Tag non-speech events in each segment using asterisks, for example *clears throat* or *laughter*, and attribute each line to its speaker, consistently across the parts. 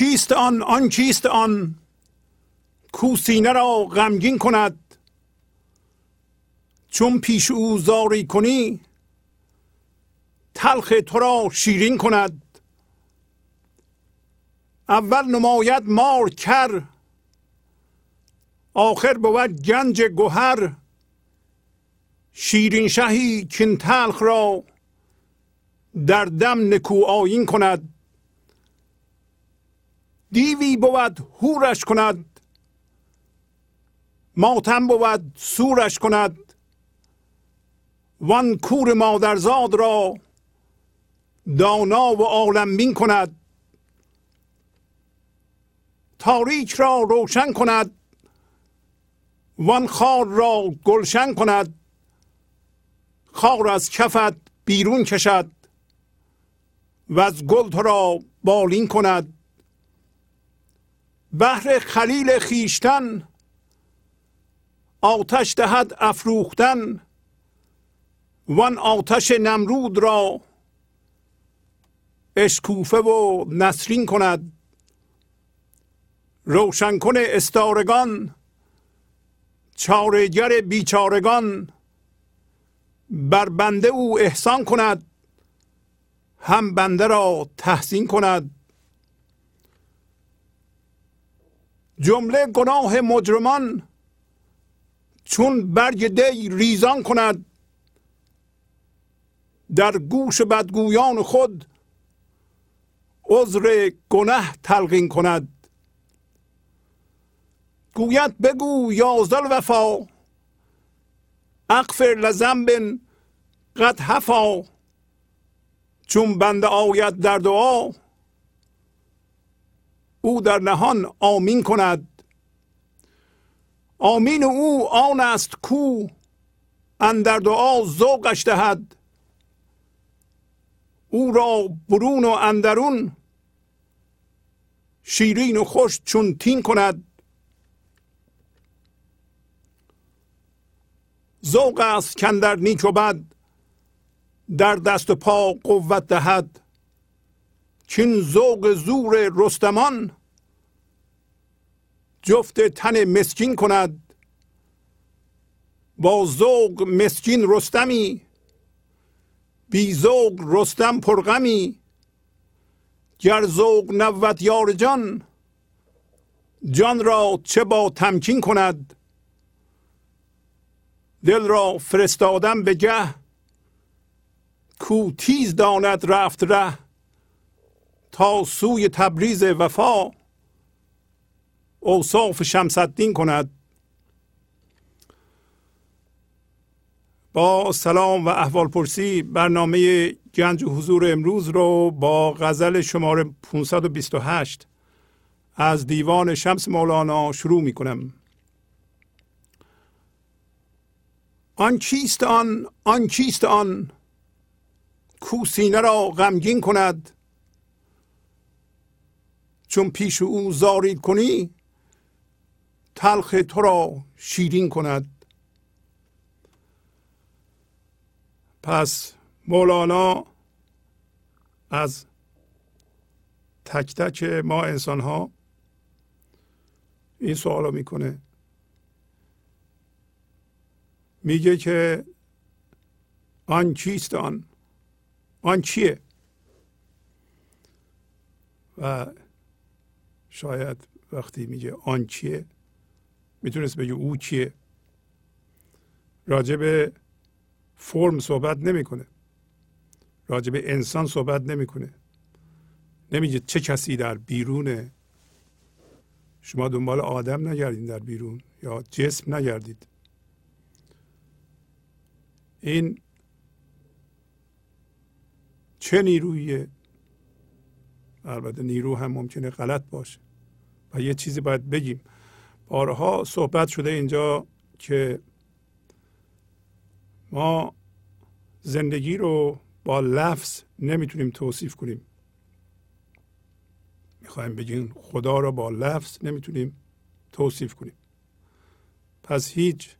Speaker 1: آن کیست آن؟ آن کیست آن؟ کو سینه را غمگین کند. چون پیش او زاری کنی تلخ تو را شیرین کند. اول نماید مار کر آخر بود گنج گوهر. شیرین شهی کین تلخ را در دم نکو آیین کند. دیوی بود هورش کند. ماتم بود سورش کند. وان کور مادرزاد را دانا و عالم بین کند. تاریک را روشن کند. وان خار را گلشن کند. خار از کفت بیرون کشد. و از گل تو را بالین کند. بهر خلیل خیشتن آتش دهد افروختن وان آتش نمرود را اشکوفه و نسرین کند. روشن کنه استارگان چارگر بیچارگان بر بنده او احسان کند هم بنده را تحسین کند. جمله گناه مجرمان چون برگ دی ریزان کند. در گوش بدگویان خود عذر گنه تلقین کند. گوید بگو یازدل وفا اغفر لذنب قد هفا چون بنده آید در دعا او در نهان آمین کند. آمین او آن است کو اندر دعا ذوقش دهد. او را برون و اندرون شیرین و خوش چون تین کند. ذوق است کندر نیک و بد در دست و پا قوت دهد. چین ذوق زور رستمان. جفت تن مسکین کند. با ذوق مسکین رستمی. بی ذوق رستم پرغمی. گر ذوق نوت یار جان جان را چه با تمکین کند؟ دل را فرستادم به گه کو تیز داند رفت ره. تا سوی تبریز وفا اوصاف شمس الدین کند. با سلام و احوال پرسی برنامه گنج حضور امروز رو با غزل شماره 528 از دیوان شمس مولانا شروع می کنم. آن چیست آن؟ آن چیست آن؟ کو سینه را غمگین کند؟ چون پیش او زاری کنی تلخ تو را شیرین کند. پس مولانا از تک تک ما انسان ها این سوال رو می‌کنه. میگه که آن چیست آن؟ آن چیه؟ و شاید وقتی میگه آن چیه می‌تونست بگه او چیه. راجب فرم صحبت نمی‌کنه. راجب انسان صحبت نمی‌کنه. نمیگه چه کسی در بیرونه. شما دنبال آدم نگردید در بیرون یا جسم نگردید. این چه نیرویه؟ البته نیرو هم ممکنه غلط باشه. و یه چیزی باید بگیم. بارها صحبت شده اینجا که ما زندگی رو با لفظ نمی‌تونیم توصیف کنیم. می‌خوایم بگیم خدا رو با لفظ نمی‌تونیم توصیف کنیم. پس هیچ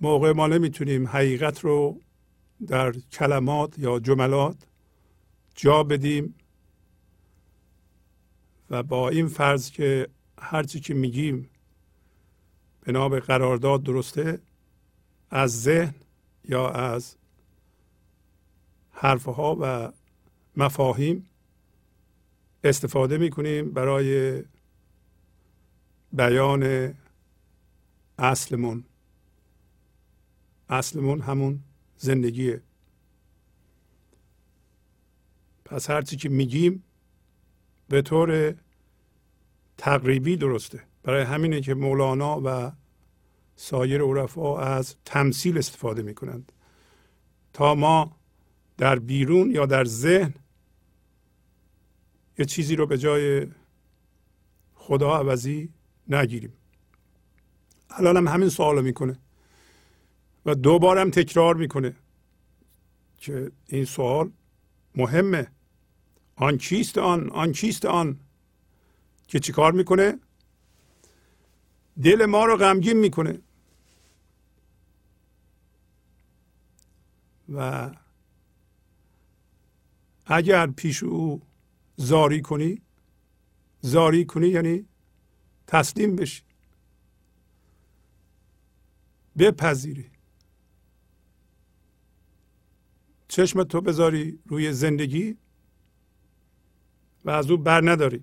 Speaker 1: موقع ما نمی‌تونیم حقیقت رو در کلمات یا جملات جا بدیم و با این فرض که هرچی که میگیم بنا به قرارداد درسته از ذهن یا از حرفها و مفاهیم استفاده می‌کنیم برای بیان اصلمون. اصلمون همون زندگیه. پس هرچی که میگیم به طور تقریبی درسته. برای همینه که مولانا و سایر عرفا از تمثیل استفاده می‌کنند. تا ما در بیرون یا در ذهن یه چیزی رو به جای خدا عوضی نگیریم. الان هم همین سوال می‌کنه و دوبارم تکرار می‌کنه که این سوال مهمه. آن چیست آن؟ آن چیست آن؟ که چیکار می‌کنه؟ دل ما رو غمگین می‌کنه. و اگر پیش او زاری کنی زاری کنی یعنی تسلیم بشی. بپذیری. چشم تو بذاری روی زندگی. و از او بر نداری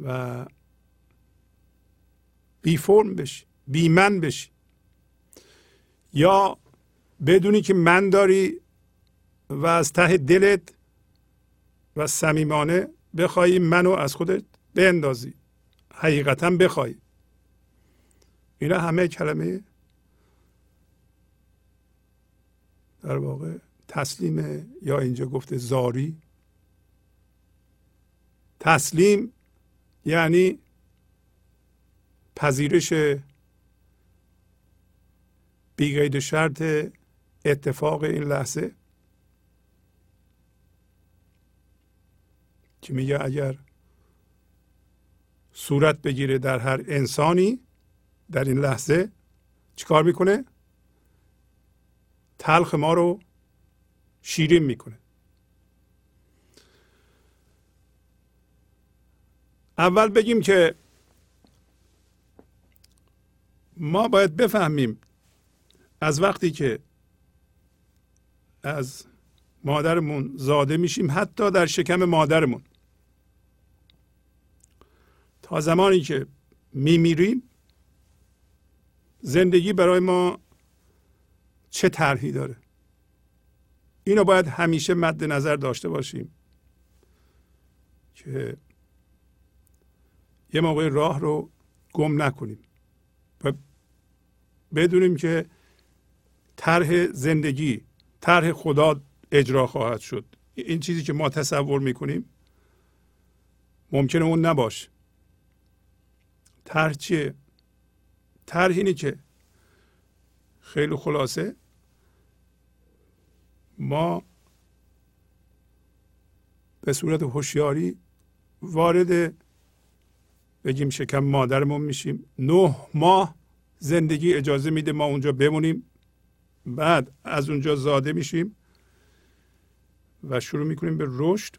Speaker 1: و بی فرم بشی بی من بشی. یا بدونی که من داری و از ته دلت و صمیمانه بخوای منو از خودت بندازی. حقیقتا بخوای اینا همه کلمه در واقع تسلیم یا اینجا گفته زاری؟ تسلیم یعنی پذیرش بیقید شرط اتفاق این لحظه. که میگه؟ اگر صورت بگیره در هر انسانی در این لحظه چیکار می‌کنه؟ تلخ ما رو شیرین می‌کنه. اول بگیم که ما باید بفهمیم از وقتی که از مادرمون زاده میشیم حتی در شکم مادرمون. تا زمانی که میمیریم زندگی برای ما چه طرحی داره؟ اینو باید همیشه مد نظر داشته باشیم که یه موقع راه رو گم نکنیم و بدونیم که طرح زندگی طرح خدا اجرا خواهد شد. این چیزی که ما تصور می‌کنیم ممکنه اون نباشه طرح چیه؟ طرح اینه که خیلی خلاصه ما به صورت هوشیاری وارد بگیم شکم مادرمون میشیم. نه ماه زندگی اجازه میده ما اونجا بمونیم. بعد از اونجا زاده میشیم و شروع می‌کنیم به رشد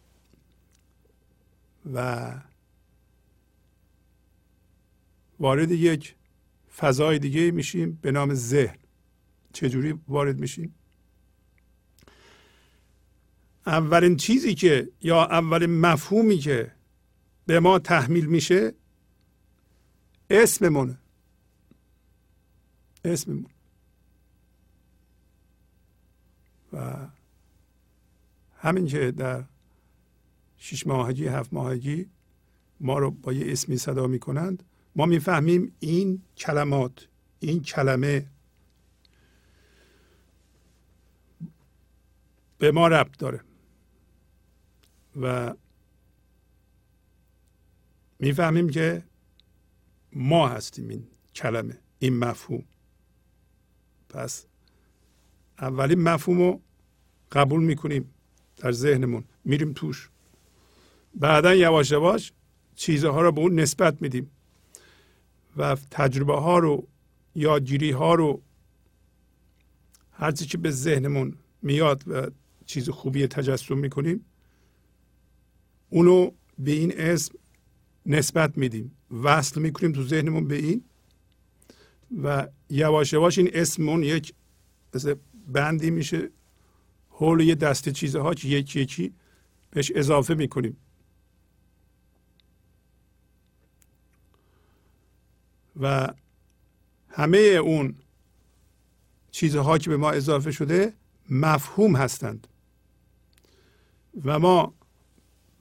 Speaker 1: و وارد یک فضای دیگه میشیم به نام ذهن. چجوری وارد میشیم؟ اولین چیزی که یا اولین مفهومی که به ما تحمیل میشه اسممونه اسممون. و همین که در شش ماهگی هفت ماهگی ما رو با یه اسمی صدا می‌کنند ما می‌فهمیم این کلمات این کلمه به ما ربط داره. و می‌فهمیم که ما هستیم این کلمه این مفهوم. پس اولین مفهوم رو قبول می‌کنیم در ذهنمون میریم توش. بعدا یواش یواش چیزها رو به اون نسبت میدیم و تجربه ها رو یادگیری ها رو هرچی که به ذهنمون میاد و چیز خوبی تجسم می‌کنیم اونو به این اسم نسبت میدیم. وصل می‌کنیم تو ذهنمون به این و یواش یواش این اسممون یک مثل بندی میشه حول یه دسته چیزها یکی یکی بهش اضافه می‌کنیم. و همه اون چیزها که به ما اضافه شده مفهوم هستند. و ما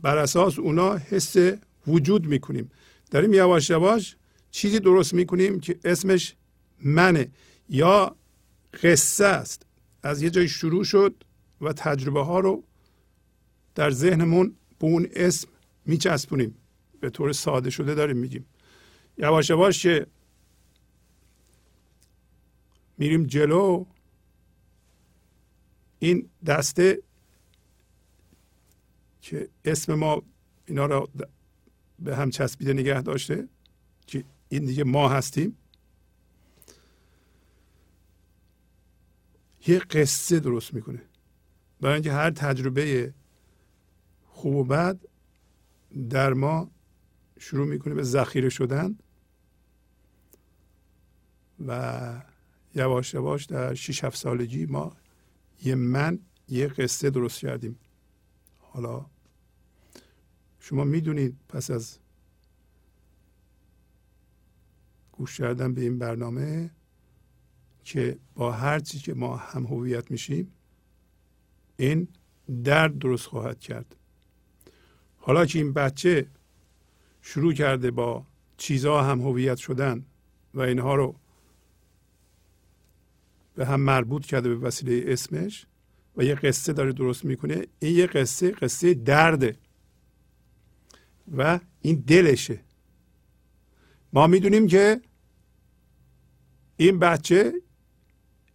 Speaker 1: بر اساس اونا حس وجود می‌کنیم. داریم یواش یواش چیزی درست می‌کنیم که اسمش منه یا قصه است. از یه جای شروع شد و تجربه ها رو در ذهنمون به اون اسم میچسبونیم. به طور ساده شده داریم میگیم. یواش یواش که میریم جلو این دسته که اسم ما اینا را به هم چسبیده نگه داشته که این دیگه ما هستیم. یه قصه درست می‌کنه. برای اینکه هر تجربه خوب و بد در ما شروع می‌کنه به ذخیره شدن و یواش یواش در 6 7 سالگی ما یه من یه قصه درست کردیم. حالا شما می‌دونید پس از گوش کردن به این برنامه که با هر چی که ما هم هویت میشیم این درد درست خواهد کرد. حالا که این بچه شروع کرده با چیزها هم هویت شدن و اینها رو به هم مربوط کرده به وسیله اسمش و یه قصه داره درست می‌کنه. این یه قصه قصه درده. و این دلشه. ما می‌دونیم که این بچه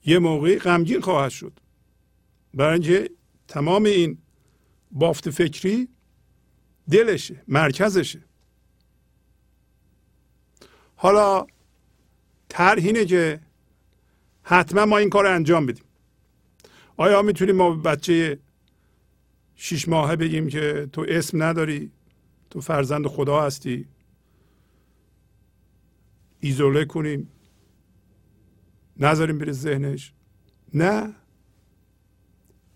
Speaker 1: یه موقعی غمگین خواهد شد. برای اینکه تمام این بافت فکری دلشه مرکزشه. حالا طرح که حتما ما این کار انجام بدیم. آیا می‌تونیم ما بچه شیش ماهه بگیم که تو اسم نداری؟ تو فرزند خدا هستی. ایزوله کنیم. نذاریم بره ذهنش. نه.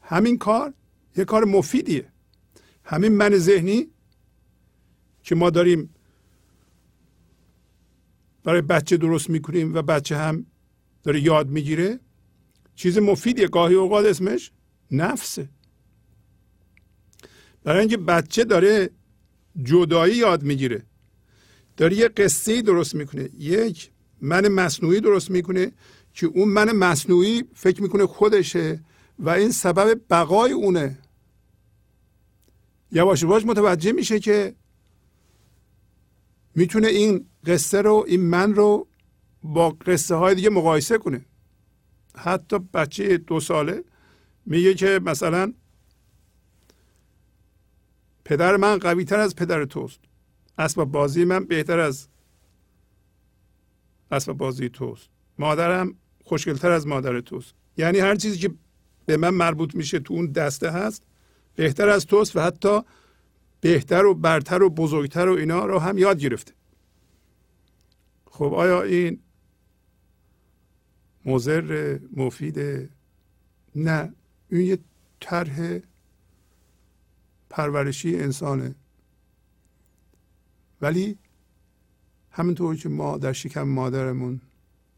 Speaker 1: همین کار یه کار مفیدیه. همین من ذهنی که ما داریم برای بچه درست می‌کنیم و بچه هم داره یاد می‌گیره چیز مفیدیه گاهی اوقات اسمش نفسه برای اینکه بچه داره جدایی یاد می‌گیره. داره یه قصه درست می‌کنه. یک من مصنوعی درست می‌کنه که اون من مصنوعی فکر می‌کنه خودشه و این سبب بقای اونه. یواش یواش متوجه میشه که می‌تونه این قصه رو این من رو با قصه های دیگه مقایسه کنه. حتی بچه دو ساله میگه که مثلا پدر من قوی تر از پدر توست. اسباب بازی من بهتر از اسباب بازی توست. مادرم خوشگلتر از مادر توست. یعنی هر چیزی که به من مربوط میشه تو اون دسته هست بهتر از توست و حتی بهتر و برتر و بزرگتر و اینا رو هم یاد گرفته. خب آیا این مضر مفید نه. این یه طرح پرورشی انسانه. ولی همینطور که ما در شکم مادرمون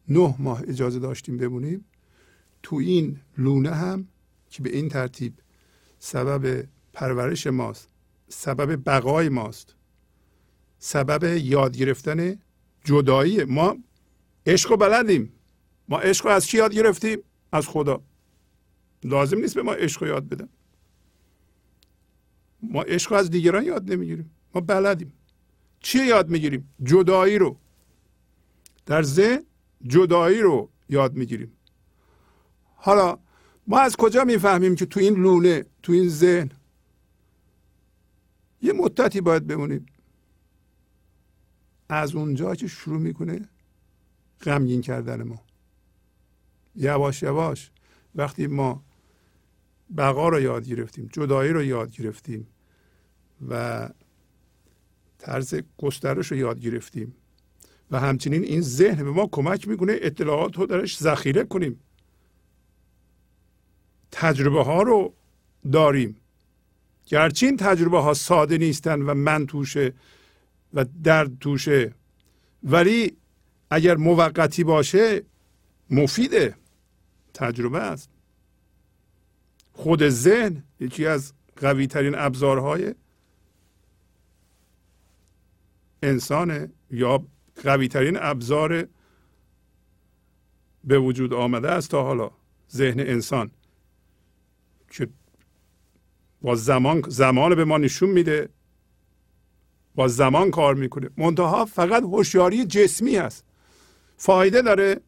Speaker 1: نه ماه اجازه داشتیم بمونیم تو این لونه هم که به این ترتیب سبب پرورش ماست سبب بقای ماست سبب یاد گرفتن جدایی. ما عشق و بلدیم. ما عشق از چی یاد گرفتیم؟ از خدا. لازم نیست به ما عشق یاد بدن. ما عشق از دیگران یاد نمی‌گیریم. ما بلدیم. چی یاد می‌گیریم؟ جدایی رو. در ذهن جدایی رو یاد می‌گیریم. حالا ما از کجا می‌فهمیم که تو این لونه تو این ذهن یه مدتی باید بمونیم؟ از اونجا که شروع می‌کنه غمگین کردن ما. یواش یواش. وقتی ما بقا رو یاد گرفتیم جدایی رو یاد گرفتیم و طرز گسترش رو یاد گرفتیم و همچنین این ذهن به ما کمک می‌کنه اطلاعات رو درش ذخیره کنیم. تجربه ها رو داریم. گرچه این تجربه ها ساده نیستن و من توشه و درد توشه ولی اگر موقتی باشه مفیده. تجربه است. خود ذهن یکی از قوی ترین ابزارهای انسانه یا قوی ترین ابزار به وجود آمده است تا حالا. ذهن انسان که با زمان زمان به ما نشون میده با زمان کار می‌کنه. منتها فقط هوشیاری جسمی هست. فایده داره.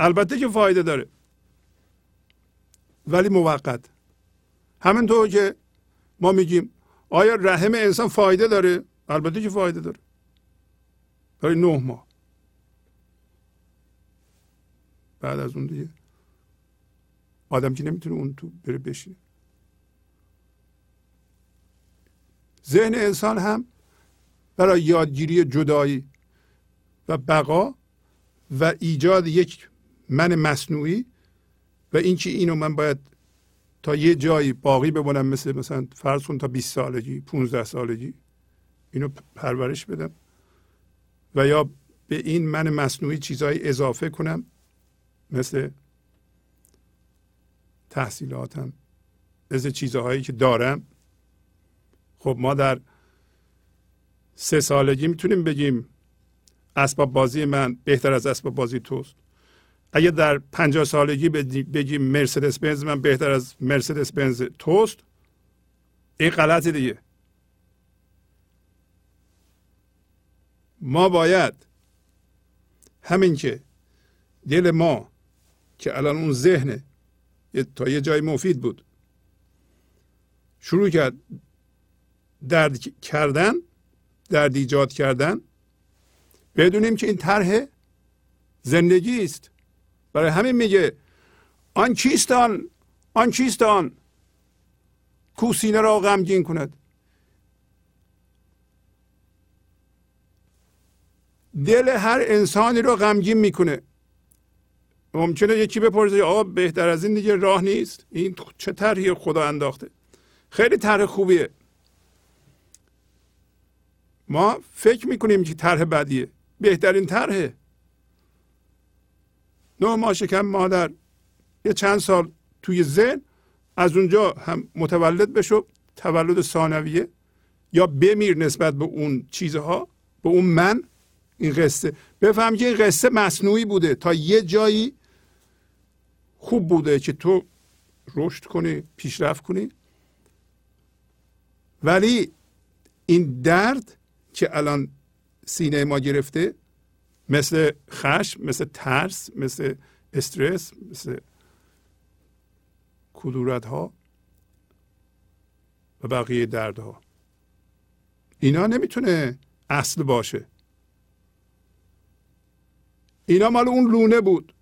Speaker 1: البته که فایده داره. ولی موقت. همینطور که ما میگیم آیا رحم انسان فایده داره؟ البته که فایده داره. برای نه ماه. بعد از اون دیگه. آدم که نمی‌تونه اون تو بره بشینه. ذهن انسان هم برای یادگیری جدایی و بقا و ایجاد یک من مصنوعی و اینکه اینو من باید تا یه جایی باقی بمونم مثل مثلا فرض کن تا 20 سالگی 15 سالگی اینو پرورش بدم و یا به این من مصنوعی چیزهای اضافه کنم مثل تحصیلاتم مثل چیزهایی که دارم. خب ما در سه سالگی می‌تونیم بگیم اسباب بازی من بهتر از اسباب بازی توست. اگه در پنجاه سالگی بگیم مرسدس بنز من بهتر از مرسدس بنز توست این غلط دیگه. ما باید همین که دل ما که الان اون ذهن تا یه جای مفید بود شروع کرد درد کردن درد ایجاد کردن بدونیم که این طرح زندگی است. برای همین میگه آن چیست آن آن چیست آن کوسینه را غمگین کند. دل هر انسانی رو غمگین می‌کنه. ممکنه یکی بپرسه آقا بهتر از این دیگه راه نیست؟ این چه طرحی خدا انداخته؟ خیلی طرح خوبیه. ما فکر می‌کنیم که طرح بدیه. بهترین طرحه. نه ماه شکم مادر یه چند سال توی ذهن از اونجا هم متولد بشو تولد ثانویه. یا بمیر نسبت به اون چیزها به اون من این قصه. بفهم که این قصه مصنوعی بوده. تا یه جایی خوب بوده که تو رشد کنی پیشرفت کنی. ولی این درد که الان سینه ما گرفته مثل خشم مثل ترس مثل استرس مثل کدورت ها و بقیه دردها. اینا نمی‌تونه اصل باشه. اینا مال اون لونه بود.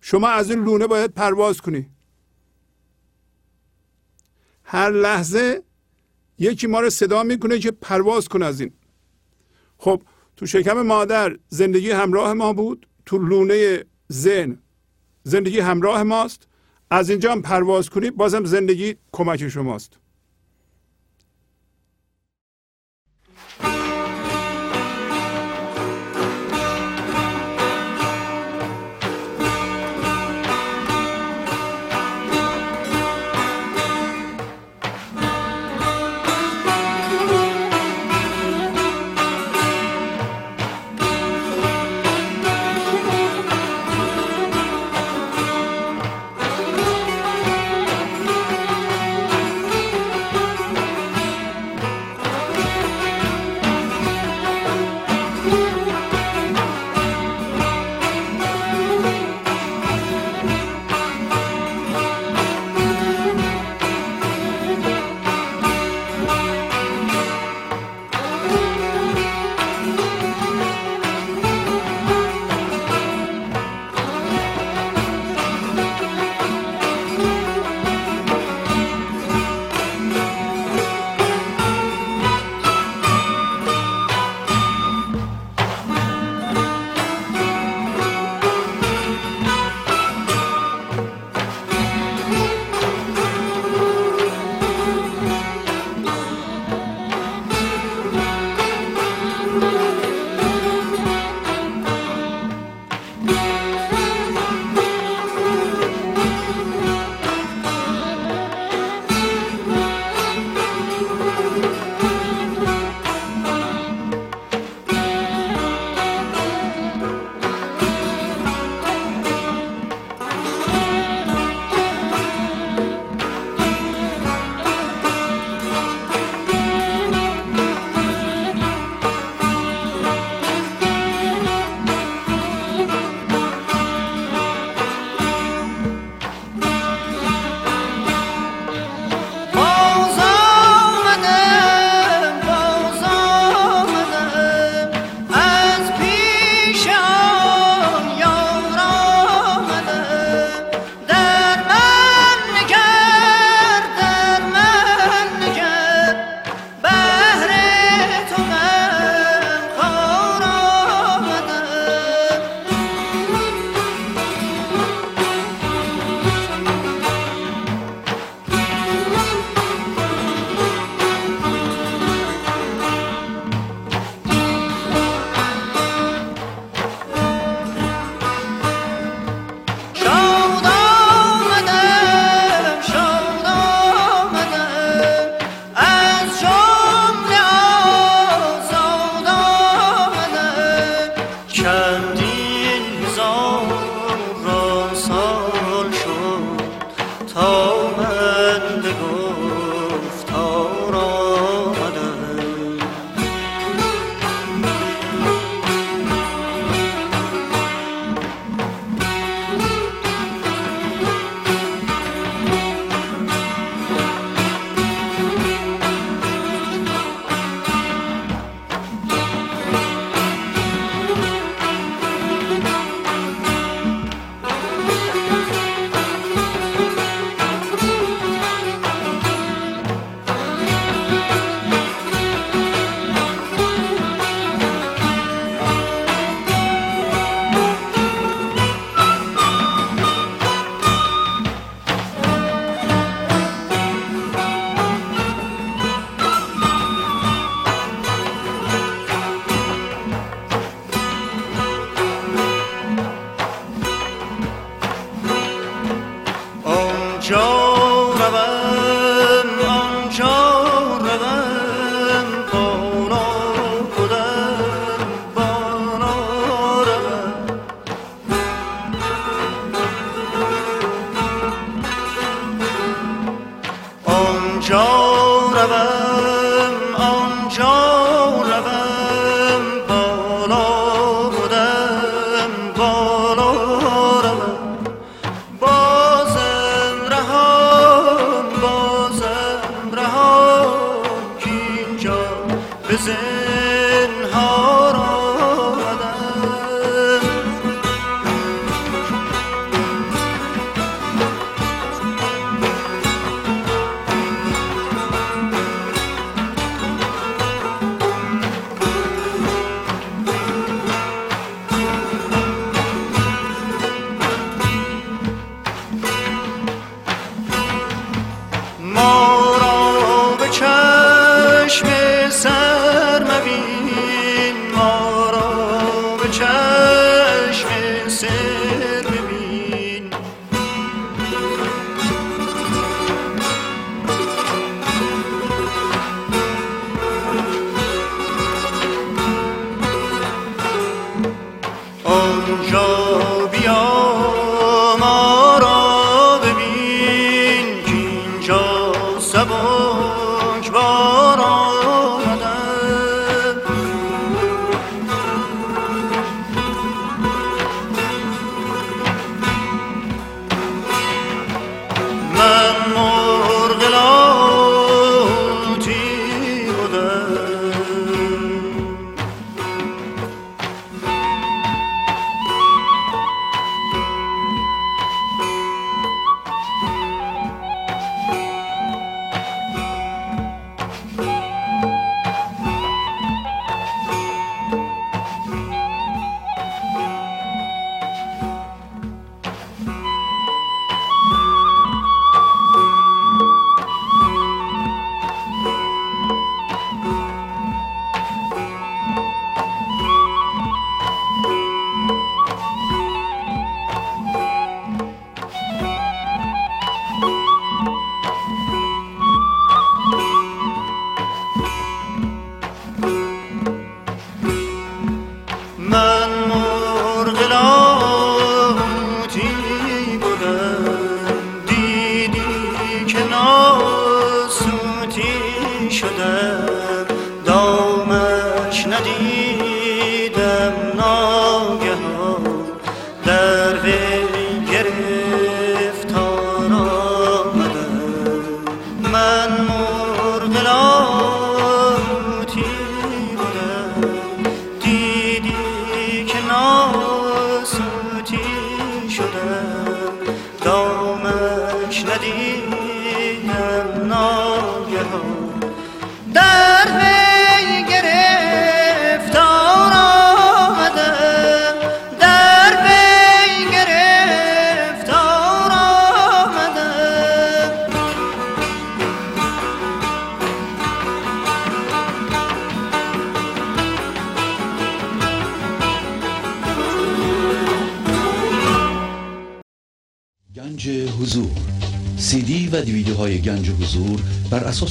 Speaker 1: شما از این لونه باید پرواز کنی. هر لحظه یکی ما رو صدا می‌کنه که پرواز کن از این. خب تو شکم مادر زندگی همراه ما بود تو لونه ذهن زندگی همراه ماست. از اینجا هم پرواز کنی بازم زندگی کمک شماست.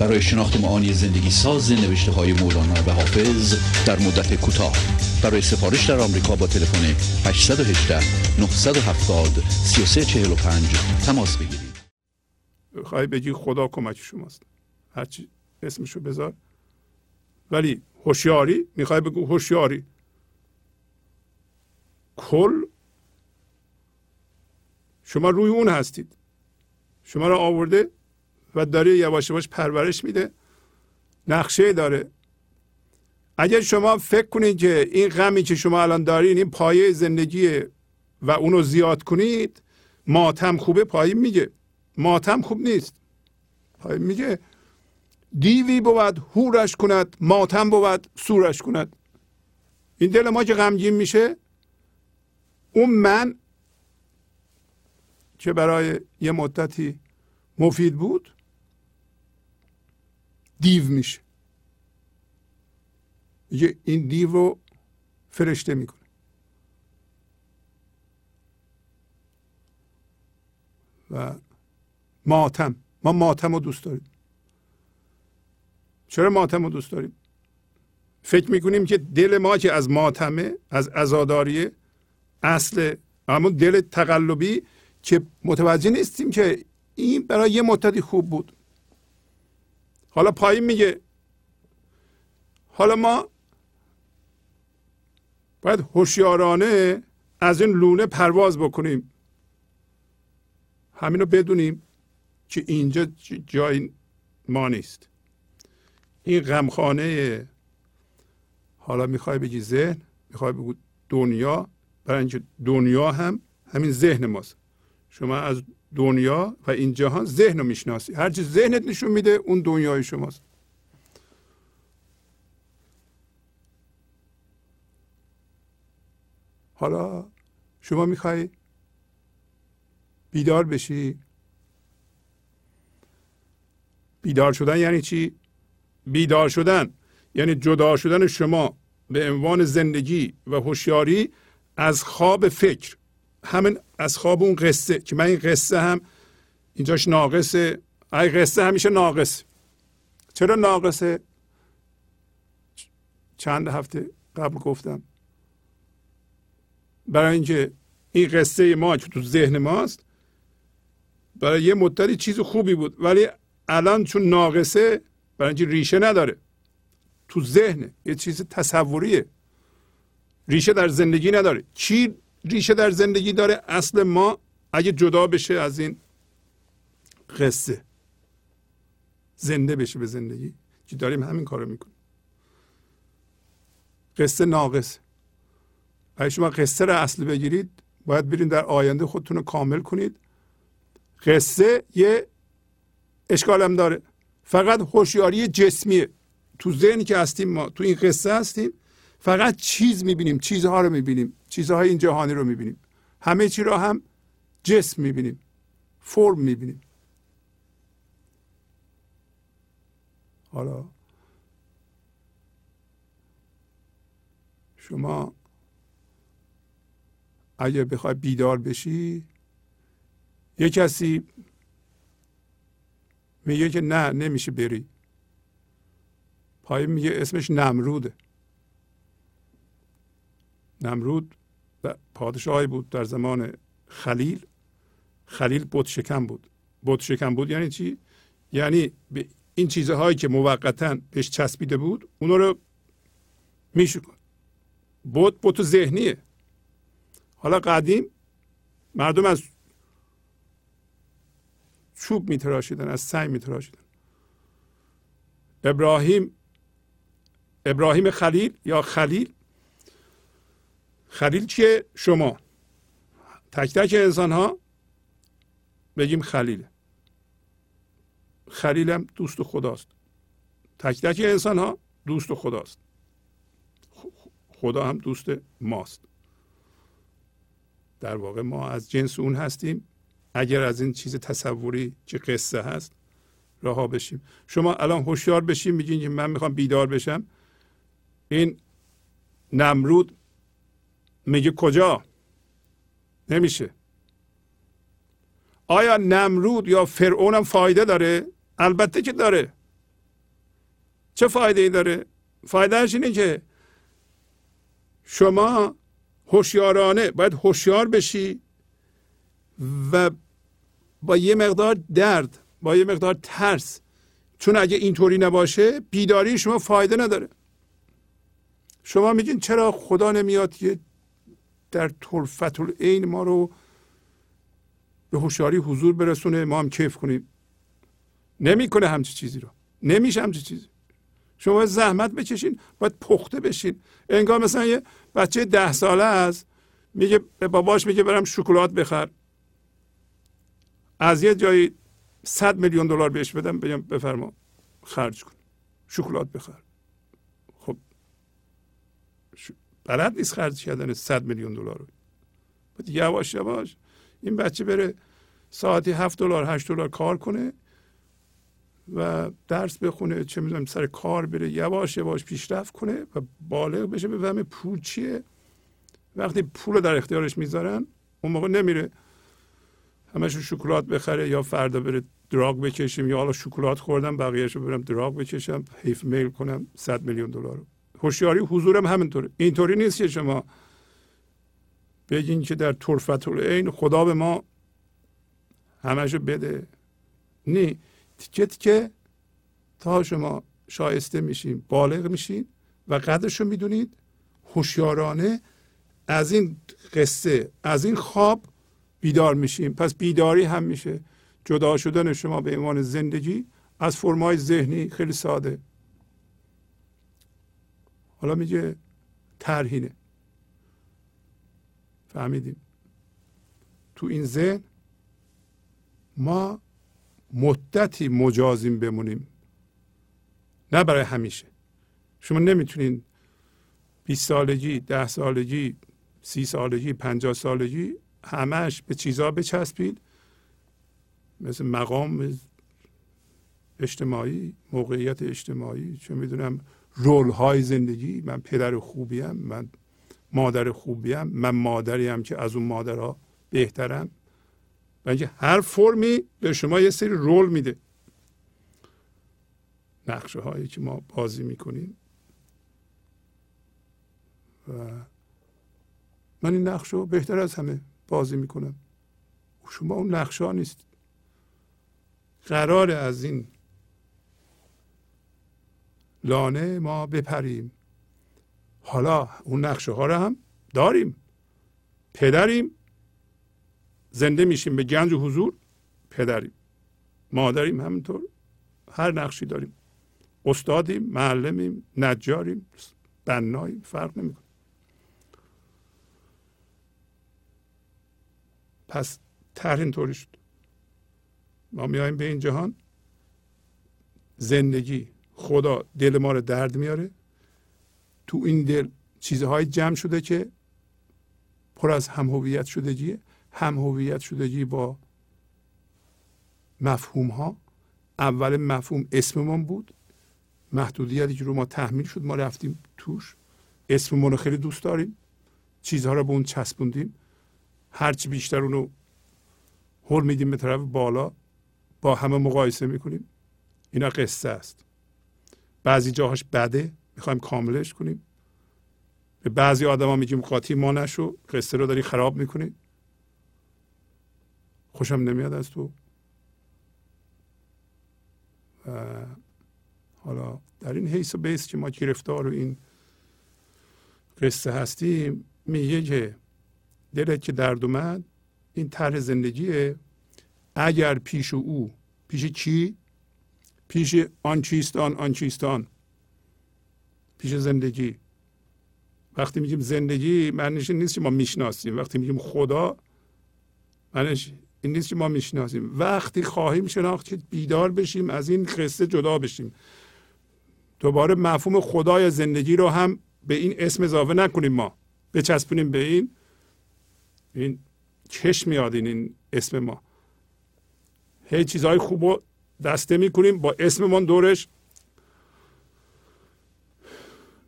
Speaker 2: برای شناخت معانی زندگی ساز نوشته های مولانا و حافظ در مدت کوتاه. برای سفارش در آمریکا با تلفن 818 970 3345 تماس بگیرید.
Speaker 1: خواهی بگی خدا کمک شماست. هرچی اسمشو بذار. ولی هوشیاری می‌خوای بگو هوشیاری. کل شما روی اون هستید. شما را آورده و داره یواش یواش پرورش میده. نقشه داره. اگر شما فکر کنید که این غمی که شما الان دارین این پایه زندگیه و اونو زیاد کنید ماتم خوبه پایین میگه. ماتم خوب نیست. میگه. دیوی بود هورش کند ماتم بود سورش کند. این دل ما که غمگین میشه اون من که برای یه مدتی مفید بود دیو میشه. میگه این دیو رو فرشته می‌کنه. و ماتم. ما ماتم رو دوست داریم. چرا ماتم رو دوست داریم؟ فکر می‌کنیم که دل ما که از ماتمه از ازاداریه اصل اما دل تقلبی که متوجه نیستیم که این برای یه مدتی خوب بود. حالا پایین میگه. حالا ما باید هوشیارانه از این لونه پرواز بکنیم. همینو بدونیم که اینجا جای ما نیست. این غمخانه حالا می‌خوای بگی ذهن می‌خوای بگو دنیا برای اینکه دنیا هم همین ذهن ماست. شما از دنیا و این جهان ذهن رو می‌شناسی. هرچی ذهنت نشون میده اون دنیای شماست. حالا شما می‌خوای بیدار بشی؟ بیدار شدن یعنی چی؟ بیدار شدن یعنی جدا شدن شما به عنوان زندگی و هوشیاری از خواب فکر. همین از خواب اون قصه که من این قصه هم اینجاش ناقصه. ای قصه همیشه ناقص. چرا ناقصه؟ چند هفته قبل گفتم. برای اینکه این قصه ما که تو ذهن ماست برای یه مدتی چیز خوبی بود. ولی الان چون ناقصه برای اینکه ریشه نداره. تو ذهن یه چیز تصوریه. ریشه در زندگی نداره. چی ریشه در زندگی داره. اصل ما اگه جدا بشه از این قصه زنده بشه به زندگی که داریم همین کارو می‌کنیم. قصه ناقص اگه شما قصه رو اصل بگیرید باید برین در آینده خودتون رو کامل کنید. قصه یه اشکالم داره. فقط هوشیاری جسمیه. تو ذهنی که هستیم ما تو این قصه هستیم فقط چیز می‌بینیم چیزها رو می‌بینیم. چیزهای این جهانی رو می‌بینیم. همه چی رو هم جسم می‌بینیم. فرم می‌بینیم. حالا شما اگه بخوای بیدار بشی یه کسی میگه که نه نمیشه بری. پایین میگه اسمش نمروده. نمرود پادشاهی بود در زمان خلیل. خلیل بت شکم بود. بت شکم بود یعنی چی؟ یعنی به این چیزهایی که موقتا بهش چسبیده بود اونا رو میشکن. بت بت ذهنیه. حالا قدیم مردم از چوب میتراشیدن از سنگ میتراشیدن. ابراهیم ابراهیم خلیل یا خلیل خلیل چیه شما؟ تک تک انسان ها بگیم خلیله خلیلم دوست خداست. تک تک انسان ها دوست خداست. خدا هم دوست ماست. در واقع ما از جنس اون هستیم. اگر از این چیز تصوری که قصه هست رها بشیم. شما الان هوشیار بشیم میگین که من می‌خوام بیدار بشم. این نمرود میگه کجا؟ نمیشه. آیا نمرود یا فرعون هم فایده داره؟ البته که داره. چه فایده ای داره؟ فایدهش اینه که شما هوشیارانه باید هوشیار بشی و با یه مقدار درد با یه مقدار ترس. چون اگه اینطوری نباشه بیداری شما فایده نداره. شما میگین چرا خدا نمیاد که در طرفت العین ما رو به هوشیاری حضور برسونه. ما هم کیف کنیم. نمی‌کنه همچی چیزی رو. نمیشه همچی چیزی. شما زحمت بکشین باید پخته بشین. انگار مثلا یه بچه ده ساله است میگه به باباش میگه برم شکلات بخر. از یه جایی صد میلیون دلار بهش بدم بگم بفرما خرج کن. شکلات بخر. خب. بلد نیست خرج کردن صد میلیون دلار. رو یواش یواش این بچه بره ساعتی هفت دلار هشت دلار کار کنه و درس بخونه چه می‌دونم سر کار بره یواش یواش پیشرفت کنه و بالغ بشه. بفهمه پول چیه؟ وقتی پول در اختیارش می‌ذارن اون موقع نمیره همش شکلات بخره یا فردا بره دراگ بکشیم یا حالا شکلات خوردم بقیهش رو برم دراگ بکشم حیف میل کنم 100 میلیون دلار هوشیاری حضورم همینطوره. اینطوری نیست که شما بگین که در طرفت این خدا به ما همشو بده. نه تیکه که تا شما شایسته میشین بالغ میشین و قدرش رو می‌دونید. هوشیارانه از این قصه از این خواب بیدار میشیم پس بیداری هم میشه. جدا شدن شما به عنوان زندگی از فرمای ذهنی خیلی ساده. حالا میگه ترهینه فهمیدیم. تو این ذهن ما مدتی مجازیم بمونیم. نه برای همیشه. شما نمی‌تونین 20 سالگی ده سالگی سی سالگی پنجاه سالگی همش به چیزها بچسبید. مثل مقام اجتماعی موقعیت اجتماعی چون می‌دونم رول های زندگی من پدر خوبیم من مادر خوبیم من مادری هم که از اون مادرها بهترم و اینکه هر فرمی به شما یه سری رول میده. نقشه هایی که ما بازی می‌کنیم. و من این نقشه رو بهتر از همه بازی می‌کنم. شما اون نقشه ها نیست. قرار از این لانه ما بپریم. حالا اون نقشه ها رو هم داریم. پدریم. زنده میشیم به گنج و حضور. پدریم. مادریم همینطور. هر نقشی داریم. استادیم معلمیم نجاریم بناییم. فرق نمی‌کنه. پس طرح اینطوری شد. ما میایم به این جهان. زندگی. خدا دل ما رو درد میاره. تو این دل چیزهای جمع شده که پر از هم هویت شدگیه هم هویت شدگی با مفهوم ها اول مفهوم اسممون بود. محدودیتی که رو ما تحمیل شد ما رفتیم توش. اسممون رو خیلی دوست داریم. چیزها رو به اون چسبوندیم. هرچی بیشتر اونو هل میدیم به طرف بالا. با همه مقایسه می‌کنیم. اینا قصه است. بعضی جاهاش بده می‌خوایم کاملش کنیم. به بعضی آدما میگیم قاطی ما نشو قصه رو داری خراب می‌کنی. خوشم نمیاد از تو. و حالا در این حیث و بیس که ما گرفتار و این قصه هستیم میگه که دلت که درد اومد این طرح زندگیه. اگر پیش او پیش چی؟ پیش آن چیستان آن چیستان. پیش زندگی. وقتی میگیم زندگی معنیش نیست که ما می‌شناسیم. وقتی میگیم خدا معنیش این نیست که ما می‌شناسیم. وقتی خواهیم شناخت که بیدار بشیم از این قصه جدا بشیم. دوباره مفهوم خدای زندگی رو هم به این اسم اضافه نکنیم ما. بچسبونیم به این. این چشم میاد این, این اسم ما. هی چیزهای خوب رو دسته می‌کنیم. با اسممان دورش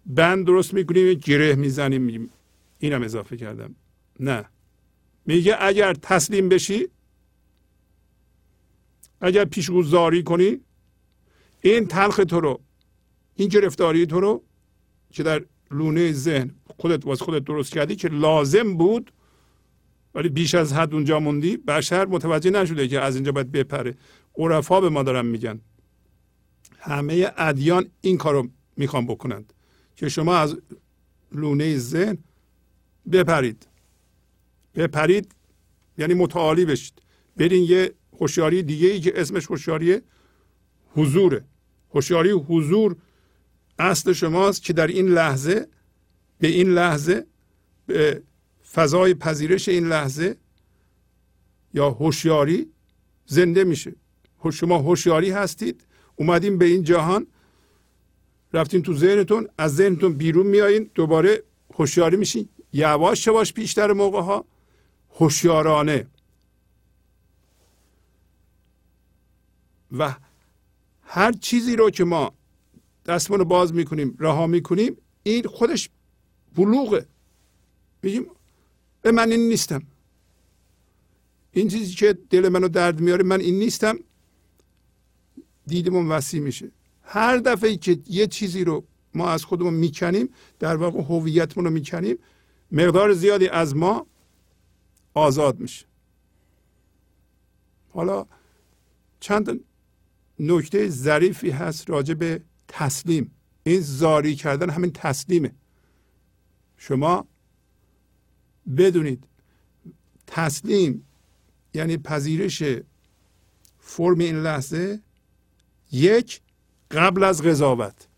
Speaker 1: بند درست می‌کنیم گره می‌زنیم. اینم اضافه کردم. نه. میگه اگر تسلیم بشی اگر پیشگوزاری کنی این تلخ تو رو این گرفتاری تو رو که در لونه ذهن خودت واس خودت درست کردی که لازم بود ولی بیش از حد اونجا موندی بشر متوجه نشده که از اینجا باید بپره. عرفا به ما دارن میگن. همه ادیان این کارو می‌خوان بکنند که شما از لونه ذهن بپرید. بپرید یعنی متعالی بشید. برین یه هوشیاری دیگه ای که اسمش هوشیاری حضوره. هوشیاری حضور اصل شماست که در این لحظه به این لحظه به فضای پذیرش این لحظه یا هوشیاری زنده میشه. شما هوشیاری هستید اومدین به این جهان رفتین تو ذهنتون از ذهنتون بیرون میایین دوباره هوشیاری میشین. یواش یواش بیشتر موقع ها هوشیارانه. و هر چیزی رو که ما دستمون رو باز می‌کنیم رها می‌کنیم این خودش بلوغه. میگیم به من این نیستم. این چیزی که دل منو درد میاره من این نیستم. دیدمون وسیع میشه. هر دفعه که یه چیزی رو ما از خودمون می‌کنیم در واقع هویتمون رو می‌کنیم مقدار زیادی از ما آزاد میشه. حالا چند نکته ظریفی هست راجع به تسلیم. این زاری کردن همین تسلیمه. شما بدونید. تسلیم یعنی پذیرش فرم این لحظه. یک قبل از قضاوت.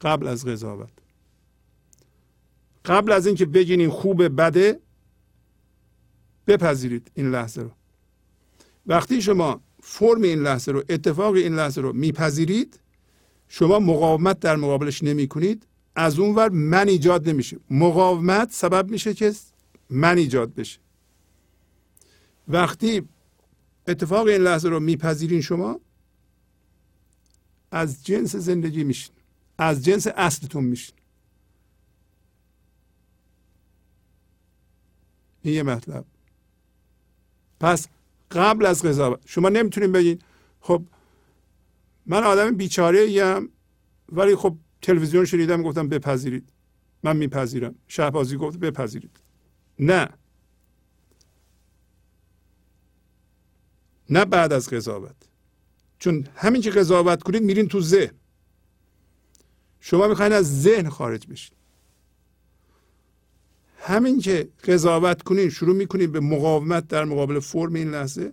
Speaker 1: قبل از قضاوت. قبل از اینکه بگین این خوبه بده بپذیرید این لحظه رو. وقتی شما فرم این لحظه رو اتفاق این لحظه رو میپذیرید شما مقاومت در مقابلش نمی کنید از اون ور من ایجاد نمیشه. مقاومت سبب میشه که من ایجاد بشه. وقتی اتفاق این لحظه رو میپذیرین شما از جنس زندگی میشین. از جنس اصلتون میشین. این یه مطلب. پس قبل از قضاوت شما نمی‌تونید بگین خب من آدم بیچاره ایم ولی خب تلویزیون شنیدم گفتم بپذیرید. من میپذیرم. شهبازی گفت بپذیرید. نه. نه بعد از قضاوت. چون همین که قضاوت کنید میرین تو ذهن. شما می‌خواین از ذهن خارج بشید همین که قضاوت کنید شروع می‌کنید به مقاومت در مقابل فرم این لحظه.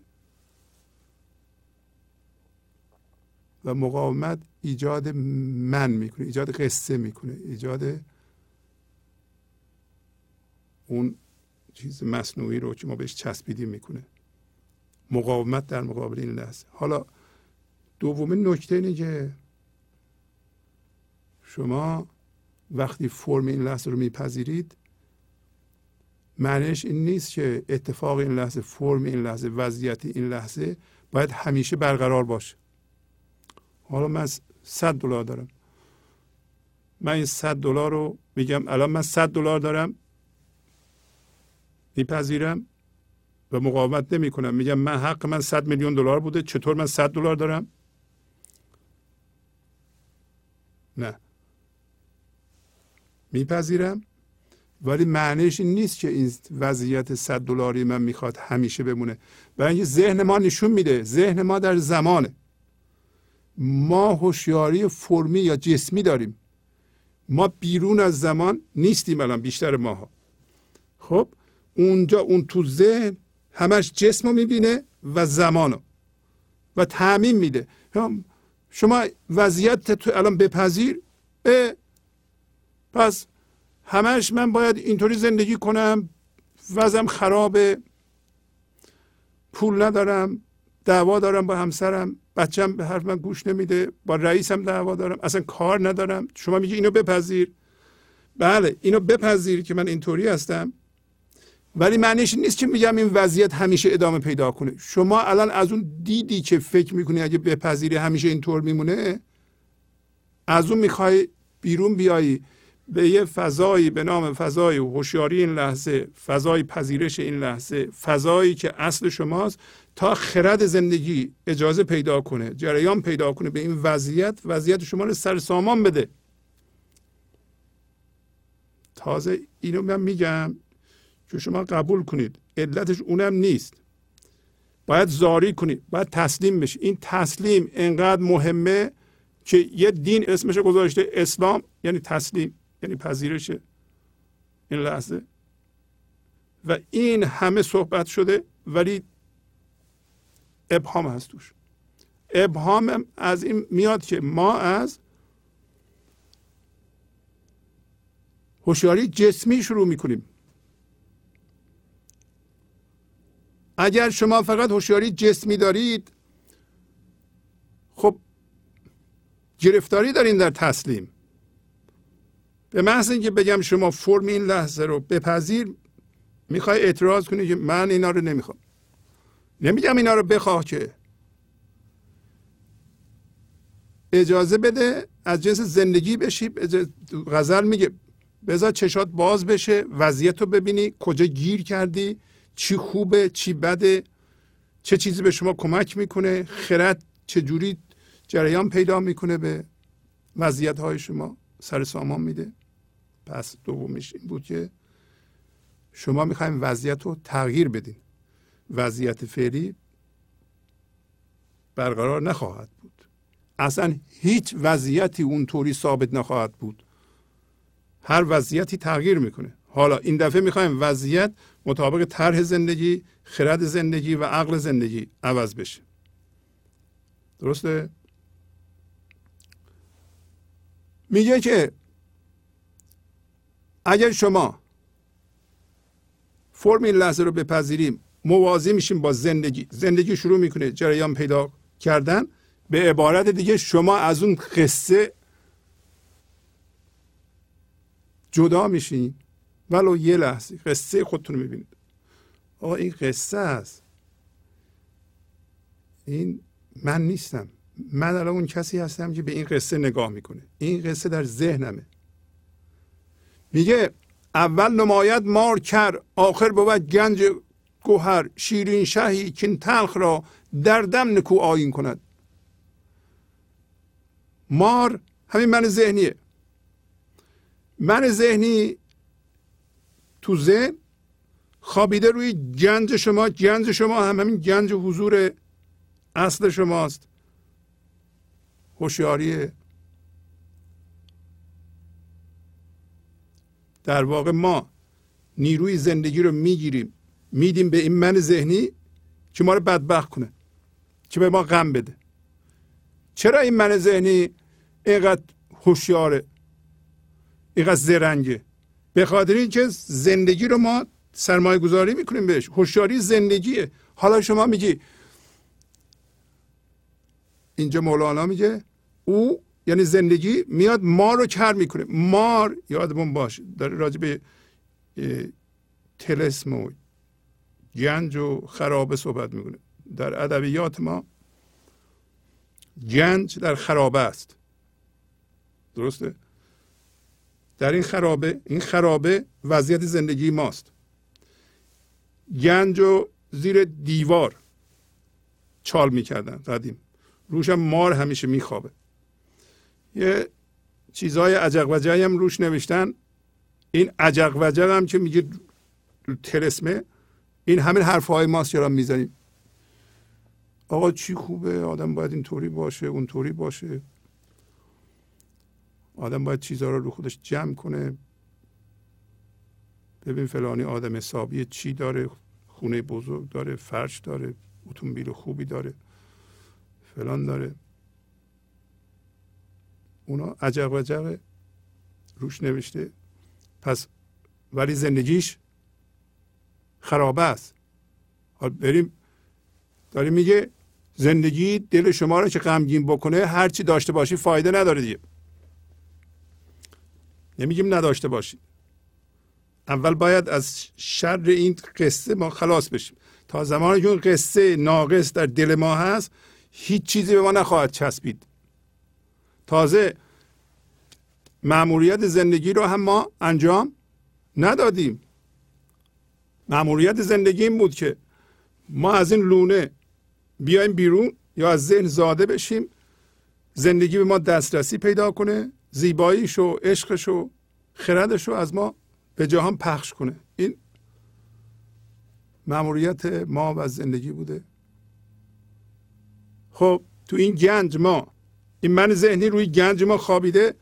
Speaker 1: و مقاومت ایجاد من می‌کنه ایجاد قصه می‌کنه ایجاد اون چیز مصنوعی رو که ما بهش چسبیدیم می‌کنه. مقاومت در مقابل این لحظه. حالا دومین نکته اینه که شما وقتی فرم این لحظه رو میپذیرید معنیش این نیست که اتفاق این لحظه فرم این لحظه وضعیت این لحظه باید همیشه برقرار باشه. حالا من 100 دلار دارم. من این 100 دلار رو میگم الان من 100 دلار دارم میپذیرم و مقاومت نمی کنم میگم من حق من 100 میلیون دلار بوده چطور من 100 دلار دارم؟ نه. میپذیرم ولی معنیش این نیست که این وضعیت 100 دلاری من می‌خواد همیشه بمونه. برای اینکه ذهن ما نشون میده. ذهن ما در زمانه. ما هوشیاری فرمی یا جسمی داریم. ما بیرون از زمان نیستیم الان بیشتر ماها. خب اونجا اون تو ذهن همش جسم رو می‌بینه و زمانو. و تعمین میده. شما وضعیت تو الان بپذیر. پس همش من باید اینطوری زندگی کنم. وضعم خرابه. پول ندارم. دعوا دارم با همسرم. بچم به حرف من گوش نمیده با رئیسم دعوا دارم اصلا کار ندارم. شما میگی اینو بپذیر. بله اینو بپذیر که من اینطوری هستم. ولی معنیش نیست که میگم این وضعیت همیشه ادامه پیدا کنه. شما الان از اون دیدی که فکر می‌کنی اگه بپذیری همیشه اینطور میمونه؟ از اون می‌خوای بیرون بیایی. به یه فضایی به نام فضای هوشیاری این لحظه فضای پذیرش این لحظه فضایی که اصل شماست تا خرد زندگی اجازه پیدا کنه جریان پیدا کنه به این وضعیت وضعیت شما رو سر سامان بده. تازه اینو من میگم که شما قبول کنید. علتش اونم نیست. باید زاری کنید. باید تسلیم بشید این تسلیم انقدر مهمه که یه دین اسمش گذاشته اسلام یعنی تسلیم. یعنی پذیرش این لحظه. و این همه صحبت شده ولی ابهام هست توش. ابهام از این میاد که ما از هوشیاری جسمی شروع می‌کنیم. اگر شما فقط هوشیاری جسمی دارید خب گرفتاری دارین در تسلیم. به محض اینکه بگم شما فرم این لحظه رو بپذیر می‌خوای اعتراض کنی که من اینا رو نمی‌خوام. نمیگم اینا رو بخواه که. اجازه بده از جنس زندگی بشی غزل میگه بذار چشات باز بشه وضعیت رو ببینی کجا گیر کردی چی خوبه چی بده چه چیزی به شما کمک می‌کنه خرد جوری جریان پیدا می‌کنه به وضعیت های شما سر سامان میده. پس دومیش این بود که شما می‌خوایم وضعیت رو تغییر بدین. وضعیت فعلی برقرار نخواهد بود. اصلا هیچ وضعیتی اونطوری ثابت نخواهد بود. هر وضعیتی تغییر می‌کنه. حالا این دفعه می‌خوایم وضعیت مطابق طرح زندگی خرد زندگی و عقل زندگی عوض بشه. درسته؟ میگه که اگر شما فرم این لحظه رو بپذیریم موازی میشیم با زندگی. زندگی شروع می‌کنه جریان پیدا کردن. به عبارت دیگه شما از اون قصه جدا میشین. ولو یه لحظه قصه خودتون می‌بینید. آقا این قصه است. این من نیستم. من الان اون کسی هستم که به این قصه نگاه می‌کنه. این قصه در ذهنمه. میگه اول نماید مار کر آخر بود گنج گوهر شیرین شهی کین تلخ را در دم نکو آین کند. مار همین من ذهنیه. من ذهنی تو ذهن خوابیده روی گنج شما گنج شما هم همین گنج حضور اصل شماست. هوشیاری در واقع ما نیروی زندگی رو می‌گیریم. میدیم به این من ذهنی که ما رو بدبخت کنه که به ما غم بده. چرا این من ذهنی اینقدر هوشیاره؟ اینقدر زرنگه؟ به خاطر اینکه زندگی رو ما سرمایه گذاری می‌کنیم بهش. هوشیاری زندگیه. حالا شما میگی اینجا مولانا میگه او یعنی زندگی میاد ما رو کر می‌کنه. مار یادمون باشه داره راجع به تلسم و گنج و خرابه صحبت می‌کنه. در ادبیات ما گنج در خرابه است. درسته؟ در این خرابه این خرابه وضعیت زندگی ماست. گنج و زیر دیوار چال می‌کردن قدیم. روش هم مار همیشه میخوابه. یه چیزهای عجق وجقی هم روش نوشتن. این عجق وجق هم که میگه ترسمه این همین حرف های ماست می‌زنیم. آقا چی خوبه؟ آدم باید اینطوری باشه اونطوری باشه. آدم باید چیزها رو رو خودش جمع کنه. ببین فلانی آدم حسابی چی داره؟ خونه بزرگ داره فرش داره اتومبیل خوبی داره فلان داره. اونا عجب و روش نوشته. پس ولی زندگیش خرابه است. بریم. داریم میگه زندگی دل شما رو که غمگین بکنه هرچی داشته باشی فایده نداره دیگه. نمیگیم نداشته باشید اول باید از شر این قصه ما خلاص بشیم. تا زمانی که اون قصه ناقص در دل ما هست هیچ چیزی به ما نخواهد چسبید. تازه معمولیت زندگی رو هم ما انجام ندادیم. معمولیت زندگی این بود که ما از این لونه بیایم بیرون یا از ذهن زاده بشیم زندگی به ما دسترسی پیدا کنه زیباییش و عشقش و خردش رو از ما به جهان پخش کنه. این معمولیت ما و زندگی بوده. خب تو این گنج ما این من ذهنی روی گنج ما خوابیده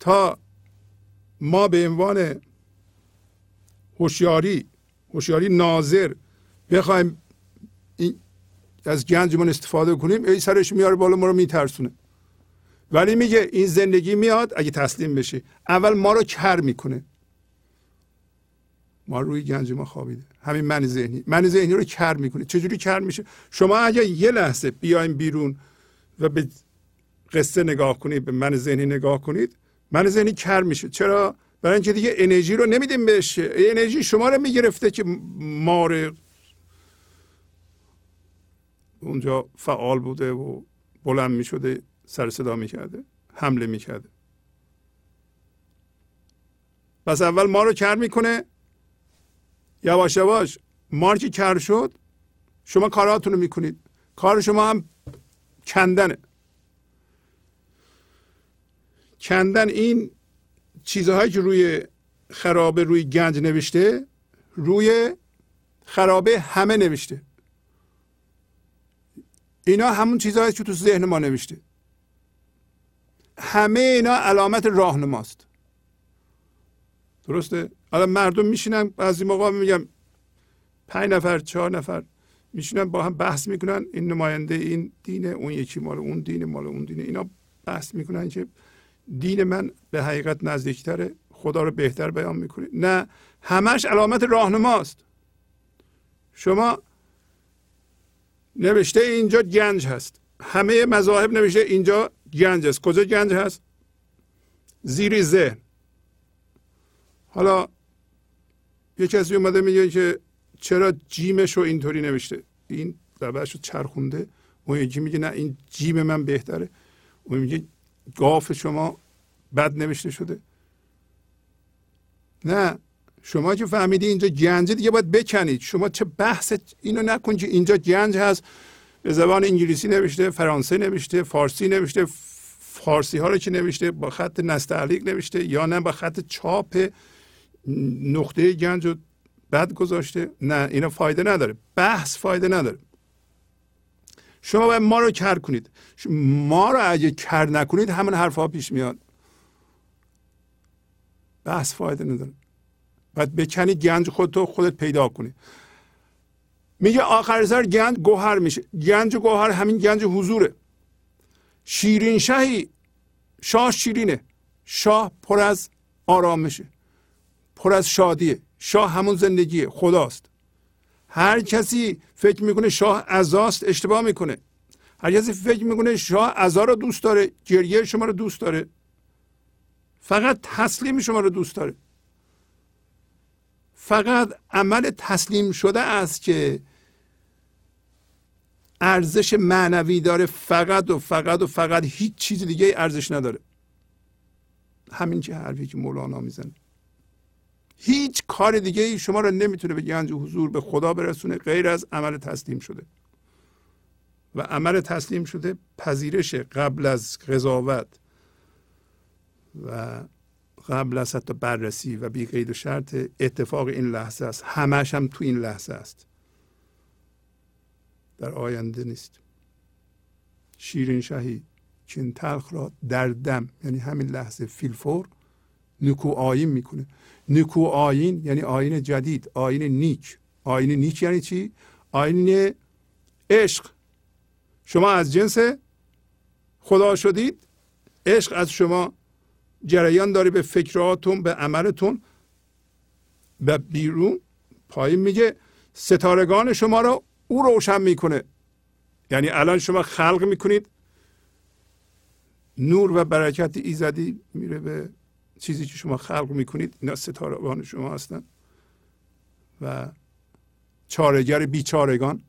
Speaker 1: تا ما به عنوان هوشیاری هوشیاری ناظر بخوایم این از گنجمون استفاده کنیم ای سرش میاره بالا ما رو میترسونه. ولی میگه این زندگی میاد اگه تسلیم بشی. اول ما رو کر می‌کنه. ما روی گنج ما خوابیده. همین من ذهنی. من ذهنی رو کر می‌کنه. چجوری کر میشه؟ شما اگه یه لحظه بیایم بیرون و به قصه نگاه کنید به من ذهنی نگاه کنید من ذهنی کر میشه. چرا؟ برای اینکه دیگه انرژی رو نمیدیم بهش. انرژی شما رو می‌گرفته که مار اونجا فعال بوده و بلند می‌شده سر صدا می‌کرده حمله می‌کرده. پس اول ما رو کر می‌کنه. یواش یواش مار که کر شد شما کاراتون رو می‌کنید. کار شما هم کندنه. کندن این چیزهایی که روی خرابه روی گنج نوشته روی خرابه همه نوشته. اینا همون چیزهایی که تو ذهن ما نوشته. همه اینا علامت راهنماست درسته؟ الان مردم میشینن بعضی موقع میگم پنج نفر چهار نفر میشینن با هم بحث می‌کنن این نماینده این دینه اون یکی مال اون دینه مال اون دینه. اینا بحث می‌کنن که دین من به حقیقت نزدیکتره. خدا رو بهتر بیان می‌کنه. نه همش علامت راهنماست. شما نوشته اینجا گنج هست. همه مذاهب نوشته اینجا گنج است. کجا گنج هست؟ زیر ذهن. حالا یه کسی اومده میگه که چرا جیمش رو اینطوری نوشته؟ این لبهش رو چرخونده. اون یکی میگه نه این جیم من بهتره. اون میگه گاف شما بد نوشته شده؟ نه. شما که فهمیدی اینجا گنجه دیگه باید بکنید. شما چه بحث اینو نکن که اینجا گنج هست. به زبان انگلیسی نوشته فرانسه نوشته فارسی نوشته. فارسی ها رو که نوشته؟ با خط نستعلیق نوشته یا نه؟ با خط چاپ نقطه گنج رو بد گذاشته؟ نه اینا فایده نداره. بحث فایده نداره. شما باید ما رو کر کنید. ما رو اگه کر نکنید همون حرفها پیش میاد. بحث فایده نداره. باید بکنی گنج خودتو خودت پیدا کنی. میگه آخر سر گنج گوهر میشه. گنج گوهر همین گنج حضوره. شیرین شهی شاه شیرینه. شاه پر از آرامشه. پر از شادیه. شاه همون زندگیه. خداست. هر کسی فکر می‌کنه شاه ازاست اشتباه می‌کنه. هر کسی فکر می‌کنه شاه ازا رو دوست داره گریه شما رو دوست داره. فقط تسلیم شما رو دوست داره. فقط عمل تسلیم شده است که ارزش معنوی داره فقط و فقط و فقط هیچ چیز دیگه ارزش نداره. همین که حرفی که مولانا می‌زنه. هیچ کار دیگه ای شما رو نمی‌تونه به گنج حضور به خدا برسونه غیر از عمل تسلیم شده. و عمل تسلیم شده پذیرش قبل از قضاوت و قبل از حتی بررسی و بی قید و شرط اتفاق این لحظه است. همش هم تو این لحظه است. در آینده نیست. شیرین شهی چین تلخ را در دم یعنی همین لحظه فیلفور نکو آین می‌کنه. نکو آین یعنی آین جدید آین نیک آین نیک یعنی چی؟ آین عشق شما از جنس خدا شدید عشق از شما جریان داره به فکراتون به عملتون و بیرون پایین میگه ستارگان شما رو او روشن می‌کنه یعنی الان شما خلق می‌کنید نور و برکت ایزدی میره به چیزی که شما خلق می‌کنید اینا ستارگان شما هستن. و چارگر بیچارگان.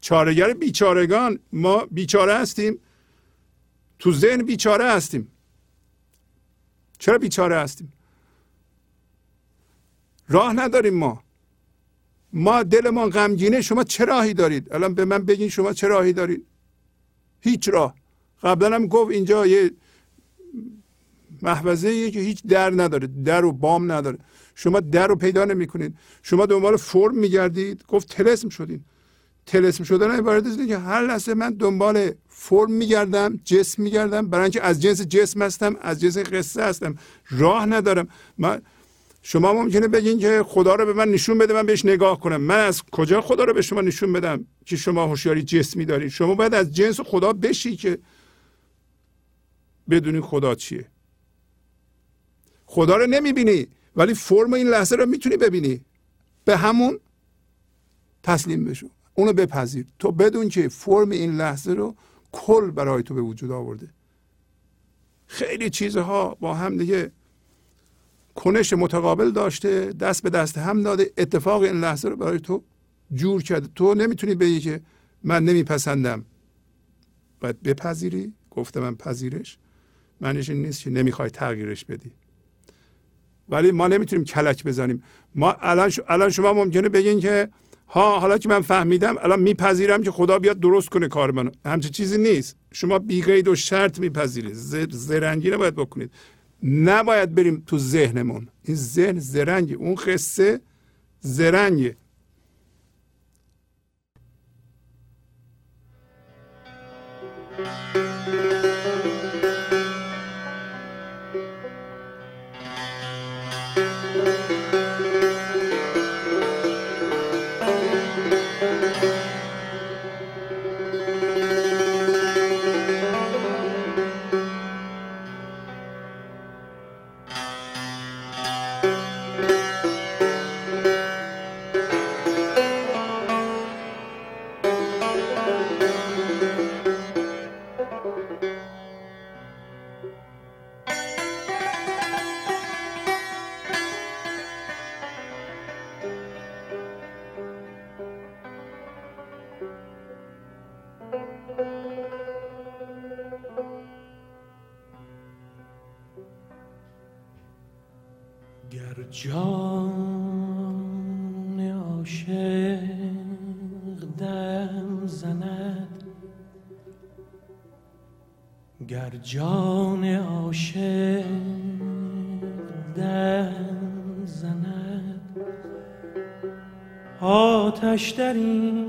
Speaker 1: چارگر بیچارگان ما بیچاره هستیم. تو ذهن بیچاره هستیم. چرا بیچاره هستیم؟ راه نداریم ما. ما دلمان غمگینه شما چه راهی دارید؟ الان به من بگین شما چه راهی دارید؟ هیچ راه. قبلا هم گفت اینجا یه محوزه که هیچ در نداره در و بام نداره. شما در رو پیدا نمی کنید شما دنبال فرم میگردید. گفت تلسم شدین. تلسم شدن عبارت از که هر لحظه من دنبال فرم میگردم جسم میگردم. برای اینکه از جنس جسم هستم از جنس قصه هستم. راه ندارم. من شما ممکنه بگین که خدا رو به من نشون بده من بهش نگاه کنم. من از کجا خدا رو به شما نشون بدم که شما هوشیاری جسمی دارید شما باید از جنس خدا بشی که بدونی خدا چیه. خدا رو نمی‌بینی ولی فرم این لحظه رو می‌تونی ببینی. به همون تسلیم بشو. اونو بپذیر. تو بدون که فرم این لحظه رو کل برای تو به وجود آورده. خیلی چیزها با هم دیگه کنش متقابل داشته دست به دست هم داده. اتفاق این لحظه رو برای تو جور کرده. تو نمی‌تونی بگی که من نمیپسندم. باید بپذیری. گفته من پذیرش. معنیش این نیست که نمی‌خوای تغییرش بدی. ولی ما نمی‌تونیم کلک بزنیم. ما الان, الان شما ممکنه بگین که ها حالا که من فهمیدم الان میپذیرم که خدا بیاد درست کنه کار منو. همچه چیزی نیست. شما بیقید و شرط میپذیرید. زرنگی نباید بکنید. نباید بریم تو ذهنمون. این ذهن زرنگی. اون قصه زرنگه.
Speaker 3: جان عاشق دم زند. آتش در این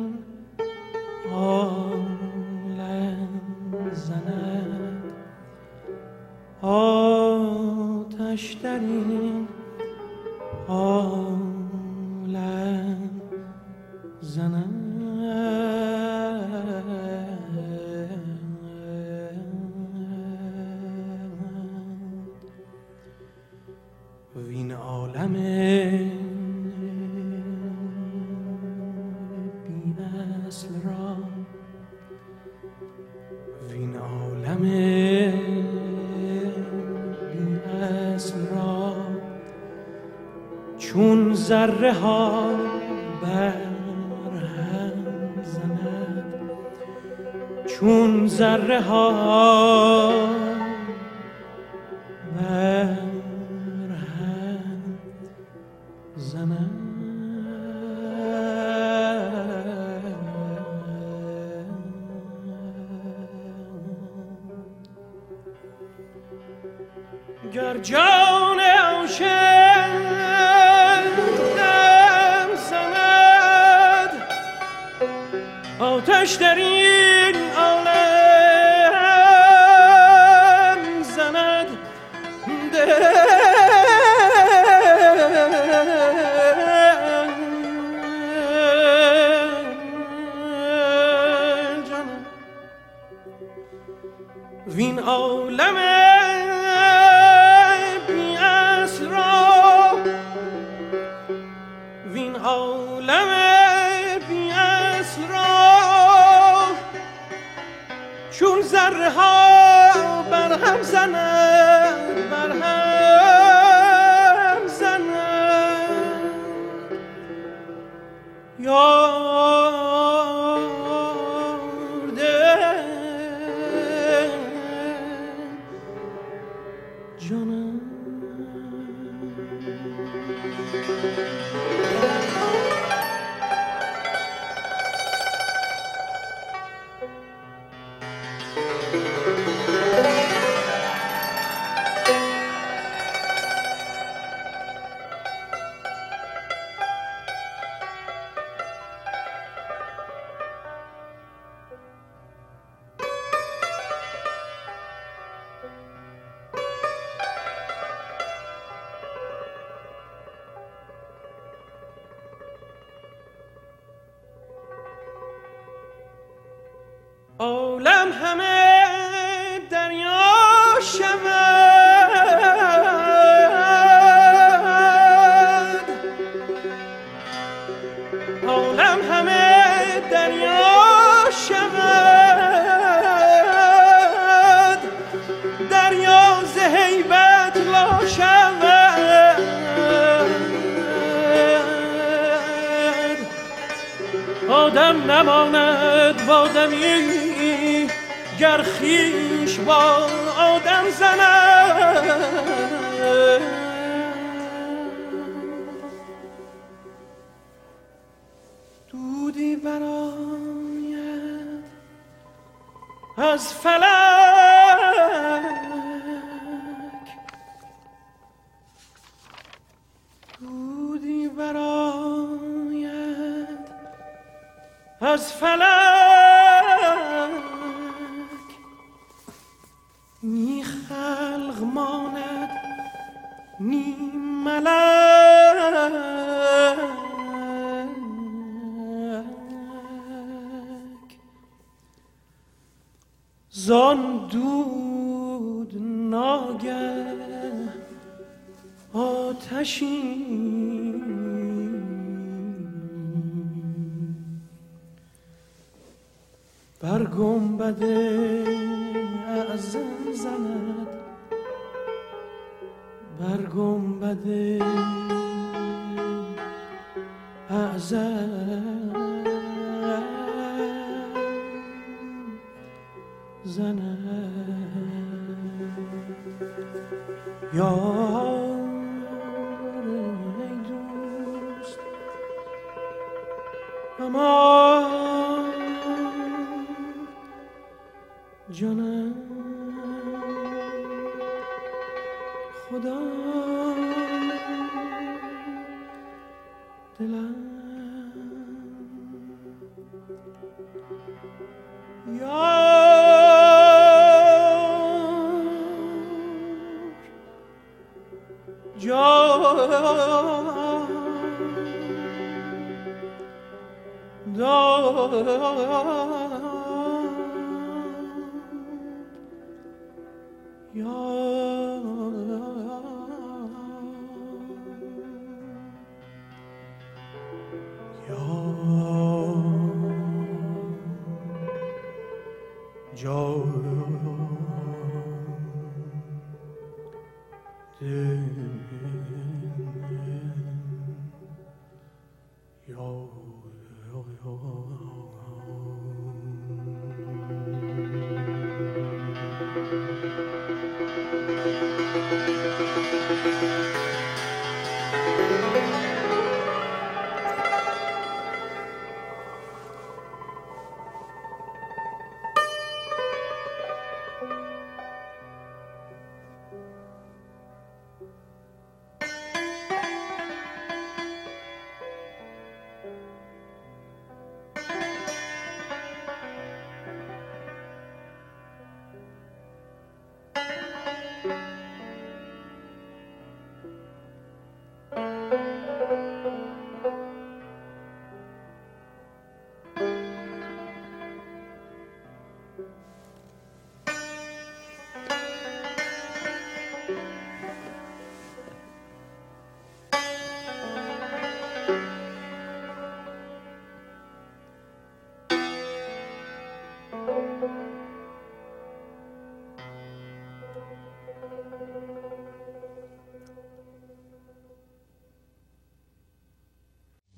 Speaker 3: خدا.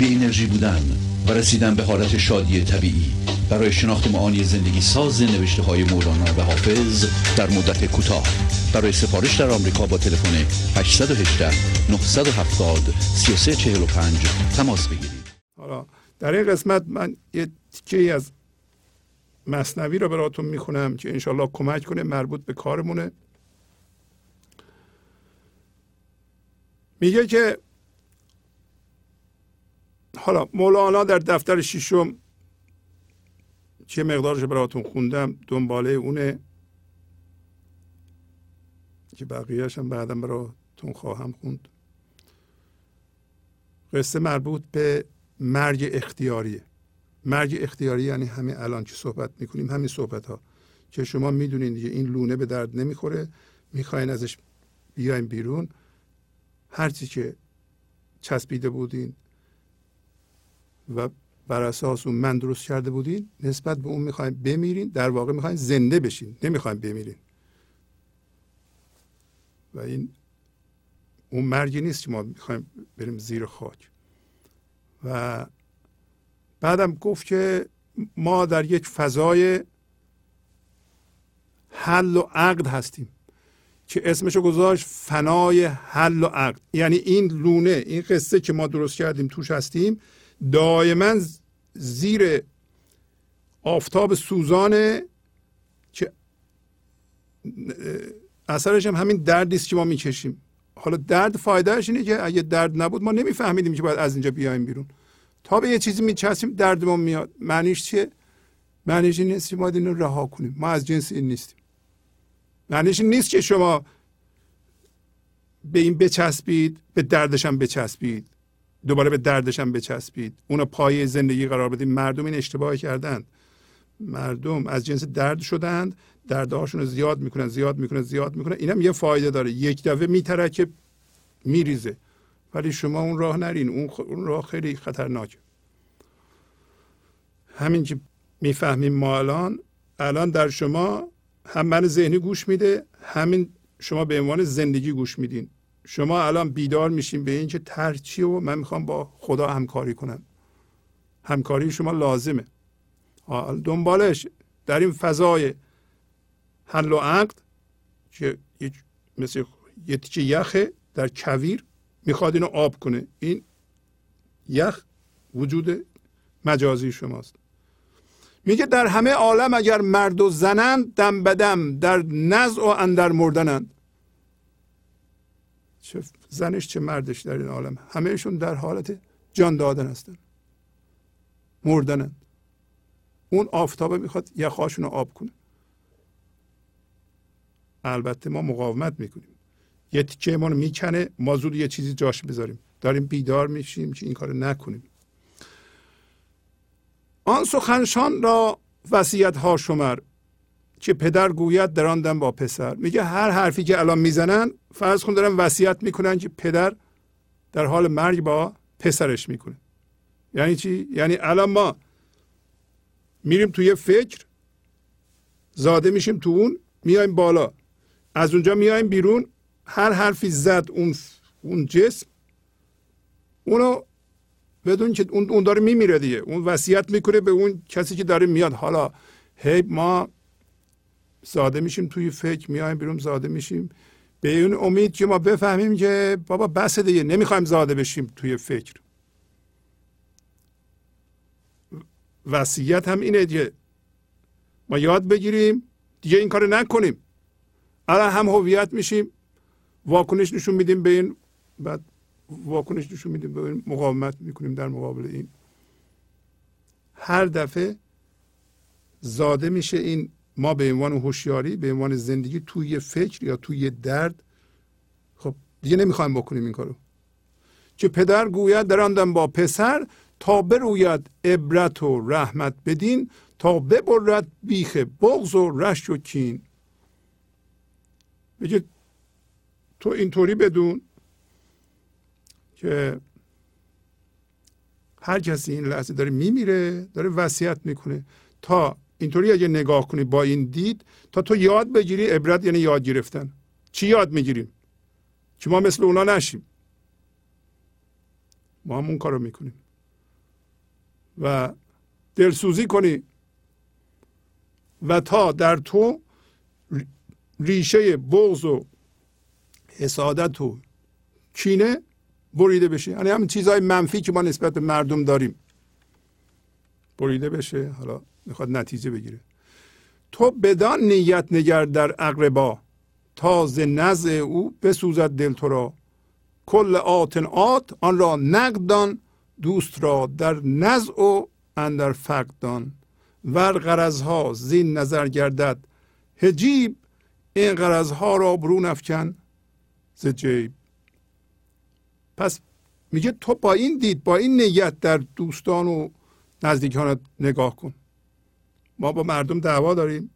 Speaker 2: بی انرژی بودن و رسیدن به حالت شادی طبیعی. برای شناخت معانی زندگی ساز نوشته های مولانا و حافظ در مدت کوتاه. برای سفارش در آمریکا با تلفن 818 970 3345 تماس بگیرید.
Speaker 1: حالا در این قسمت من یه تیکه از مصنوی رو براتون می‌خونم که انشالله کمک کنه مربوط به کارمونه. میگه که حالا مولانا در دفتر ششم چه مقدارش براتون خوندم؟ دنباله اونه که بقیهش هم بعدا براتون خواهم خوند. قصه مربوط به مرگ اختیاریه. مرگ اختیاری یعنی همین الان که صحبت می‌کنیم همین صحبت ها که شما می‌دونین دیگه این لونه به درد نمی‌خوره می‌خواین ازش بیاین بیرون. هرچی که چسبیده بودین و بر اساس اون من درست کرده بودین نسبت به اون می‌خواین بمیرین در واقع می‌خواین زنده بشین نمی‌خواین بمیرین. و این اون مرگی نیست که ما می‌خوایم بریم زیر خاک. و بعدم گفت که ما در یک فضای حل و عقد هستیم که اسمشو گذاشت فنای حل و عقد. یعنی این لونه این قصه که ما درست کردیم توش هستیم دائما زیر آفتاب سوزانه که اثرش هم همین دردی است که ما می‌کشیم. حالا درد فایدهش اینه که اگه درد نبود ما نمیفهمیدیم که باید از اینجا بیایم بیرون. تا به یه چیزی میچسیم دردمون میاد. معنیش چیه؟ معنیش این نیست که باید اینو رها کنیم. ما از جنس این نیستیم. معنیش این نیست که شما به این بچسبید به دردش هم بچسبید. دوباره به دردش هم بچسبید. اونو پای زندگی قرار بدید مردم این اشتباه کردند مردم از جنس درد شدند دردهاشون رو زیاد می‌کنن زیاد می‌کنن زیاد می‌کنن. اینم یه فایده داره. یک دفعه میترکه میریزه. ولی شما اون راه نرین. اون, اون راه خیلی خطرناکه. همین که می‌فهمیم ما الان. الان در شما هم من ذهنی گوش میده همین شما به عنوان زندگی گوش میدین. شما الان بیدار میشین به اینکه ترچی و من می‌خوام با خدا همکاری کنم. همکاری شما لازمه. دنبالش در این فضای حل و عقد که مثل یه تیکه یخه در کویر می‌خواد اینو آب کنه. این یخ وجود مجازی شماست. میگه در همه عالم اگر مرد و زنند دم بدم در نزع و اندر مردنند. چه زنش چه مردش در این عالم همهشون در حالت جان دادن هستن. مردنند اون آفتابه می‌خواد یخاشون رو آب کنه. البته ما مقاومت می‌کنیم. یه تیکه ما می‌کنه ما زود یه چیزی جاش بذاریم. داریم بیدار میشیم که این کار نکنیم. آن سخنشان را وسیعت ها شمر. که پدر گوید دراندن با پسر. میگه هر حرفی که الان می‌زنن فرض کن دارن وصیت می‌کنن که پدر در حال مرگ با پسرش می‌کنه. یعنی چی؟ یعنی الان ما میریم توی فکر زاده میشیم تو اون میایم بالا. از اونجا میایم بیرون هر حرفی زد اون اون جسم اونو بدون که اون اون داره میمیره دیگه. اون وصیت می‌کنه به اون کسی که داره میاد. حالا هی ما زاده میشیم توی فکر میایم بیرون زاده میشیم. به اون امید که ما بفهمیم که بابا بس دیگه نمی‌خوایم زاده بشیم توی فکر. وصیت هم اینه دیگه. ما یاد بگیریم دیگه این کار نکنیم. الان هم هویت میشیم واکنش نشون میدیم به این بعد واکنش نشون میدیم به این مقاومت می‌کنیم در مقابل این. هر دفعه زاده میشه این ما به عنوان هوشیاری به عنوان زندگی توی فکر یا توی درد خب دیگه نمی‌خوایم بکنیم این کارو. که پدر گوید دراندم با پسر تا بروید عبرت و رحمت بدین تا ببرد بیخ بغض و رشت و کین. بگه تو اینطوری بدون که هر کسی این لحظه داره میمیره داره وصیت می‌کنه تا اینطوری اگه نگاه کنی با این دید تا تو یاد بگیری عبرت یعنی یاد گرفتن. چی یاد می‌گیریم؟ که ما مثل اونا نشیم. ما هم اون کارو می‌کنیم. و دلسوزی کنی. و تا در تو ریشه بغض و حسادت و کینه بریده بشه یعنی همین چیزهای منفی که ما نسبت به مردم داریم. بریده بشه. حالا می‌خواد نتیجه بگیره. تو بدان نیت نگر در اقربا تاز نز او بسوزد دل تو را. کل آتن آت آن را نقدان دوست را در نزع و اندر فقدان ور غرضها زین نظر گردد هجیب این غرضها را برون افکن. ز جیب. پس میگه تو با این دید با این نیت در دوستان و نزدیکانت نگاه کن. ما با مردم دعوا داریم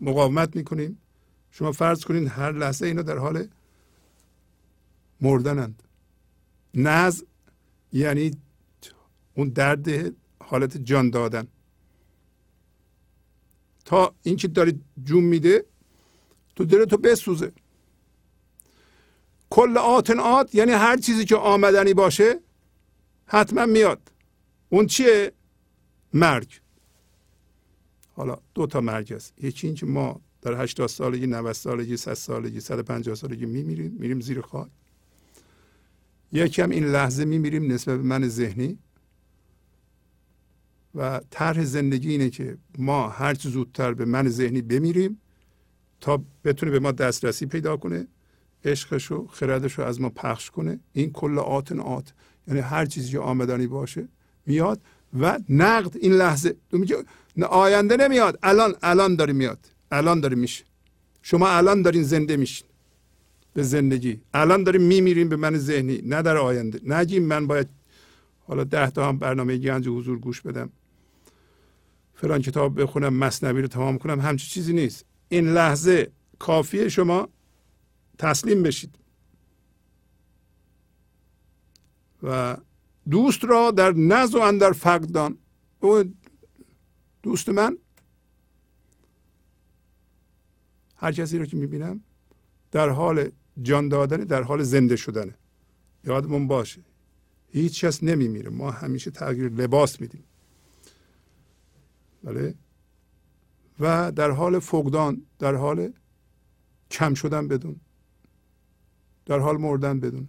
Speaker 1: مقاومت می‌کنیم. شما فرض کنید هر لحظه اینا در حال مردنند. نز یعنی اون درد حالت جان دادن. تا اینکه داری جون میده تو دل تو بسوزه. کل آتن آت یعنی هر چیزی که آمدنی باشه حتما میاد. اون چیه؟ مرگ. حالا دو تا است. یکی اینکه ما در 80 سالگی 90 سالگی 100 سالگی 150 سالگی میمیریم میریم زیر خاک. یکی هم این لحظه میمیریم نسبت به من ذهنی. و طرح زندگی اینه که ما هر چه زودتر به من ذهنی بمیریم تا بتونه به ما دسترسی پیدا کنه عشقش و خردش رو از ما پخش کنه. این کل آتن آت یعنی هر چیزی که آمدنی باشه میاد. و نقد این لحظه تو میگه آینده نمیاد. الان الان داری میاد. الان داری میشه. شما الان دارین زنده میشین. به زندگی. الان داریم میمیریم به من ذهنی. نه در آینده. نگیم من باید حالا ده تا هم برنامه گنج حضور گوش بدم. فلان کتاب بخونم مصنوی رو تمام کنم. همچی چیزی نیست. این لحظه کافیه شما تسلیم بشید. و دوست را در نز و اندر فقدان. دوست من. هر کسی رو که می‌بینم در حال جان دادن در حال زنده شدنه یادمون باشه. هیچ کس نمیمیره. ما همیشه تغییر لباس میدیم. بله؟ و در حال فقدان در حال کم شدن بدون. در حال مردن بدون.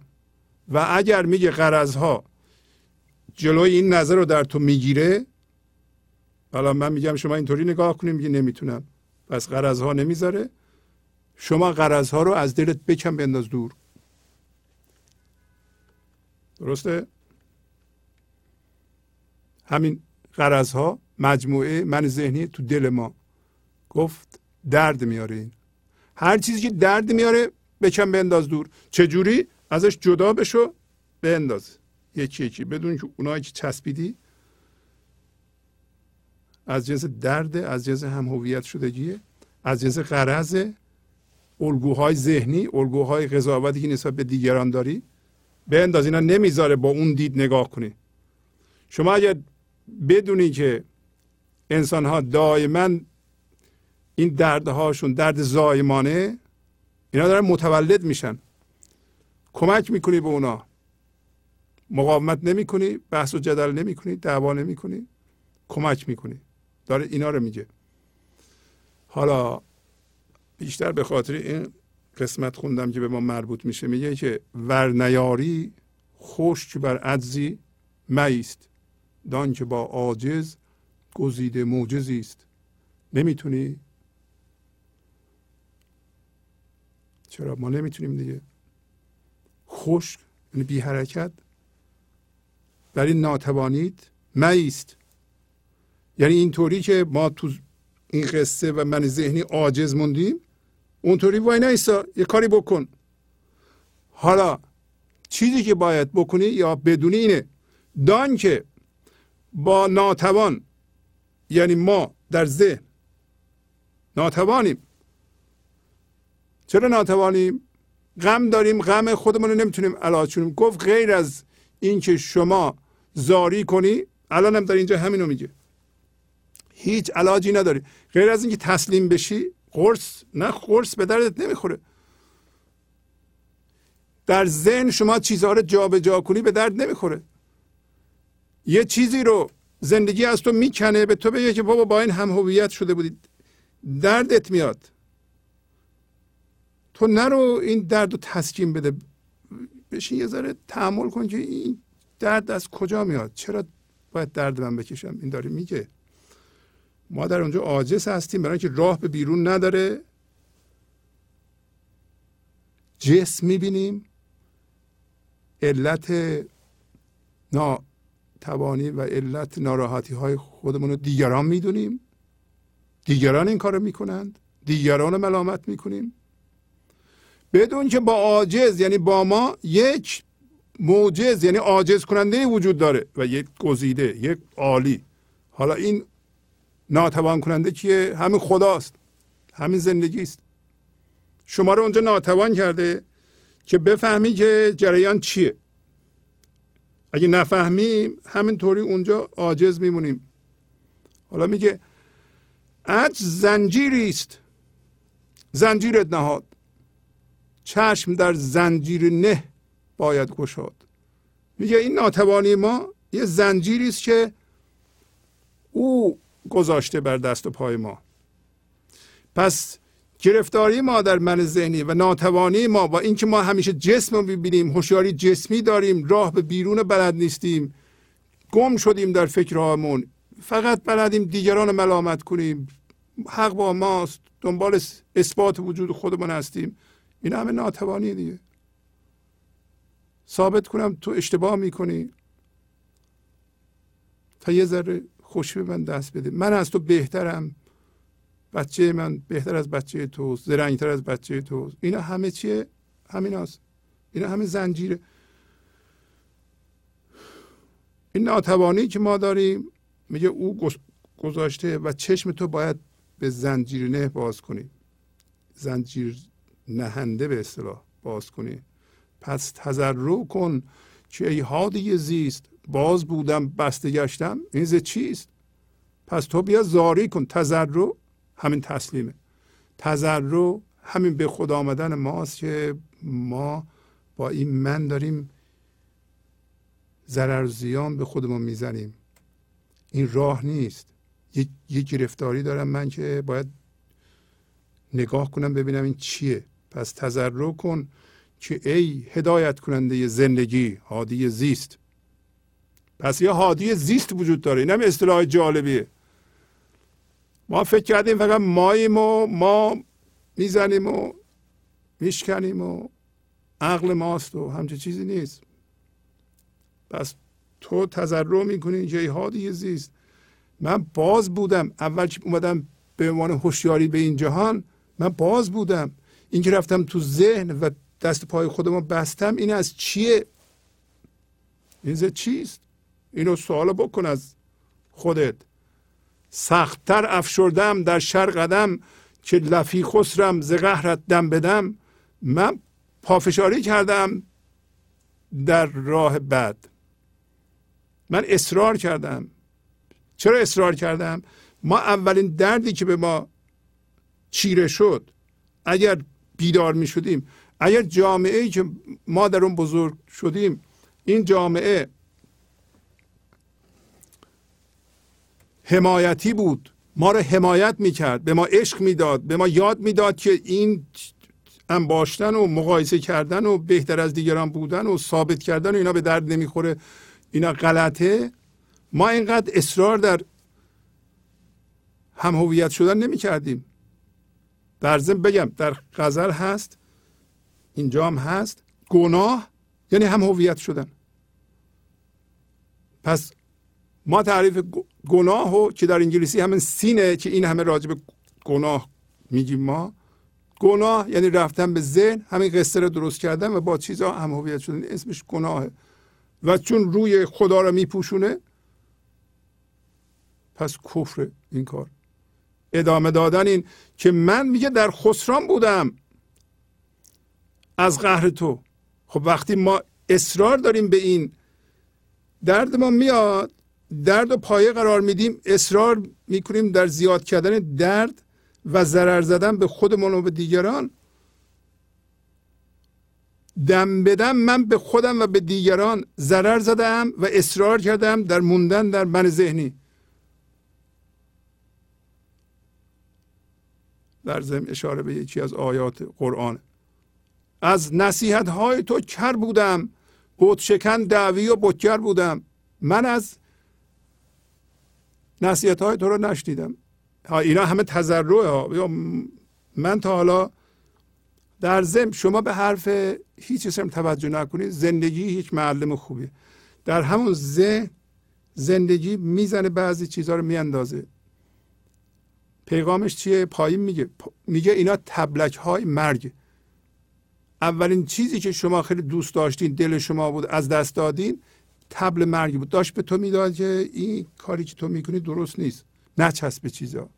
Speaker 1: و اگر میگه قرضها جلوی این نظر رو در تو می‌گیره حالا من میگم شما اینطوری نگاه کنیم میگه نمی‌تونم. پس قرضها نمی‌ذاره. شما قرضها رو از دلت بکن بنداز دور. درسته؟ همین قرضها مجموعه من ذهنی تو دل ما. گفت درد میاره این. هر چیزی که درد میاره بکن بنداز دور. چجوری؟ ازش جدا بشو بنداز. یکی یکی. بدون که اونایی که چسبیدی از جنس درد از جنس هم هویت شدگیه از جنس قرض الگوهای ذهنی الگوهای قضاوتی که نسبت به دیگران داری بنداز اینا نمی‌ذاره با اون دید نگاه کنی. شما اگر بدونی که انسان ها دائما این دردهاشون درد زایمانه اینا دارن متولد میشن. کمک می‌کنی به اونا. مقاومت نمی‌کنی بحث و جدل نمی‌کنی دعوا نمی‌کنی کمک می‌کنی. داره اینا رو میگه. حالا بیشتر به خاطر این قسمت خوندم که به ما مربوط میشه میگه که ورنیاری خوش بر عجزی میست دان که با عاجز گزیده موجزی است. نمی‌تونی؟ چرا؟ ما نمی‌تونیم دیگه. خشک یعنی بی حرکت. در این ناتوانید میست یعنی اینطوری که ما تو این قصه و من ذهنی عاجز موندیم اونطوری وای نیستا یه کاری بکن. حالا چیزی که باید بکنی یا بدونی اینه دان که با ناتوان یعنی ما در ذهن ناتوانیم. چرا ناتوانیم؟ غم داریم غم خودمون رو نمی‌تونیم علاج کنیم. گفت غیر از اینکه شما زاری کنی الان هم در اینجا همینو میگه. هیچ علاجی نداری. غیر از اینکه تسلیم بشی قرص نه قرص به دردت نمی‌خوره. در ذهن شما چیزها رو جابجا جا کنی به درد نمی‌خوره. یه چیزی رو زندگی از تو می‌کنه به تو بگه که بابا با این هم هویت شده بودی. دردت میاد. تو نرو این درد رو تسکین بده. بشین یه ذره تحمل کن که این درد از کجا میاد؟ چرا باید درد من بکشم؟ این داره میگه. ما در اونجا عاجز هستیم برای اینکه راه به بیرون نداره. جسم می‌بینیم. علت ناتوانی و علت ناراحتی های خودمون رو دیگران می‌دونیم. دیگران این کارو می‌کنند. دیگران رو ملامت می‌کنیم. بدون که با عاجز یعنی با ما یک موجز یعنی عاجز کننده وجود داره و یک گزیده یک عالی. حالا این ناتوان کننده کیه؟ همین خداست. همین زندگی است شما رو اونجا ناتوان کرده که بفهمی که جریان چیه. اگه نفهمیم همینطوری اونجا عاجز میمونیم. حالا میگه عج زنجیری است زنجیرت نهاد. چشم در زنجیر نه باید گشاد. میگه این ناتوانی ما یه زنجیری است که او گذاشته بر دست و پای ما. پس گرفتاری ما در من ذهنی و ناتوانی ما با اینکه ما همیشه جسم رو ببینیم هوشیاری جسمی داریم راه به بیرون بلد نیستیم گم شدیم در فکرهامون فقط بلدیم دیگران رو ملامت کنیم. حق با ماست دنبال اثبات وجود خودمون هستیم. این همه ناتوانی دیگه. ثابت کنم تو اشتباه می‌کنی. تا یه ذره خوشی به من دست بده. من از تو بهترم. بچه من بهتر از بچه تو زرنگتر از بچه تو اینا همه چیه؟ همین هست اینا همه زنجیره. این ناتوانی که ما داریم میگه او گذاشته و چشم تو باید به زنجیر نه باز کنی. زنجیر نهنده به اصطلاح باز کنی. پس تذرع کن که ای زیست. باز بودم بسته گشتم. این ز چیست؟ پس تو بیا زاری کن. تذرع همین تسلیمه. تذرع همین به خدا آمدن ماست که ما با این من داریم ضرر زیان به خودمون می‌زنیم. این راه نیست. یه, یه گرفتاری دارم من که باید نگاه کنم ببینم این چیه. پس تذرع کن که ای هدایت کننده زندگی هادی زیست. پس یه هادی زیست وجود داره. این هم اصطلاح جالبیه. ما فکر کردیم فقط ماییم و ما می‌زنیم و میشکنیم و عقل ماست و همچه چیزی نیست. پس تو تذرع می‌کنی جای هادی زیست. من باز بودم. اول که اومدم به عنوان هوشیاری به این جهان من باز بودم. اینکه رفتم تو ذهن و دست پای خودم بستم این از چیه؟ این چیست؟ اینو سوال بکن از خودت. سختتر افشردم در شر قدم که لفی خسرم ز قهرت دم بدم من پافشاری کردم در راه بد. من اصرار کردم. چرا اصرار کردم؟ ما اولین دردی که به ما چیره شد اگر بیدار می شدیم اگر جامعه ای که ما در اون بزرگ شدیم این جامعه حمایتی بود. ما رو حمایت می‌کرد به ما عشق می‌داد به ما یاد می‌داد که این انباشتن و مقایسه کردن و بهتر از دیگران بودن و ثابت کردن و اینا به درد نمی‌خوره. اینا غلطه. ما اینقدر اصرار در هم هویت شدن نمی کردیم در ضمن بگم در غزل هست اینجا هم هست. گناه یعنی هم هویت شدن. پس ما تعریف گناه و که در انگلیسی همین سینه که این همه راجب گناه میگیم ما. گناه یعنی رفتن به ذهن همین قصه رو درست کردن و با چیزها هم هویت شدن. اسمش گناهه و چون روی خدا رو میپوشونه پس کفر این کار. ادامه دادن این که من میگه در خسران بودم. از قهر تو. خب وقتی ما اصرار داریم به این درد ما میاد. درد و پایه قرار میدیم اصرار می‌کنیم در زیاد کردن درد و ضرر زدن به خودمون و به دیگران. دم بدم من به خودم و به دیگران ضرر زدم و اصرار کردم در موندن در من ذهنی. در ضمن اشاره به یکی از آیات قرآن. از نصیحت های تو کر بودم بود شکن دعوی و بتگر بودم. من از نصیحت های تو رو نشنیدم. اینا همه تذرعه ها. من تا حالا در ضمن شما به حرف هیچ اسم توجه نکنید. زندگی هیچ معلم خوبی. در همون ذهن زندگی می‌زنه بعضی چیزها رو میاندازه. پیغامش چیه؟ پایین میگه. میگه اینا تبلک های مرگ اولین چیزی که شما خیلی دوست داشتین دل شما بود از دست دادین تبل مرگ بود. داشت به تو می‌داد که این کاری که تو می‌کنی درست نیست. نچسب به چیزا.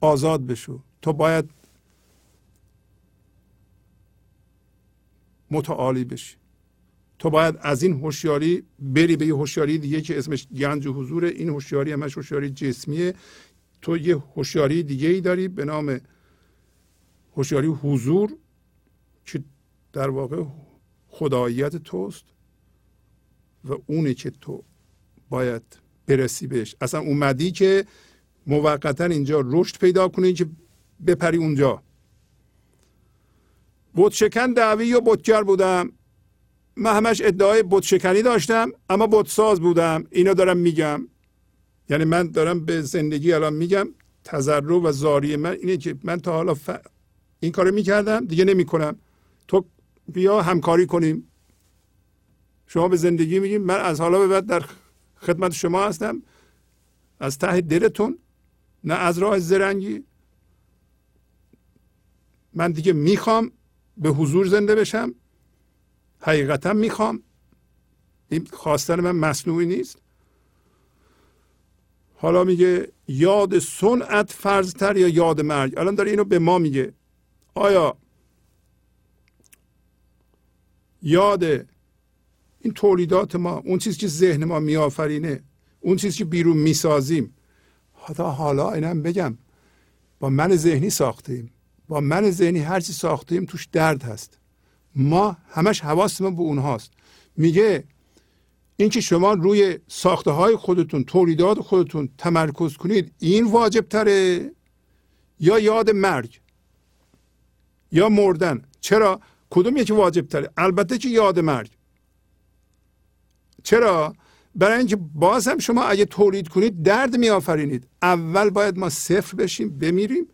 Speaker 1: آزاد بشو. تو باید متعالی بشی. تو باید از این هوشیاری بری به یه هوشیاری دیگه که اسمش گنج و حضور. این هوشیاری همش هوشیاری جسمیه. تو یه هوشیاری دیگه ای داری به نام هوشیاری حضور که در واقع خداییت توست. و اونه که تو باید برسی بهش. اصلا اومدی که موقتا اینجا رشد پیدا کنی که بپری اونجا. بت شکن دعوی و بتگر بودم؟ من همش ادعای بت شکنی داشتم اما بت ساز بودم. اینا دارم میگم. یعنی من دارم به زندگی الان میگم تذرع و زاری من اینه که من تا حالا ف... این کارو می‌کردم دیگه نمی‌کنم. تو بیا همکاری کنیم. شما به زندگی میگیم من از حالا به بعد در خدمت شما هستم. از ته دلتون نه از راه زرنگی. من دیگه می‌خوام به حضور زنده بشم. حقیقتا می‌خوام. این خواستن من مصنوعی نیست. حالا میگه یاد سنت فرضتر یا یاد مرگ؟ الان داره اینو به ما میگه. آیا یاد این تولیدات ما اون چیزی که ذهن ما میآفرینه اون چیزی که بیرون می‌سازیم. حالا حالا اینم بگم با من ذهنی ساختیم. با من ذهنی هر چی ساختیم توش درد هست. ما همش حواسمون به اونهاست. میگه اینکه شما روی ساخته های خودتون تولیدات خودتون تمرکز کنید این واجب تره یا یاد مرگ؟ یا مردن؟ چرا؟ کدوم یکی واجب تره البته که یاد مرگ. چرا؟ برای اینکه باز هم شما اگه تولید کنید درد می آفرینید اول باید ما صفر بشیم بمیریم.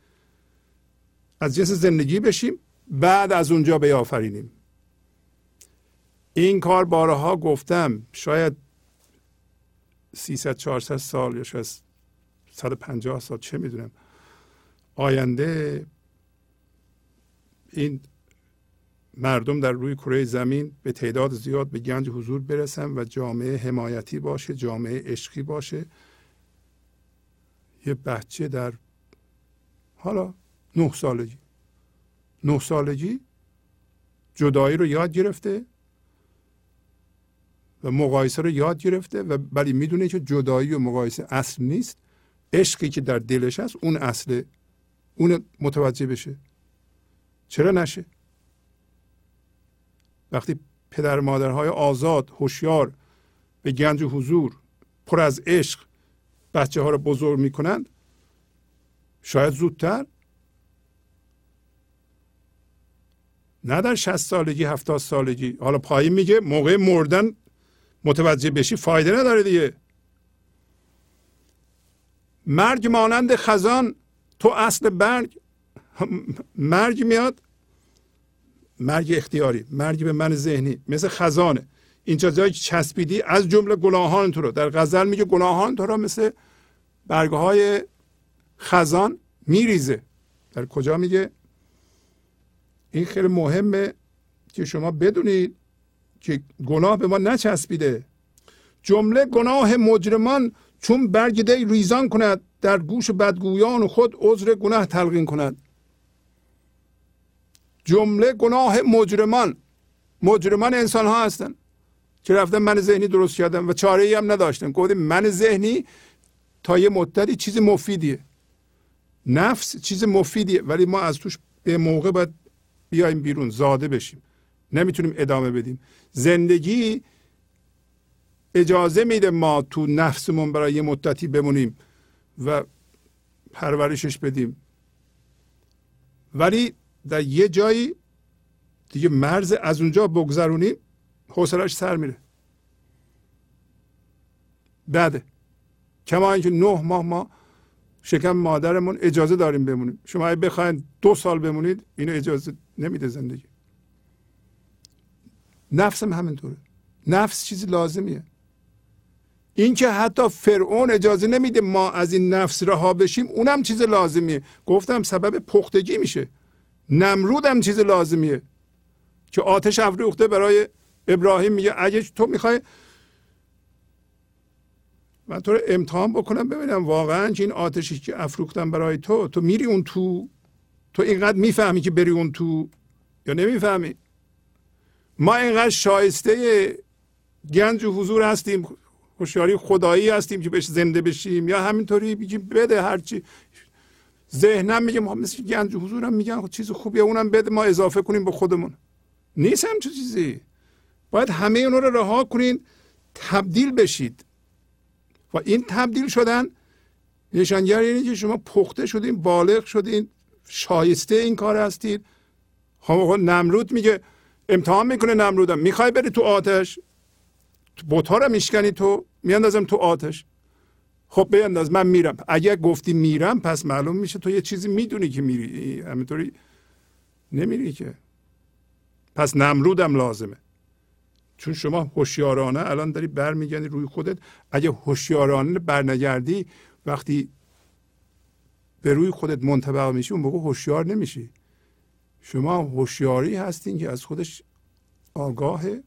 Speaker 1: از جنس زندگی بشیم بعد از اونجا بیافرینیم. این کار بارها گفتم شاید 300 400 سال یا شاید 150 سال چه می‌دونم. آینده این مردم در روی کره زمین به تعداد زیاد به گنج حضور برسن و جامعه حمایتی باشه جامعه عشقی باشه. یه بچه در حالا نه سالگی. نه سالگی جدایی رو یاد گرفته و مقایسه رو یاد گرفته و ولی می‌دونه که جدایی و مقایسه اصل نیست. عشقی که در دلش هست اون اصله. اون متوجه بشه. چرا نشه؟ وقتی پدر مادرهای آزاد هوشیار به گنج و حضور پر از عشق بچه ها رو بزرگ می‌کنند شاید زودتر. نه در 60 سالگی 70 سالگی. حالا پایین میگه موقع مردن متوجه بشی فایده نداره دیگه. مرگ مانند خزان تو اصل برگ مرگ میاد مرگ اختیاری مرگ به من ذهنی مثل خزانه. اینجا جایی که چسبیدی از جمله گناهان تو رو. در غزل میگه گناهان تو رو مثل برگه های خزان میریزه. در کجا میگه؟ این خیلی مهمه که شما بدونید که گناه به ما نچسبیده. جمله گناه مجرمان چون برگ دی ریزان کند در گوش بدگویان خود عذر گناه تلقین کند. جمله گناه مجرمان مجرمان انسان ها هستن. که رفتن من ذهنی درست کردن و چاره ای هم نداشتن. گفتیم من ذهنی تا یه مدتی چیز مفیدیه. نفس چیز مفیدیه. ولی ما از توش به موقع باید بیایم بیرون زاده بشیم. نمی‌تونیم ادامه بدیم. زندگی اجازه میده ما تو نفسمون برای یه مدتی بمونیم و پرورشش بدیم. ولی در یه جایی دیگه مرز از اونجا بگذرونیم حوصلش سر میره. بعد کما اینکه نه ماه ما شکم مادرمون اجازه داریم بمونیم. شما اگه بخواید دو سال بمونید اینو اجازه نمیده زندگی. نفسم همینطوره. نفس چیزی لازمیه. اینکه حتی فرعون اجازه نمیده ما از این نفس رها بشیم اونم چیز لازمیه. گفتم سبب پختگی میشه. نمرود هم چیز لازمیه. که آتش افروخته برای ابراهیم میگه اگه تو می‌خوای من تو رو امتحان بکنم ببینم واقعا که این آتشی که افروختم برای تو تو میری اون تو؟ تو اینقدر می‌فهمی که بری اون تو یا نمی‌فهمی؟ ما اینقدر شایسته گنج و حضور هستیم هوشیاری خدایی هستیم که بهش زنده بشیم یا همینطوری بگیم بده هرچی. ذهنم میگه ما مثل گنج حضورم میگن خب چیز خوبیه اونم بده ما اضافه کنیم به خودمون. نیست هم چه چیزی. باید همه اون رو رها کنین تبدیل بشید. و این تبدیل شدن نشانگر اینه که شما پخته شدین بالغ شدین شایسته این کار هستید خب نمرود میگه امتحان می‌کنه نمرودم. می‌خوای بری تو آتش؟ بوتا رو میشکنی تو؟ میاندازم تو آتش. خب بیانداز من میرم. اگر گفتی میرم پس معلوم میشه تو یه چیزی می‌دونی که میری. همینطوری نمیری که. پس نمرودم لازمه. چون شما هوشیارانه الان داری برمیگردی روی خودت. اگه هوشیارانه برنگردی وقتی به روی خودت منطبق میشی اون موقع هوشیار نمیشی. شما هوشیاری هستین که از خودش آگاهه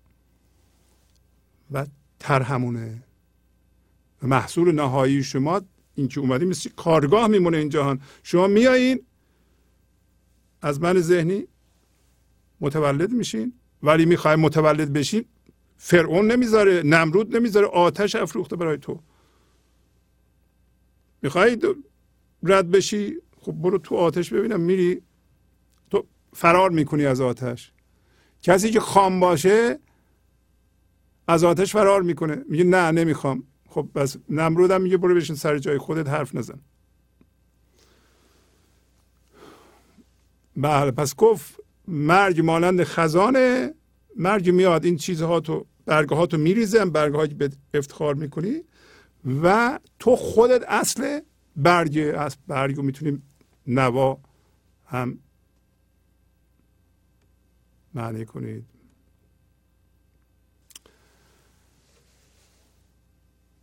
Speaker 1: و ترهمونه محصول نهایی شما این که اومدی مثل کارگاه میمونه این جهان. شما میایین از من ذهنی متولد میشین ولی می‌خوای متولد بشین فرعون نمی‌ذاره نمرود نمی‌ذاره آتش افروخته برای تو. می‌خوای رد بشی خب برو تو آتش ببینم میری تو فرار می‌کنی از آتش. کسی که خام باشه از آتش فرار می‌کنه. میگه نه نمی‌خوام. خب بس نمرودم میگه برو بشین سر جای خودت حرف نزن. بله پس گفت مرگ مانند خزانه مرگ میاد این چیزها تو برگه ها تو میریزه برگه که به افتخار می‌کنی و تو خودت اصل برگ از برگ می‌تونیم نوا هم معنی کنید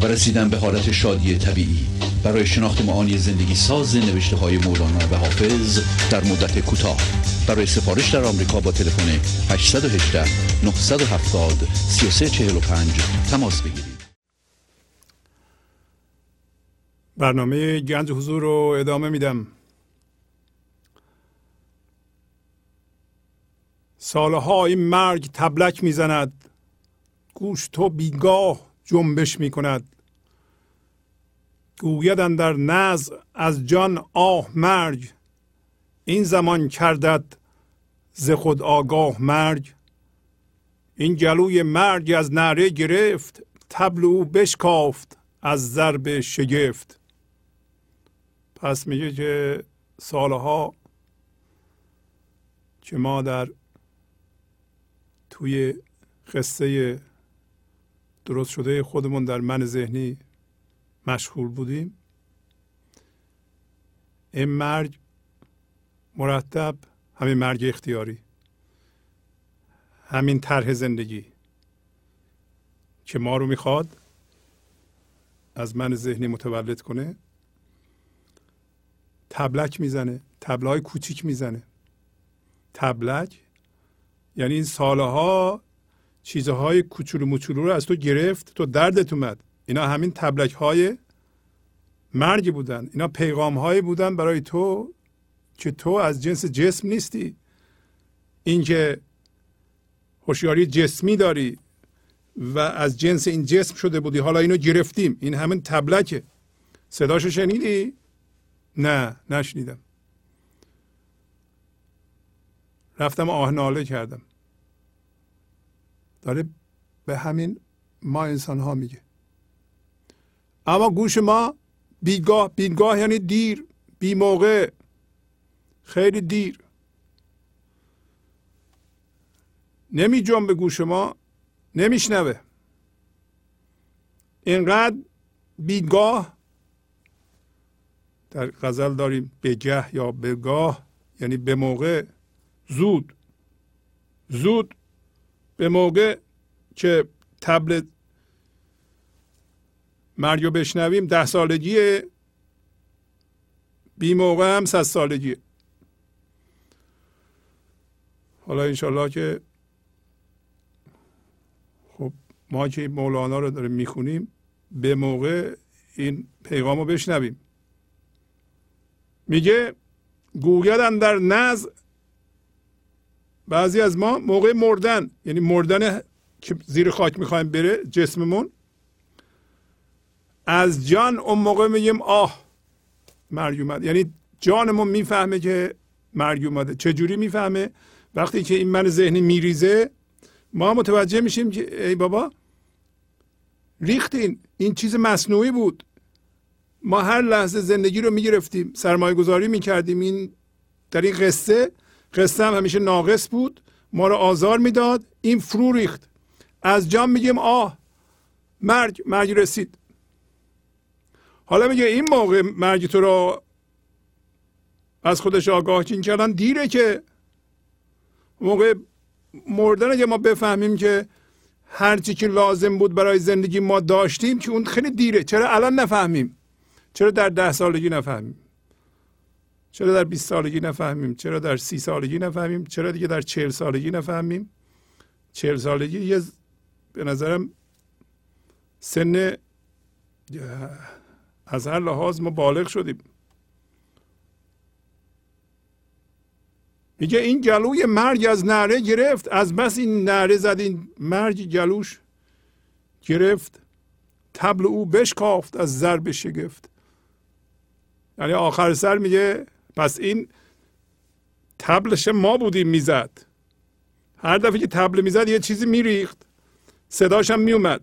Speaker 2: و رسیدن به حالت شادی طبیعی. برای شناخت معانی زندگی ساز نوشته های مولانا و حافظ در مدت کوتاه. برای سفارش در آمریکا با تلفن 818 970 3345 تماس بگیرید.
Speaker 1: برنامه گنج حضور رو ادامه میدم. سالها این مرگ تبلک می‌زند. گوش تو بیگاه. جنبش می‌کند. گویدن در نز از جان آه مرگ این زمان کردد ز خود آگاه مرگ. این گلوی مرگ از نره گرفت تبل او بشکافت از ضرب شگفت. پس میگه که سالها که ما در توی قصه درست شده خودمون در من ذهنی مشغول بودیم. این مرگ مرتب همین مرگ اختیاری همین طرح زندگی که ما رو می‌خواد از من ذهنی متولد کنه. تبلک می‌زنه تبلهای کوچیک می‌زنه. تبلک یعنی این سالها چیزهای کوچولو موچولو رو از تو گرفت تو دردت اومد. اینا همین تبلک های مرگ بودن. اینا پیغام هایی بودن برای تو که تو از جنس جسم نیستی. اینکه هوشیاری جسمی داری و از جنس این جسم شده بودی حالا اینو گرفتیم. این همین تبلکه. صداشو شنیدی؟ نه نشنیدم. رفتم آهناله کردم. داره به همین ما انسان ها میگه. اما گوش ما بیگاه بیگاه یعنی دیر بی موقع خیلی دیر. نمی به گوش ما نمیشنوه اینقدر بیگاه در غزل داریم بگه یا بگاه یعنی به موقع زود. زود موقع که تبل مرگ بشنویم ده سالگیه. بی موقع هم صد سالگیه. حالا انشالله که خب ما که مولانا رو داریم می‌خونیم به موقع این پیغام رو بشنویم. میگه گویدن در نز بعضی از ما موقع مردن یعنی مردن که زیر خاک می‌خوایم بره جسممون. از جان اون موقع میگیم آه مرگ اومد. یعنی جانمون می‌فهمه که مرگ اومده. چجوری می‌فهمه؟ وقتی که این من ذهنی میریزه ما متوجه میشیم که ای بابا ریختین این. چیز مصنوعی بود. ما هر لحظه زندگی رو می‌گرفتیم سرمایه گذاری می‌کردیم. این در این قصه قصه هم همیشه ناقص بود. ما رو آزار می‌داد. این فرو ریخت. از جام میگیم آه مرگ مرگ رسید. حالا میگه این موقع مرگ تو رو از خودش آگاه چین کردن دیره که موقع مردن که ما بفهمیم که هرچی که لازم بود برای زندگی ما داشتیم که اون خیلی دیره. چرا الان نفهمیم؟ چرا در ده سالگی نفهمیم؟ چرا در 20 سالگی نفهمیم؟ چرا در سی سالگی نفهمیم؟ چرا دیگه در چهل سالگی نفهمیم؟ چهل سالگی یه به نظرم سن از هر لحاظ ما بالغ شدیم. میگه این گلوی مرگ از نره گرفت. از بس این نره زد این مرگ گلوش گرفت. تبل او بشکافت از ضرب شگفت. یعنی آخر سر میگه پس این تبلش ما بودیم می‌زد. هر دفعه که تبل می‌زد یه چیزی میریخت. صداش هم میومد.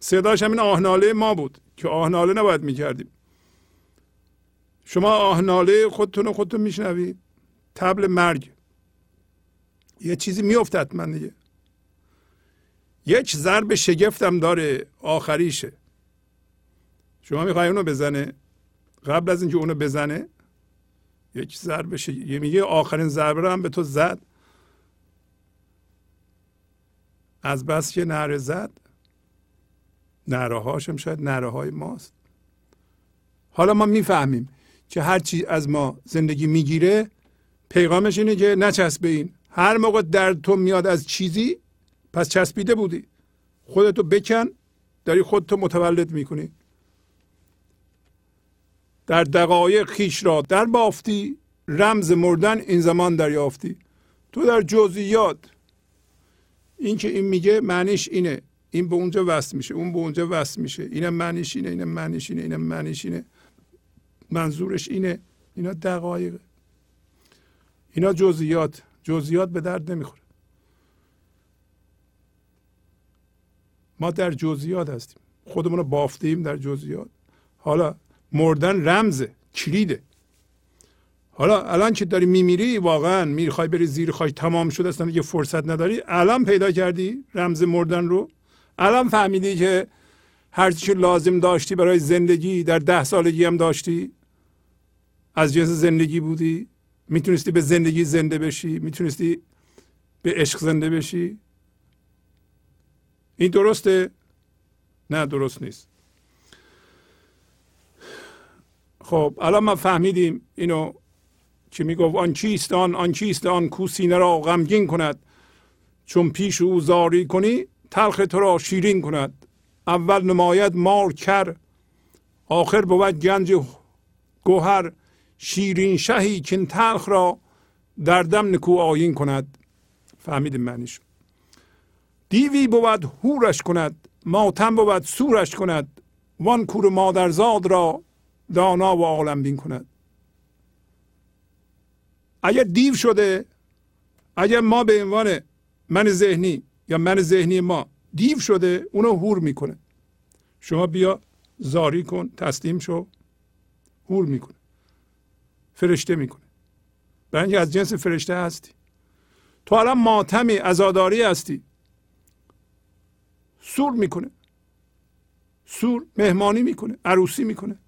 Speaker 1: صداش هم این آهناله ما بود که آهناله نباید می‌کردیم. شما آهناله خودتون خودتون میشنوید تبل مرگ. یه چیزی میافتد من دیگه. یک ضرب شگفتم داره آخریشه. شما می‌خوای اونو بزنه؟ قبل از اینکه اونو بزنه یک ضربه یه میگه آخرین ضربه رو هم به تو زد. از بس که نره زد. نره هاشم شاید نره های ماست. حالا ما می‌فهمیم که هر چی از ما زندگی می‌گیره پیغامش اینه که نچسب این هر موقع در تو میاد از چیزی پس چسبیده بودی. خودتو بکن داری خودتو متولد می‌کنی. در دقایق خیش را در بافتی رمز مردن این زمان دریافتی. تو در جزئیات این که این میگه معنیش اینه. این به اونجا وصل میشه اون به اونجا وصل میشه. اینم معنیش اینه اینم معنیش اینه اینم معنیش اینه. منظورش اینه. اینا دقایق. اینا جزئیات. جزئیات به درد نمی‌خوره. ما در جزئیات هستیم. خودمون رو بافتیم در جزئیات. حالا مردن رمزه کلیده. حالا الان که داری میمیری؟ واقعا می‌خوای بری زیر خاک تمام شده اصلا یه فرصت نداری. الان پیدا کردی رمز مردن رو؟ الان فهمیدی که هر چی لازم داشتی برای زندگی در ده سالگی هم داشتی؟ از جنس زندگی بودی؟ می‌تونستی به زندگی زنده بشی؟ می‌تونستی به عشق زنده بشی؟ این درسته؟ نه درست نیست. خب الان ما فهمیدیم اینو که می‌گفت؟ آن چیست آن؟ آن چیست آن کو سینه را غمگین کند؟ چون پیش او زاری کنی تلخ تو را شیرین کند. اول نماید مار کر آخر بود گنج گوهر. شیرین شهی که تلخ را در دم نکو آیین کند. فهمیدیم معنیش. دیوی بود هورش کند ماتم بود سورش کند. وان کور مادرزاد را دانا و عالم بین کند. اگر دیو شده اگر ما به عنوان من ذهنی یا من ذهنی ما دیو شده اونو هور می‌کنه. شما بیا زاری کن تسلیم شو هور می‌کنه. فرشته می‌کنه. برای اینکه از جنس فرشته هستی. تو الان ماتمی ازاداری هستی. سور می‌کنه. سور مهمانی می‌کنه عروسی می‌کنه.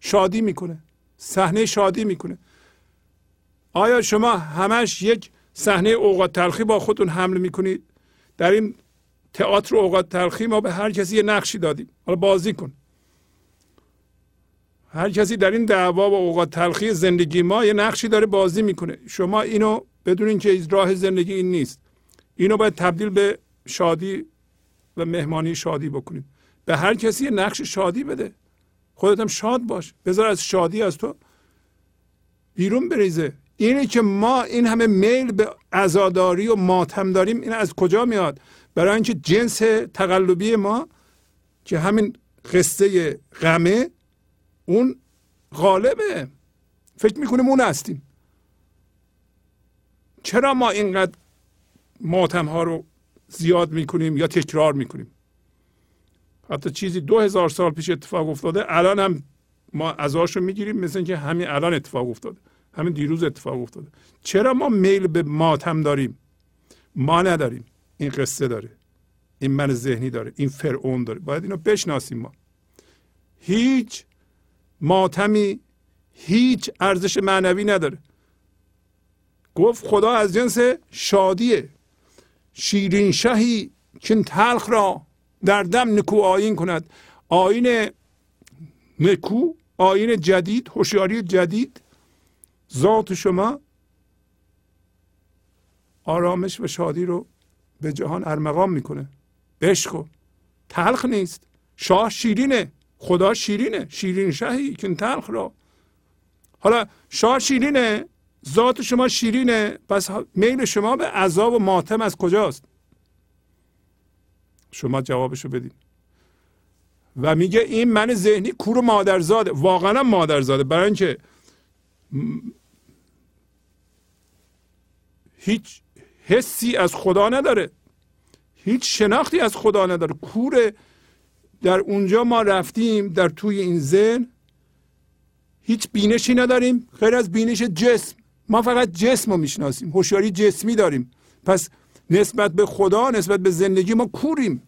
Speaker 1: شادی می‌کنه. صحنه شادی می‌کنه. آیا شما همش یک صحنه اوقات تلخی با خودتون حمل می‌کنید؟ در این تئاتر اوقات تلخی ما به هر کسی یه نقشی دادیم. حالا بازی کن. هر کسی در این دعوا و اوقات تلخی زندگی ما یه نقشی داره بازی می‌کنه. شما اینو بدونین که راه زندگی این نیست. اینو باید تبدیل به شادی و مهمانی شادی بکنید. به هر کسی یه نقش شادی بده. خودت هم شاد باش. بذار از شادی از تو بیرون بریزه. اینه که ما این همه میل به ازاداری و ماتم داریم این از کجا میاد؟ برای اینکه جنس تقلبی ما که همین قصه غمه اون غالبه. فکر می‌کنیم اون هستیم. چرا ما اینقدر ماتم ها رو زیاد می‌کنیم یا تکرار می‌کنیم؟ حتی چیزی دو هزار سال پیش اتفاق افتاده الان هم ما ازاش رو می‌گیریم مثل اینکه همین الان اتفاق افتاده. همین دیروز اتفاق افتاده. چرا ما میل به ماتم داریم؟ ما نداریم. این قصه داره. این من ذهنی داره. این فرعون داره. باید اینو بشناسیم ما. هیچ ماتمی هیچ ارزش معنوی نداره. گفت خدا از جنس شادیه. شیرین شهی که تلخ را در دم نکو آین کند. آین نکو آین جدید هوشیاری جدید. ذات شما آرامش و شادی رو به جهان ارمغان می‌کنه. عشق تلخ نیست. شاه شیرینه. خدا شیرینه. شیرین شهی که تلخ را. حالا شاه شیرینه ذات شما شیرینه. پس میل شما به عذاب و ماتم از کجاست؟ شما جوابشو بدین. و میگه این من ذهنی کور مادرزاده. واقعا مادرزاده. برای اینکه هیچ حسی از خدا نداره. هیچ شناختی از خدا نداره. کور در اونجا ما رفتیم در توی این ذهن هیچ بینشی نداریم. غیر از بینش جسم. ما فقط جسم رو می‌شناسیم. هوشیاری جسمی داریم. پس نسبت به خدا نسبت به زندگی ما کوریم.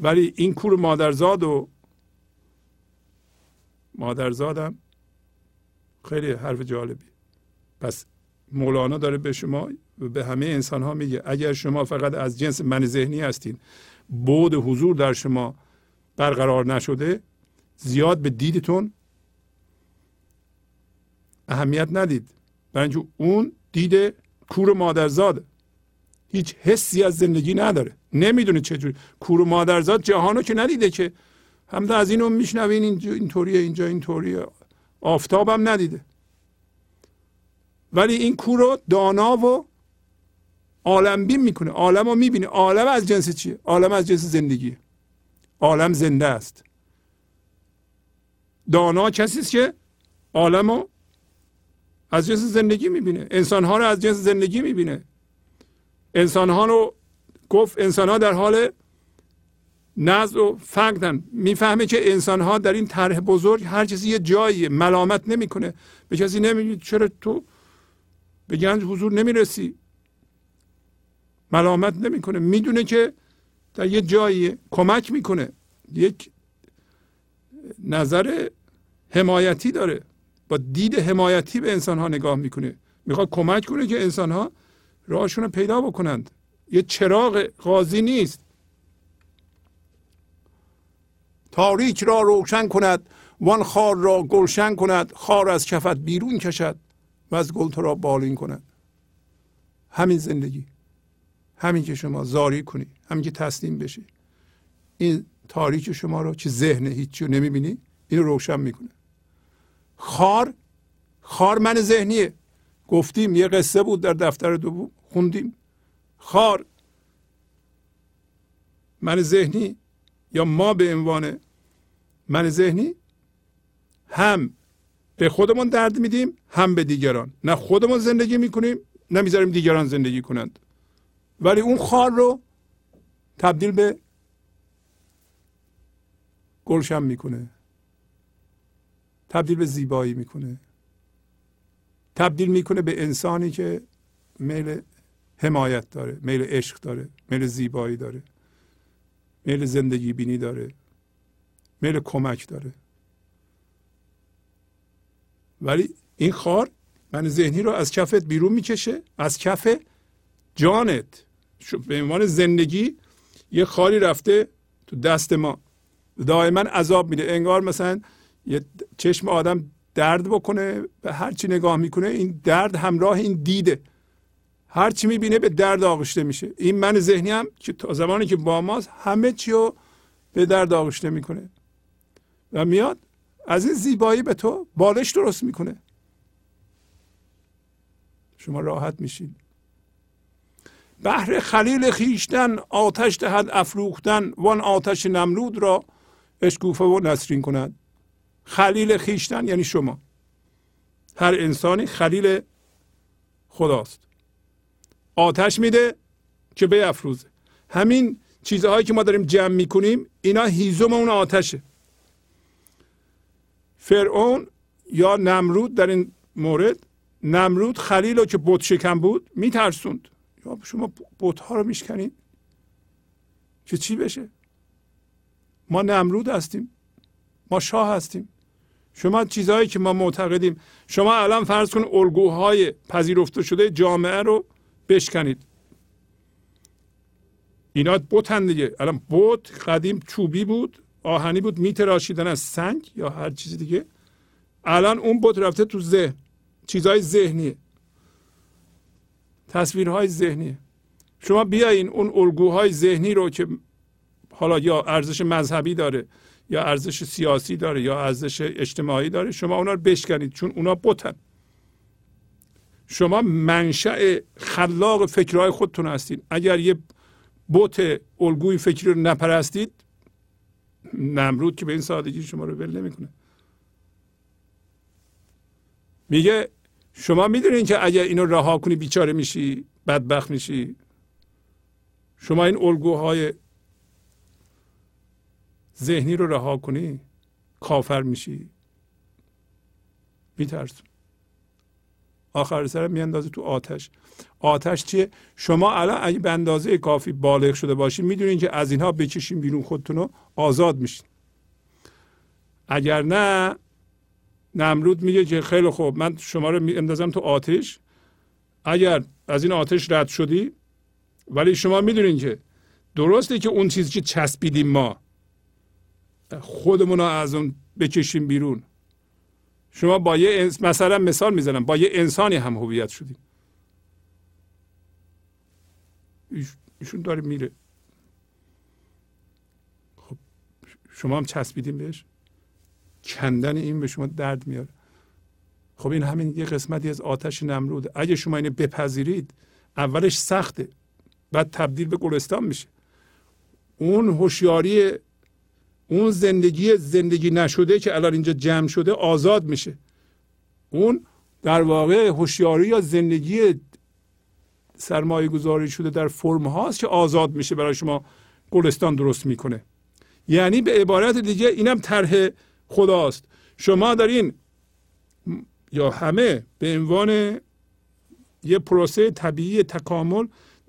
Speaker 1: ولی این کور مادرزاد و مادرزادم خیلی حرف جالبی. پس مولانا داره به شما به همه انسان ها میگه اگر شما فقط از جنس من ذهنی هستین بود حضور در شما برقرار نشده زیاد به دیدتون اهمیت ندید. برای اون دید کور مادرزاده هیچ حسی از زندگی نداره. نمی‌دونه چجوری کور مادرزاد جهانو که ندیده که. هم از اینو میشنوین اینجا اینطوریه اینجا اینطوریه. آفتابم ندیده. ولی این کور رو دانا و عالم بین می‌کنه. عالم رو می‌بینه. عالم از جنس چیه؟ عالم از جنس زندگی عالم زنده است. دانا کسی است که عالم از جنس زندگی می‌بینه. انسان ها رو از جنس زندگی می‌بینه. انسان ها رو گفت انسان ها در حال نزد و فقدن. می‌فهمه که انسان ها در این طرح بزرگ هر چیزی یه جایی ملامت نمی‌کنه. به کسی نمیگه چرا تو به گنج حضور نمی‌رسی. ملامت نمی‌کنه. می‌دونه که در یه جایی کمک می‌کنه. یک نظر حمایتی داره. با دید حمایتی به انسان ها نگاه می‌کنه. می‌خواد کمک کنه که انسان ها راهشون رو پیدا بکنند. یه چراغ قاضی نیست. تاریک را روشن کند. وان خار را گلشن کند. خار از کفت بیرون کشد و از گل تو را بالین کند. همین زندگی. همین که شما زاری کنی. همین که تسلیم بشی. این تاریک شما رو که ذهن هیچی رو نمی‌بینی؟ اینو روشن می‌کنه. خار خار من ذهنیه. گفتیم یه قصه بود در دفتر دو خوندیم. خار من ذهنی یا ما به عنوان من ذهنی هم به خودمون درد میدیم هم به دیگران. نه خودمون زندگی می‌کنیم نه می‌ذاریم دیگران زندگی کنند. ولی اون خار رو تبدیل به گلشن می‌کنه. تبدیل به زیبایی می‌کنه. تبدیل می‌کنه به انسانی که میل حمایت داره میل عشق داره میل زیبایی داره میل زندگی بینی داره میل کمک داره. ولی این خار من ذهنی رو از کفت بیرون می‌کشه از کف جانت. به عنوان زندگی یه خاری رفته تو دست ما. دائما عذاب میده. انگار مثلا یه چشم آدم درد بکنه به هر چی نگاه می‌کنه این درد همراه این دیده. هر چی می‌بینه به درد آغشته میشه. این من ذهنی هم که تا زمانی که با ماست همه چی رو به درد آغشته می‌کنه. و میاد از این زیبایی به تو بالش درست می‌کنه. شما راحت میشید بهر خلیل خیشتن آتش دهد افروختن وان آتش نمرود را اشکوفه و نسرین کند. خلیل خیشتن یعنی شما. هر انسانی خلیل خداست. آتش میده که به افروزه همین چیزهایی که ما داریم جمع می‌کنیم اینا هیزم اون آتشه. فرعون یا نمرود در این مورد نمرود خلیل رو که بت شکم بود میترسوند. یا شما بت ها رو میشکنید که چی بشه؟ ما نمرود هستیم. ما شاه هستیم. شما چیزهایی که ما معتقدیم. شما الان فرض کن الگوهای پذیرفته شده جامعه رو بشکنید. اینا بوتن دیگه. الان بوت قدیم چوبی بود آهنی بود میتراشیدن از سنگ یا هر چیزی دیگه. الان اون بوت رفته تو ذهن. چیزهای ذهنیه تصویرهای ذهنی. شما بیاین اون الگوهای ذهنی رو که حالا یا ارزش مذهبی داره. یا ارزش سیاسی داره یا ارزش اجتماعی داره شما اونا رو بشکنید چون اونا بتن شما منشأ خلاق فکرهای خودتون هستید اگر یه بوت الگوی فکری رو نپرستید نمرود که به این سادگی شما رو ول نمی‌کنه. میگه شما می‌دونین که اگر اینو رها کنی بیچاره میشی بدبخت میشی. شما این الگوهای ذهنی رو رها کنی کافر میشی. میترسون آخر سر میاندازه تو آتش. آتش چیه؟ شما الان اگه به اندازه کافی بالغ شده باشید می‌دونین که از اینها بکشین بیرون خودتون رو آزاد میشین. اگر نه نمرود میگه که خیلی خوب من شما رو اندازم تو آتش. اگر از این آتش رد شدی ولی شما می‌دونین که درسته که اون چیزی که چسبیدیم ما خودمون رو از اون بکشیم بیرون. شما با یه مثلا مثال می‌زنم. با یه انسانی هم هویت شدیم. ایشون داره میره. خب شما هم چسبیدیم بهش؟ کندن این به شما درد میاره. خب این همین یه قسمتی از آتش نمروده اگه شما اینو بپذیرید اولش سخته. بعد تبدیل به گلستان میشه. اون هوشیاری اون زندگی زندگی نشده که الان اینجا جمع شده آزاد میشه. اون در واقع هوشیاری یا زندگی سرمایه گذاری شده در فرم هاست که آزاد میشه برای شما گلستان درست می‌کنه. یعنی به عبارت دیگه اینم طرح خداست. شما دارین یا همه به عنوان یه پروسه طبیعی تکامل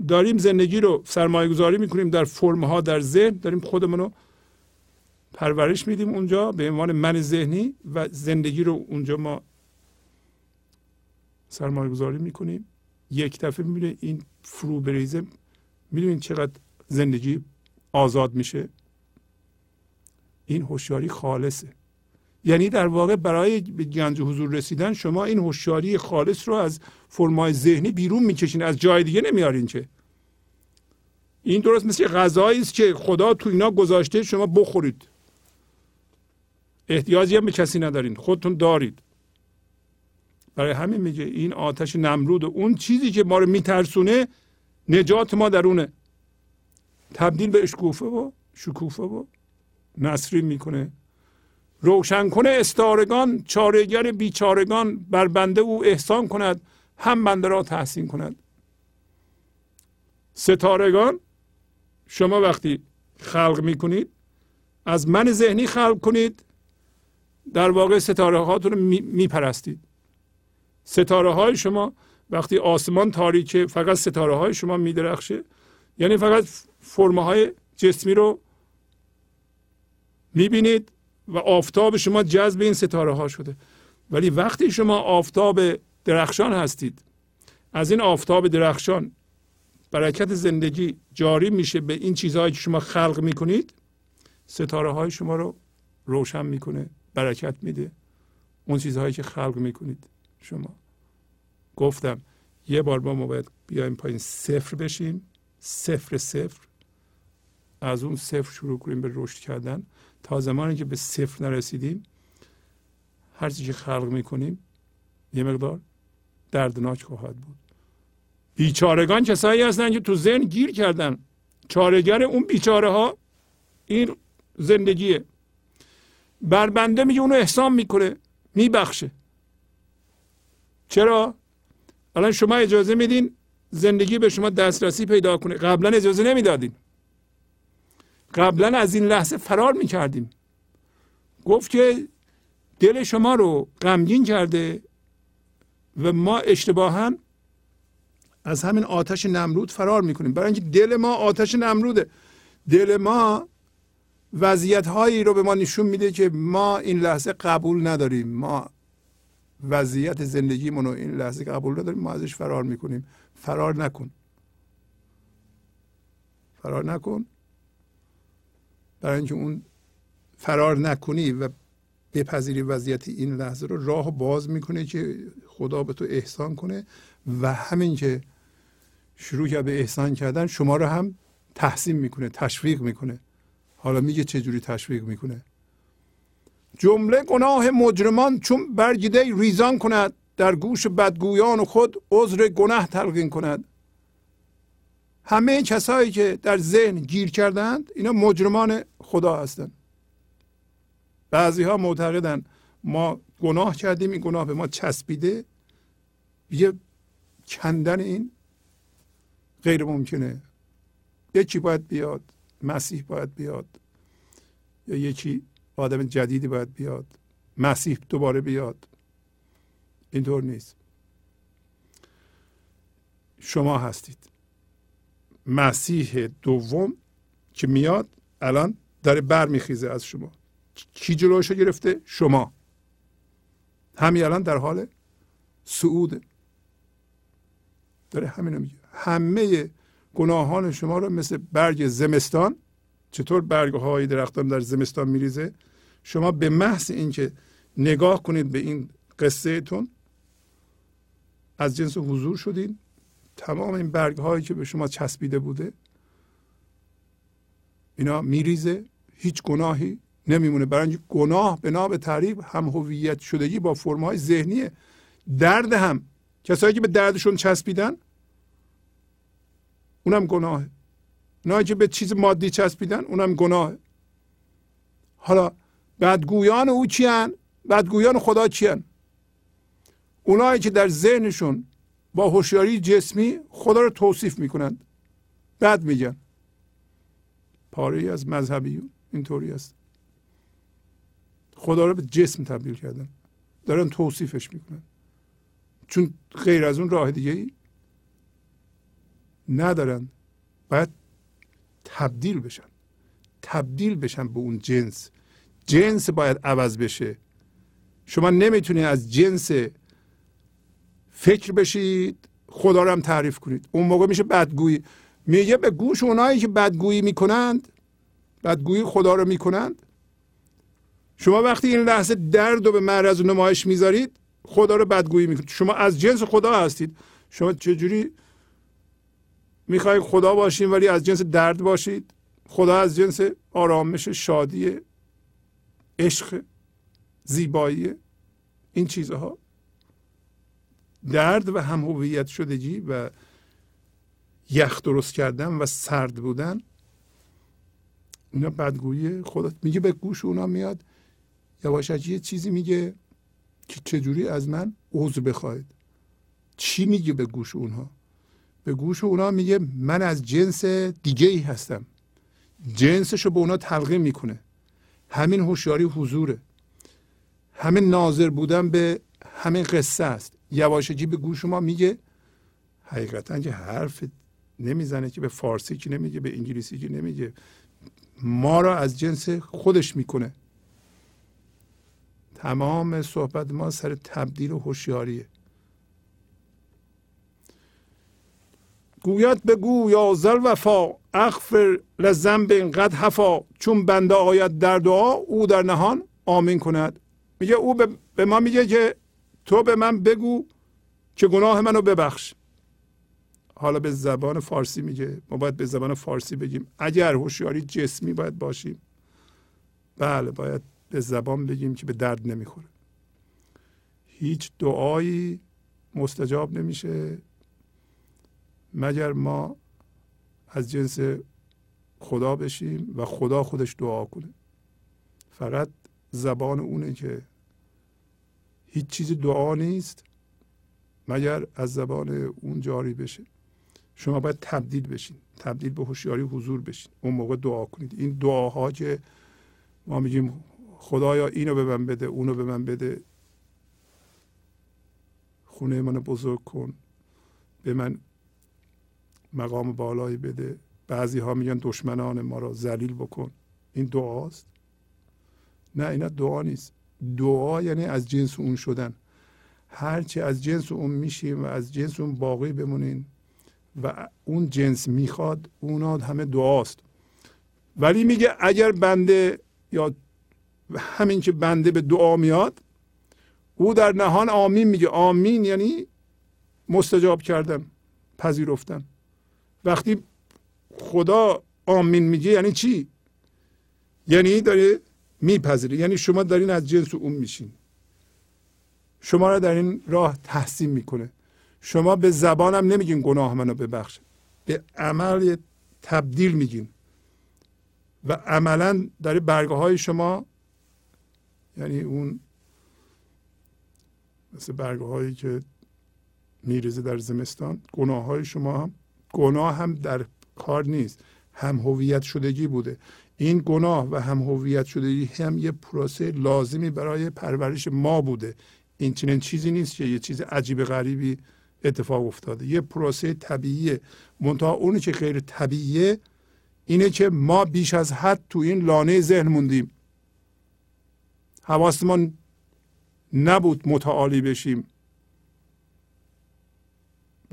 Speaker 1: داریم زندگی رو سرمایه گذاری می‌کنیم در فرم ها در ذهن. داریم خودمون رو پرورش میدیم اونجا به عنوان من ذهنی و زندگی رو اونجا ما سرمایه گذاری می‌کنیم. یک دفعه می‌بینه این فرو بریزه می‌دونین چقدر زندگی آزاد میشه. این هوشیاری خالصه. یعنی در واقع برای به گنج حضور رسیدن شما این هوشیاری خالص رو از فرمای ذهنی بیرون می‌کشین از جای دیگه نمیارین چه این درست مثل غذایی است که خدا تو اینا گذاشته شما بخورید. احتیاجی هم به کسی ندارین. خودتون دارید. برای همین میگه این آتش نمرود و اون چیزی که ما رو میترسونه نجات ما درونه. تبدیل به اشکوفه و شکوفه و نصری می‌کنه. روشن کنه استارگان چارگر بیچارگان بر بنده او احسان کند هم بنده را تحسین کند. ستارگان شما وقتی خلق می‌کنید از من ذهنی خلق کنید در واقع ستاره هاتون رو میپرستید. ستاره های شما وقتی آسمان تاریکه فقط ستاره های شما میدرخشه. یعنی فقط فرمه های جسمی رو می‌بینید و آفتاب شما جذب این ستاره ها شده. ولی وقتی شما آفتاب درخشان هستید از این آفتاب درخشان برکت زندگی جاری میشه به این چیزهایی که شما خلق می‌کنید ستاره های شما رو روشن می‌کنه. برکت میده. اون چیزهایی که خلق می‌کنید. شما. گفتم یه بار با ما باید بیایم پایین صفر بشیم. صفر صفر. از اون صفر شروع کنیم به رشد کردن. تا زمانی که به صفر نرسیدیم هر چیزی که خلق می‌کنیم یه مقدار دردناک خواهد بود. بیچارگان کسایی هستن که تو ذهن گیر کردن. چارگر اون بیچاره ها این زندگیه. بر بنده میگه اونو احسان می‌کنه میبخشه. چرا؟ الان شما اجازه میدین زندگی به شما دسترسی پیدا کنه. قبلا اجازه نمی‌دادین. قبلا از این لحظه فرار می‌کردیم. گفت که دل شما رو غمگین کرده و ما اشتباها از همین آتش نمرود فرار می‌کنیم. برای اینکه دل ما آتش نمروده. دل ما وضعیت هایی رو به ما نشون میده که ما این لحظه قبول نداریم. ما وضعیت زندگیمون رو این لحظه قبول نداریم ما ازش فرار می‌کنیم. فرار نکن. فرار نکن. برای اینکه اون فرار نکنی و بپذیری وضعیت این لحظه رو راه باز می‌کنه که خدا به تو احسان کنه و همین که شروع به احسان کردن شما رو هم تحسین می‌کنه تشویق می‌کنه. حالا میگه چه جوری تشویق می‌کنه. جمله گناه مجرمان چون برگیده ریزان کند در گوش بدگویان خود عذر گناه تلقین کند. همه کسایی که در ذهن گیر کردند اینا مجرمان خدا هستند بعضی ها معتقدن ما گناه کردیم این گناه به ما چسبیده. یه کندن این غیر ممکنه. یکی باید بیاد. مسیح باید بیاد. یا یکی آدم جدیدی باید بیاد. مسیح دوباره بیاد. اینطور نیست. شما هستید. مسیح دوم که میاد الان داره برمیخیزه از شما. کی جلوش گرفته؟ شما. همین الان در حال صعوده. داره همینو میگه. همه گناهان شما رو مثل برگ زمستان چطور برگ های درختان در زمستان میریزه؟ شما به محض اینکه نگاه کنید به این قصه تون از جنس حضور شدین. تمام این برگ هایی که به شما چسبیده بوده اینا میریزه. هیچ گناهی نمیمونه. برای گناه بنا به تعریف هم هویت شدگی با فرم های ذهنیه درد هم. کسایی که به دردشون چسبیدن اونم گناهه اونایی که به چیز مادی چسبیدن اونم گناهه حالا بدگویان او کیان؟ بدگویان خدا کیان؟ اونایی که در ذهنشون با هوشیاری جسمی خدا رو توصیف می‌کنند. بد میگن. پاره ای از مذهبی اینطوری است. خدا رو به جسم تبدیل کردن. دارن توصیفش می‌کنن. چون غیر از اون راه دیگه ای ندارن باید تبدیل بشن. تبدیل بشن به اون جنس. جنس باید عوض بشه. شما نمی‌تونید از جنس فکر بشید خدا رو هم تعریف کنید. اون موقع میشه بدگویی. میگه به گوش اونایی که بدگویی می‌کنند بدگویی خدا رو می‌کنند. شما وقتی این لحظه درد رو به معرض نمایش می‌ذارید خدا رو بدگویی می‌کنید. شما از جنس خدا هستید. شما چجوری می‌خواید خدا باشین ولی از جنس درد باشید. خدا از جنس آرامش شادی عشق زیبایی این چیزها. درد و هم هویت شدگی و یخ درست کردن و سرد بودن. اینا بدگویی خدا میگه به گوش اونا میاد. یواشکی یه چیزی میگه که چجوری از من عضو بخواید چی میگه به گوش اونها؟ به گوش اونا میگه من از جنس دیگه ای هستم. جنسش رو به اونا تلقیم می‌کنه. همین هوشیاری حضوره. همین ناظر بودن به همین قصه است. یواشکی به گوش ما میگه حقیقتا که حرف نمی‌زنه که به فارسی که نمیگه به انگلیسی که نمیگه. ما را از جنس خودش می‌کنه. تمام صحبت ما سر تبدیل و هوشیاریه. گوید بگو یا زل وفا اغفر لذنب قد حفا. چون بنده آید در دعا او در نهان آمین کند. میگه او به ما میگه که تو به من بگو که گناه منو ببخش. حالا به زبان فارسی میگه. ما باید به زبان فارسی بگیم. اگر هوشیاری جسمی باید باشیم. بله باید به زبان بگیم که به درد نمی‌خوره. هیچ دعایی مستجاب نمیشه. مگر ما از جنس خدا بشیم و خدا خودش دعا کنه؟ فقط زبان اونه که هیچ چیزی دعا نیست مگر از زبان اون جاری بشه. شما باید تبدیل بشین تبدیل به هوشیاری حضور بشین. اون موقع دعا کنید. این دعاها که ما میگیم خدایا اینو به من بده اونو به من بده خونه منو بزرگ کن به من مقام بالایی بده. بعضی ها میگن دشمنان ما را ذلیل بکن. این دعاست. نه اینا دعا نیست. دعا یعنی از جنس اون شدن. هرچی از جنس اون میشیم و از جنس اون باقی بمونین و اون جنس می‌خواد اونا همه دعاست. ولی میگه اگر بنده یا همین که بنده به دعا میاد او در نهان آمین میگه. آمین یعنی مستجاب کردن پذیرفتن. وقتی خدا آمین میگه یعنی چی؟ یعنی داره میپذیره. یعنی شما دارین از جنس اون میشین. شما را در این راه تحسین می‌کنه. شما به زبانم نمیگین گناه منو ببخش. به عمل تبدیل میگین. و عملا در برگه های شما یعنی اون مثل برگه هایی که میریزه در زمستان گناه های شما هم گناه هم در کار نیست هم هویت شدگی بوده. این گناه و هم هویت شدگی هم یه پروسه لازمی برای پرورش ما بوده. این چنین چیزی نیست که یه چیز عجیب غریبی اتفاق افتاده. یه پروسه طبیعیه. منتها اونی که غیر طبیعیه اینه که ما بیش از حد تو این لانه ذهن موندیم. حواستمان نبود متعالی بشیم.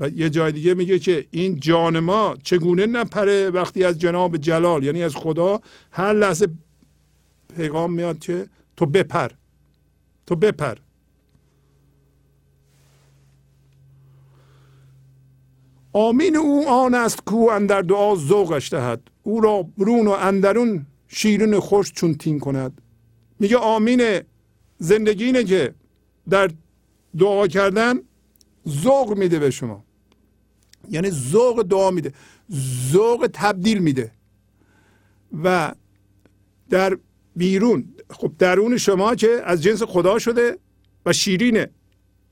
Speaker 1: و یه جای دیگه میگه که این جان ما چگونه نپره وقتی از جناب جلال یعنی از خدا هر لحظه پیغام میاد که تو بپر. تو بپر. آمین او آن است کو اندر دعا ذوقش دهد. او را برون و اندرون شیرین خوش چون تین کند. میگه آمین زندگی اینه که در دعا کردن ذوق میده به شما. یعنی ذوق دعا میده. ذوق تبدیل میده. و در بیرون خب درون شما که از جنس خدا شده و شیرینه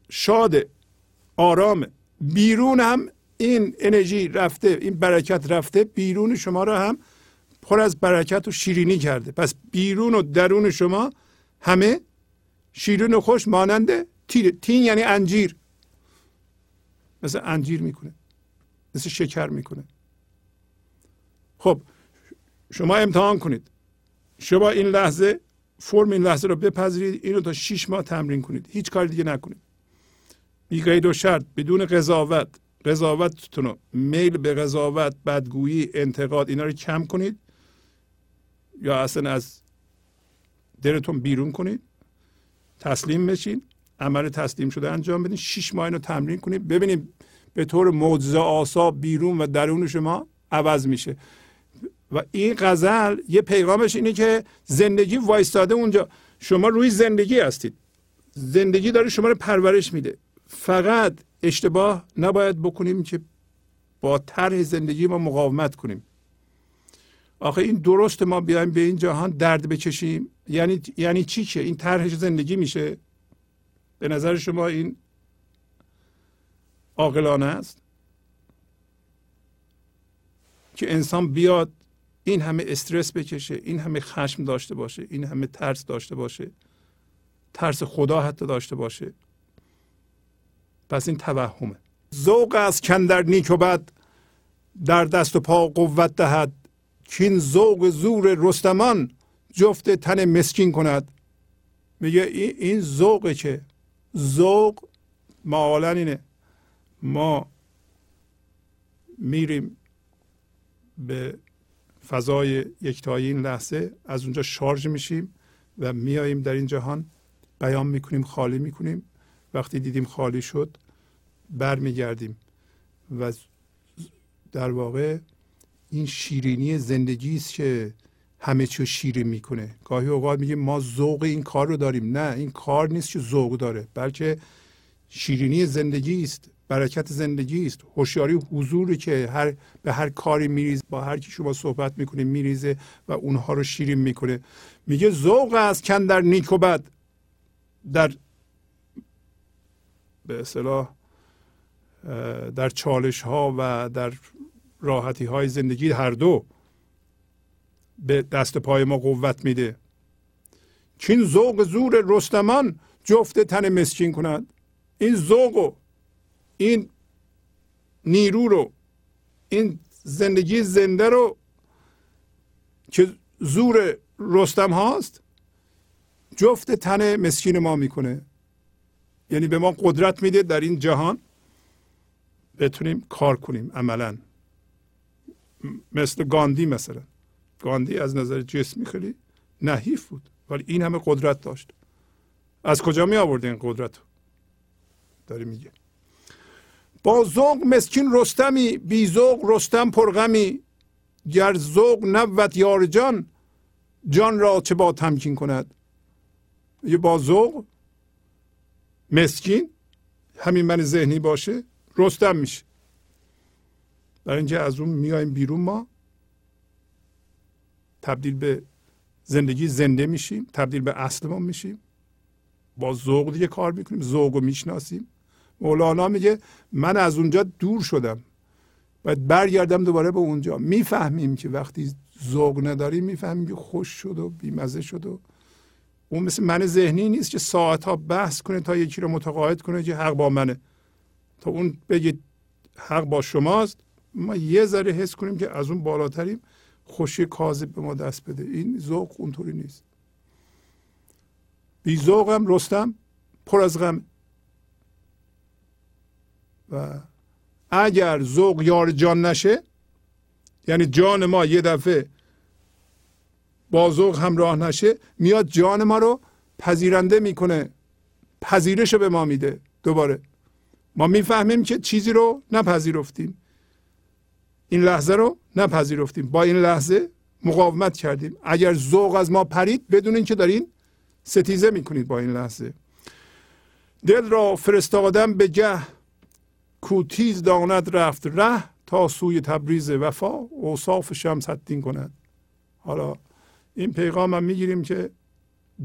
Speaker 1: شاده آرامه بیرون هم این انرژی رفته این برکت رفته بیرون شما رو هم پر از برکت و شیرینی کرده. پس بیرون و درون شما همه شیرین و خوش مانند تیر تین یعنی انجیر. مثل انجیر می‌کنه. مثل شکر می‌کنه. خب شما امتحان کنید. شما این لحظه فرم این لحظه رو بپذیرید اینو تا شیش ماه تمرین کنید. هیچ کار دیگه نکنید. بی قید و شرط بدون قضاوت قضاوتتون رو میل به قضاوت بدگویی انتقاد اینا رو کم کنید. یا اصلا از دلتون بیرون کنید. تسلیم بشین. عمل تسلیم شده انجام بدین. شیش ماه اینو تمرین کنید. ببینید به طور معجزه آسا بیرون و درون شما عوض میشه. و این غزل یه پیغامش اینه که زندگی وایستاده اونجا. شما روی زندگی هستید. زندگی داره شما رو پرورش میده. فقط اشتباه نباید بکنیم که با طرح زندگی ما مقاومت کنیم. آخه این درست ما بیایم به این جهان درد بکشیم. یعنی یعنی چی که؟ این طرحش زندگی میشه؟ به نظر شما این عاقلانه است؟ که انسان بیاد این همه استرس بکشه این همه خشم داشته باشه این همه ترس داشته باشه ترس خدا حتی داشته باشه. پس این توهمه. ذوق از کندر نیک و بد در دست و پا قوت دهد. کین ذوق زور رستمان جفت تن مسکین کند. میگه این ذوقه که ذوق معالا اینه. ما میریم به فضای یکتایی این لحظه. از اونجا شارژ میشیم و میاییم در این جهان. بیان می‌کنیم خالی می‌کنیم. وقتی دیدیم خالی شد برمیگردیم. و در واقع این شیرینی زندگی است که همه چی شیرین می‌کنه. گاهی اوقات میگیم ما ذوق این کار رو داریم. نه این کار نیست که ذوق داره بلکه شیرینی زندگی است. برکت زندگی است. هوشیاری حضوری که هر به هر کاری میریزه با هر کی شما صحبت می‌کنه میریزه و اونها رو شیرین می‌کنه. میگه ذوق از کن در نیک و بد. در به اصطلاح در چالش ها و در راحتی های زندگی هر دو به دست پای ما قوت میده. چین ذوق زور رستمان جفت تن مسکین کند. این ذوق این نیرو رو این زندگی زنده رو که زور رستم هاست جفت تن مسکین ما می‌کنه. یعنی به ما قدرت میده در این جهان بتونیم کار کنیم عملا. مثل گاندی مثلا. گاندی از نظر جسمی خیلی نحیف بود ولی این همه قدرت داشت. از کجا می آورده این قدرت داره میگه با ذوق مسکین رستمی بی ذوق رستم پرغمی. گر ذوق نبود یار جان جان را چه با تمکین کند؟ یه با ذوق مسکین؟ همین من ذهنی باشه رستم میشه. برای اینکه از اون میایم بیرون ما تبدیل به زندگی زنده میشیم تبدیل به اصل ما میشیم. با ذوق دیگه کار می‌کنیم ذوق رو می‌شناسیم. مولانا میگه من از اونجا دور شدم باید برگردم دوباره به اونجا. می‌فهمیم که وقتی ذوق نداریم می‌فهمیم که خوش شد و بیمزه شد و اون مثل من ذهنی نیست که ساعت ها بحث کنه تا یکی رو متقاعد کنه که حق با منه. تا اون بگه حق با شماست ما یه ذره حس کنیم که از اون بالاتریم. خوشی کاذب به ما دست بده. این ذوق اونطوری نیست. بی ذوقم رستم پر از غم. و اگر ذوق یار جان نشه یعنی جان ما یه دفعه با ذوق همراه نشه میاد جان ما رو پذیرنده می‌کنه پذیرش به ما میده دوباره. ما می‌فهمیم که چیزی رو نپذیرفتیم. این لحظه رو نپذیرفتیم. با این لحظه مقاومت کردیم. اگر ذوق از ما پرید بدون اینکه دارین ستیزه می‌کنید با این لحظه. دل را فرستادم به گه. کوتیز داند رفت ره تا سوی تبریز وفا اوصاف شمس الدین کند. حالا این پیغام هم می‌گیریم که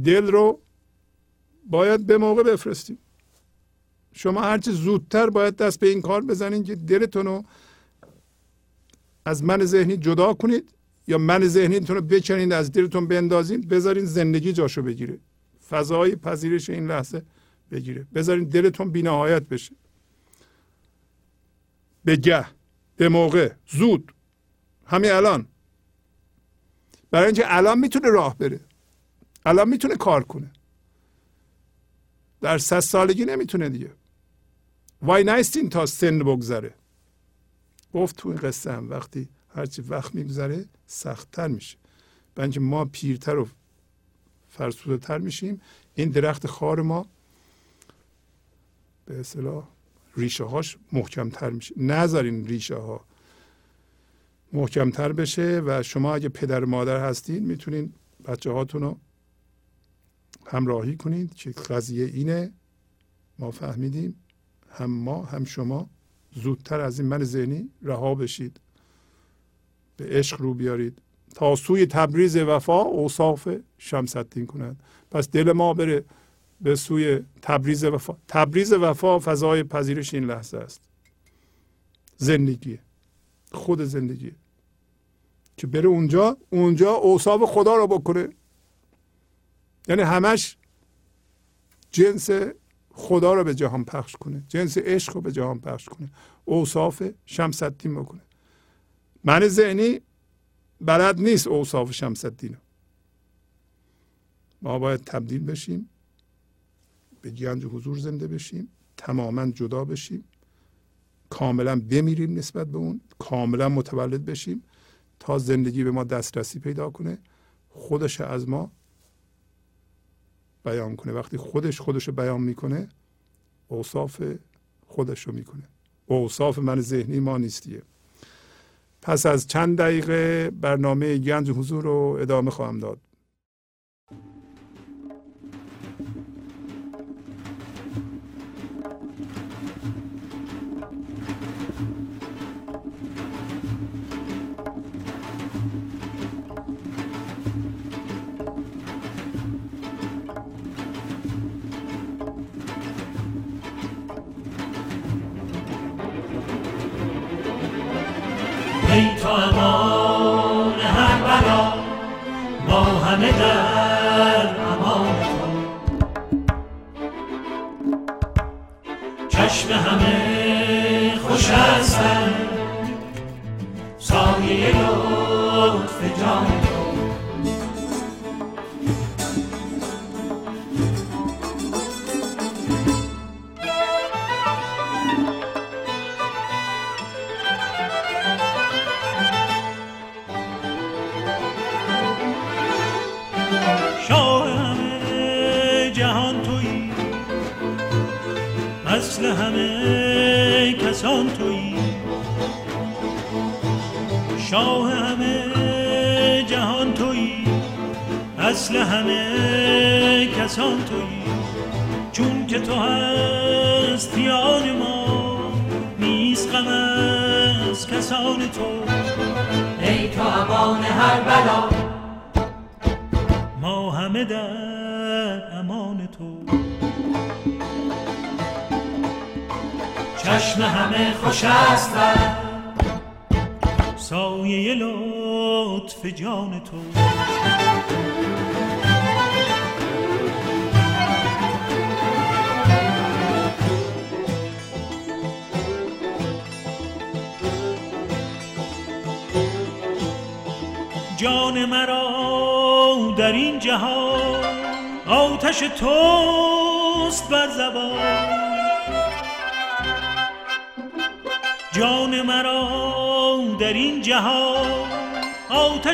Speaker 1: دل رو باید به موقع بفرستیم. شما هرچی زودتر باید دست به این کار بزنین که دلتون رو از من ذهنی جدا کنید یا من ذهنیتون رو بکنید از دلتون بندازین بذارین زندگی جاشو بگیره. فضای پذیرش این لحظه بگیره. بذارین دلتون بینهایت بشه. به گه به موقع زود. همین الان. برای اینکه الان می‌تونه راه بره. الان می‌تونه کار کنه. در صد سالگی نمی‌تونه دیگه. وای نیستین تا سن بگذره. گفت تو این قصه هم وقتی هرچی وقت میگذره سختتر میشه. بنج ما پیرتر و فرسوده تر میشیم این درخت خار ما به اصطلاح ریشه هاش محکمتر میشه. نذارین ریشه ها محکمتر بشه و شما اگه پدر مادر هستین می‌تونین بچه هاتون رو همراهی کنید که قضیه اینه. ما فهمیدیم هم ما هم شما. زودتر از این من ذهنی رها بشید. به عشق رو بیارید. تا سوی تبریز وفا اوصاف شمس الدین کند پس دل ما بره. به سوی تبریز وفا. تبریز وفا فضای پذیرش این لحظه است. زندگی خود زندگی که بره اونجا اونجا اوصاف خدا رو بکنه. یعنی همش جنس خدا رو به جهان پخش کنه. جنس عشق رو به جهان پخش کنه. اوصاف شمس الدین بکنه. من ذهنی بلد نیست اوصاف شمس الدین ما باید تبدیل بشیم. به گنج حضور زنده بشیم تماما جدا بشیم کاملا بمیریم نسبت به اون کاملا متولد بشیم تا زندگی به ما دسترسی پیدا کنه خودش از ما بیان کنه. وقتی خودش خودش بیان می‌کنه اوصاف خودش رو می‌کنه. اوصاف من ذهنی ما نیستیه. پس از چند دقیقه برنامه گنج حضور رو ادامه خواهم داد.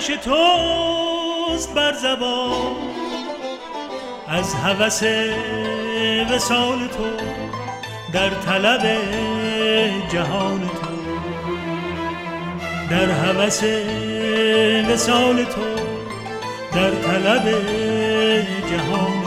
Speaker 4: آتش توست بر زبان. از هوس وسال تو در طلب جهان تو. در هوس وسال تو در طلب جهان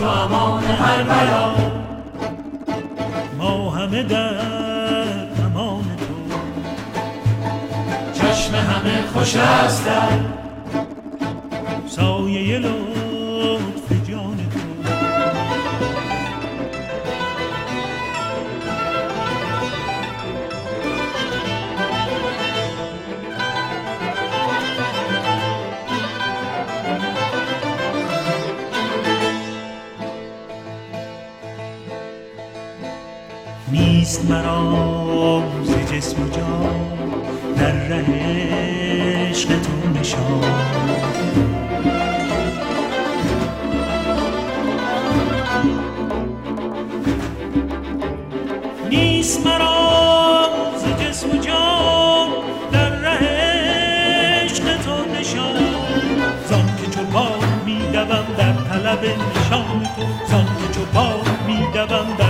Speaker 4: تو
Speaker 5: امان هر بلا
Speaker 4: ما همه در امان تو.
Speaker 5: چشم همه خوش است.
Speaker 4: مرا ز جسم و جان در ره عشق تو نشان. نیست مرا ز جسم و جان در ره عشق تو نشان. زان که چو پا میدوم در طلب نشان تو زان که چو پا میدوم در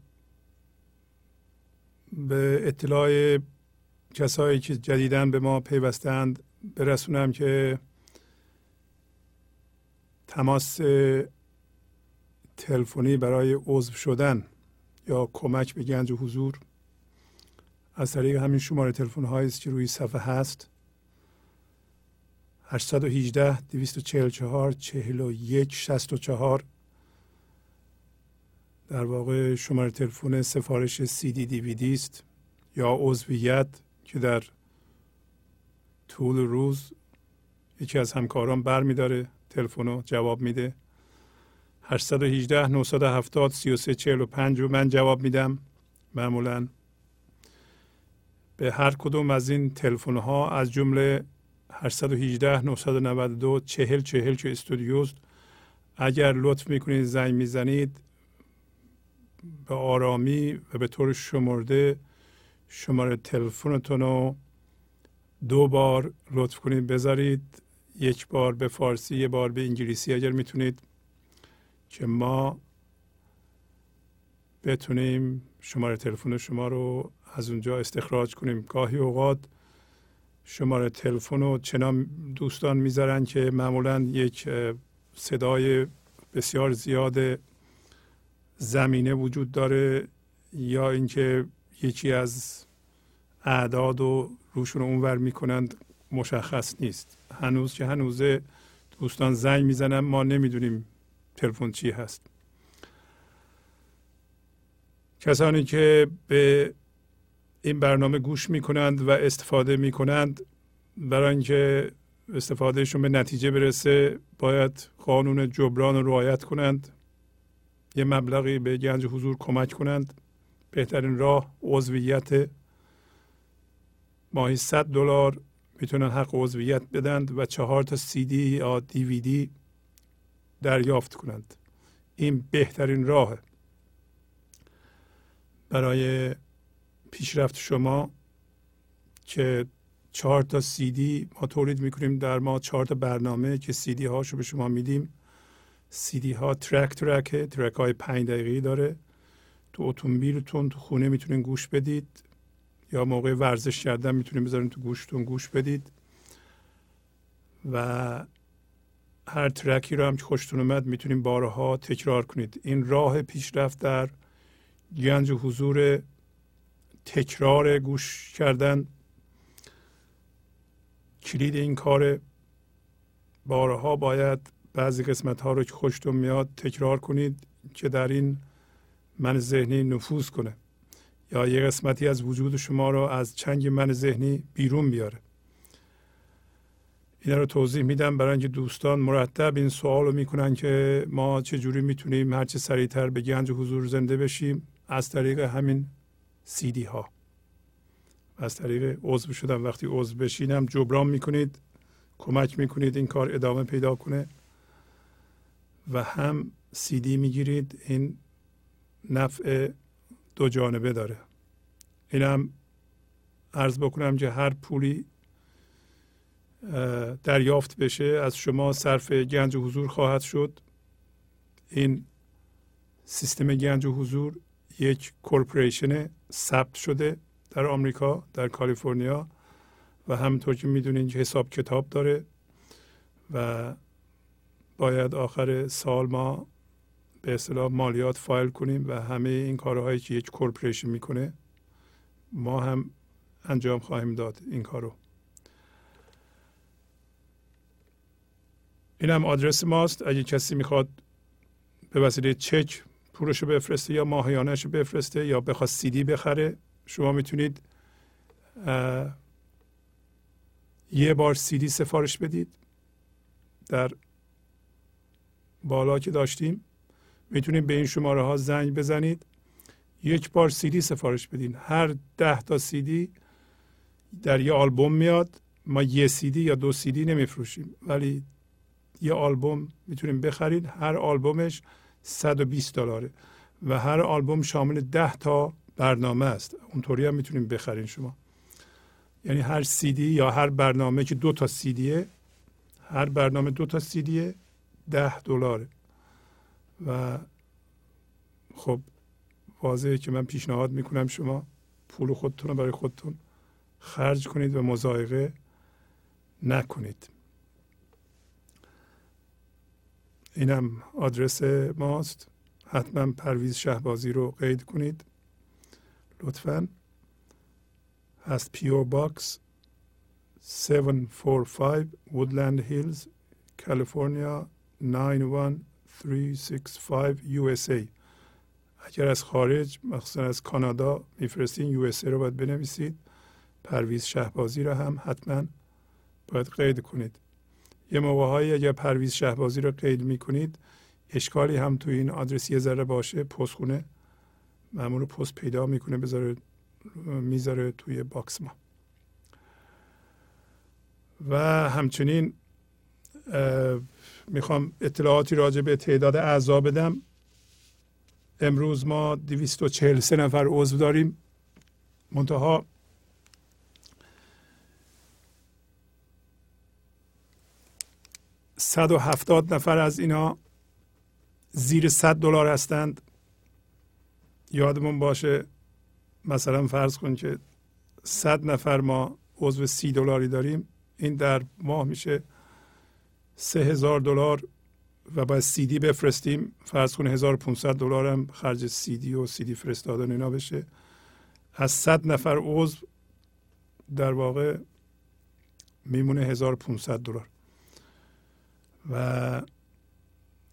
Speaker 1: به اطلاع کسایی که جدیدن به ما پیوستند برسونم که تماس تلفنی برای عضو شدن یا کمک به گنج و حضور از طریق همین شماره تلفن هایی است که روی صفحه هست. 818 244 41 64 در واقع شماره تلفن سفارش سی دی دیویدی است یا عضویت که در طول روز یکی از همکاران بر میداره تلفن رو جواب میده 818 970 3345 رو من جواب میدم. معمولا به هر کدوم از این تلفن ها از جمله 818 992 40 40 که استودیوست اگر لطف می‌کنید زنگ می‌زنید به آرامی و به طور شمرده شماره تلفنتون رو دو بار لطف کنید بذارید. یک بار به فارسی یه بار به انگلیسی اگر می‌تونید. که ما بتونیم شماره تلفن شما رو از اونجا استخراج کنیم. گاهی اوقات شماره تلفن رو چنان دوستان می‌ذارن که معمولا یک صدای بسیار زیاد زمینه وجود داره یا اینکه یکی از اعداد و روشون اونور می‌کنند مشخص نیست. هنوز که هنوزه دوستان زنگ می‌زنن ما نمی‌دونیم تلفن چی هست. کسانی که به این برنامه گوش می‌کنند و استفاده می‌کنند برای اینکه استفادهشون به نتیجه برسه باید قانون جبران رو رعایت کنند. یه مبلغی به گنج حضور کمک کنند. بهترین راه عضویت ماهی 100 دلار می‌تونن حق عضویت بدند و چهار تا سی دی یا دیویدی دریافت کنند. این بهترین راه برای پیشرفت شما که چهار تا سی دی ما تولید می‌کنیم در ما چهار تا برنامه که سی دی هاشو به شما میدیم. سی دی ها ترک ترکه ترک های پنج دقیقی داره. تو اتومبیلتون تو خونه می‌تونین گوش بدید. یا موقع ورزش کردن می‌تونین بذارین تو گوشتون گوش بدید. و هر ترکی رو هم که خوشتون اومد می‌تونین بارها تکرار کنید. این راه پیشرفت در گنج حضور تکرار گوش کردن کلید این کار. بارها باید بعضی قسمت ها رو که خوشتون میاد تکرار کنید که در این من ذهنی نفوذ کنه. یا یه قسمتی از وجود شما رو از چنگ من ذهنی بیرون بیاره. اینا رو توضیح میدم برای اینکه دوستان مرتب این سوال رو می‌کنن که ما چجوری می‌تونیم هرچه سریعتر به گنج حضور زنده بشیم از طریق همین سیدی ها از طریق عضو شدن. وقتی عضو بشینم جبران می‌کنید کمک می‌کنید این کار ادامه پیدا کنه. و هم سیدی می‌گیرید. این نفع دو جانبه داره. اینم عرض بکنم که هر پولی دریافت بشه از شما صرف گنج و حضور خواهد شد. این سیستم گنج و حضور یک کورپوریشن ثبت شده در آمریکا در کالیفرنیا و همونطور که می‌دونین حساب کتاب داره و باید آخر سال ما به اصطلاح مالیات فایل کنیم و همه این کارهایی که یک کورپوریشن می‌کنه ما هم انجام خواهیم داد این کارو. این هم آدرس ماست. اگه کسی می‌خواد به وسیله چک پولش بفرسته یا ماهیانش بفرسته یا بخواد سیدی بخره شما می‌تونید یه بار سیدی سفارش بدید. در بالا که داشتیم می‌تونید به این شماره ها زنگ بزنید. یک بار سیدی سفارش بدین. هر ده تا سیدی در یه آلبوم میاد. ما یه سیدی یا دو سیدی نمیفروشیم ولی یه آلبوم می‌تونیم بخرید. هر آلبومش 120 دلاره و هر آلبوم شامل 10 تا برنامه است. اونطوری هم می‌تونیم بخرین شما. یعنی هر سیدی یا هر برنامه که دو تا سیدیه هر برنامه دو تا سیدیه 10 دلاره. و خب واضحه که من پیشنهاد می‌کنم شما پول خودتون رو برای خودتون خرج کنید و مزایقه نکنید. اینم آدرس ماست. حتما پرویز شهبازی رو قید کنید. لطفا. هست P.O. Box 745 وودلند هیلز کالیفرنیا 91365 USA اگر از خارج مخصوصا از کانادا میفرستین USA رو باید بنویسید. پرویز شهبازی رو هم حتما باید قید کنید. یه موقع هایی اگر پرویز شهبازی رو قید می‌کنید اشکالی هم تو این آدرس یه ذره باشه پستخونه. معمول پست پیدا می‌کنه بذاره می‌ذاره توی باکس ما. و همچنین می‌خوام اطلاعاتی راجع به تعداد اعضا بدم. امروز ما 243 نفر عضو داریم. منتها صد و هفتاد نفر از اینا زیر صد دلار هستند. یادمون باشه مثلا فرض کن که صد نفر ما عضو سی دلاری داریم. این در ماه میشه سه هزار دلار و باید سیدی بفرستیم. فرض کنه 1500 دلار هم خرج سیدی و سیدی فرستادن اینا بشه. از 100 نفر عضو در واقع میمونه 1500 دلار. و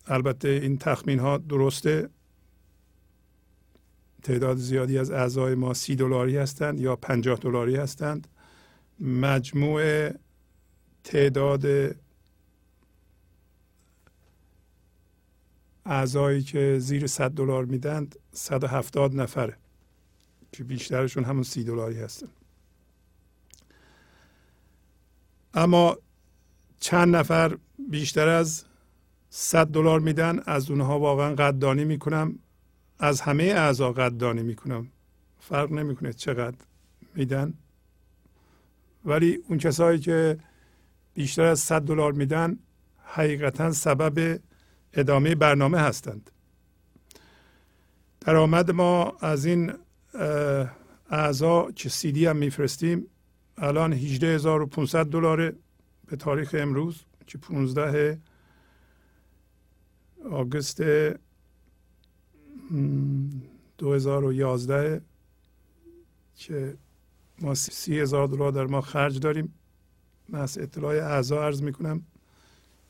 Speaker 1: البته این تخمین ها درسته. تعداد زیادی از اعضای ما سی دلاری هستند یا پنجاه دلاری هستند. مجموع تعداد اعضایی که زیر 100 دلار میدند 170 نفره که بیشترشون همون سی دلاری هستن. اما چند نفر بیشتر از 100 دلار میدن از اونها واقعا قدردانی می‌کنم. از همه اعضا قدردانی می‌کنم. فرق نمی‌کنه چقدر میدن. ولی اون کسایی که بیشتر از 100 دلار میدن حقیقتا سبب ادامه برنامه هستند. درآمد ما از این اعضا که سیدی هم میفرستیم الان 18500 دلار به تاریخ امروز که 15 آگوست 2011 که ما سی هزار دلار در ما خرج داریم. من از اطلاع اعضا عرض می‌کنم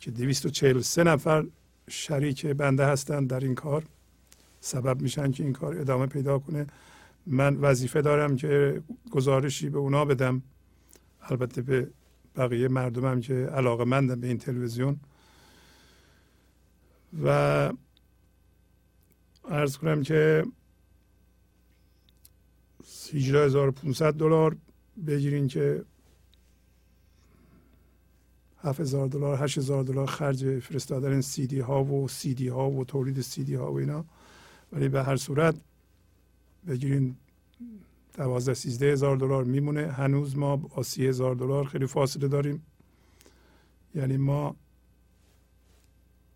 Speaker 1: که 243 نفر شریک بنده هستند در این کار. سبب میشن که این کار ادامه پیدا کنه. من وظیفه دارم که گزارشی به اونا بدم. البته به بقیه مردمم که علاقه مندم به این تلویزیون. و ارز کنم که 18500 دلار بگیرین که 7000 دلار 8000 دلار خرج فرستادن سی دی ها و سی دی ها و تولید سی دی ها و اینا. ولی به هر صورت بگیرین دوازده سیزده هزار دلار میمونه. هنوز ما با سی هزار دلار خیلی فاصله داریم. یعنی ما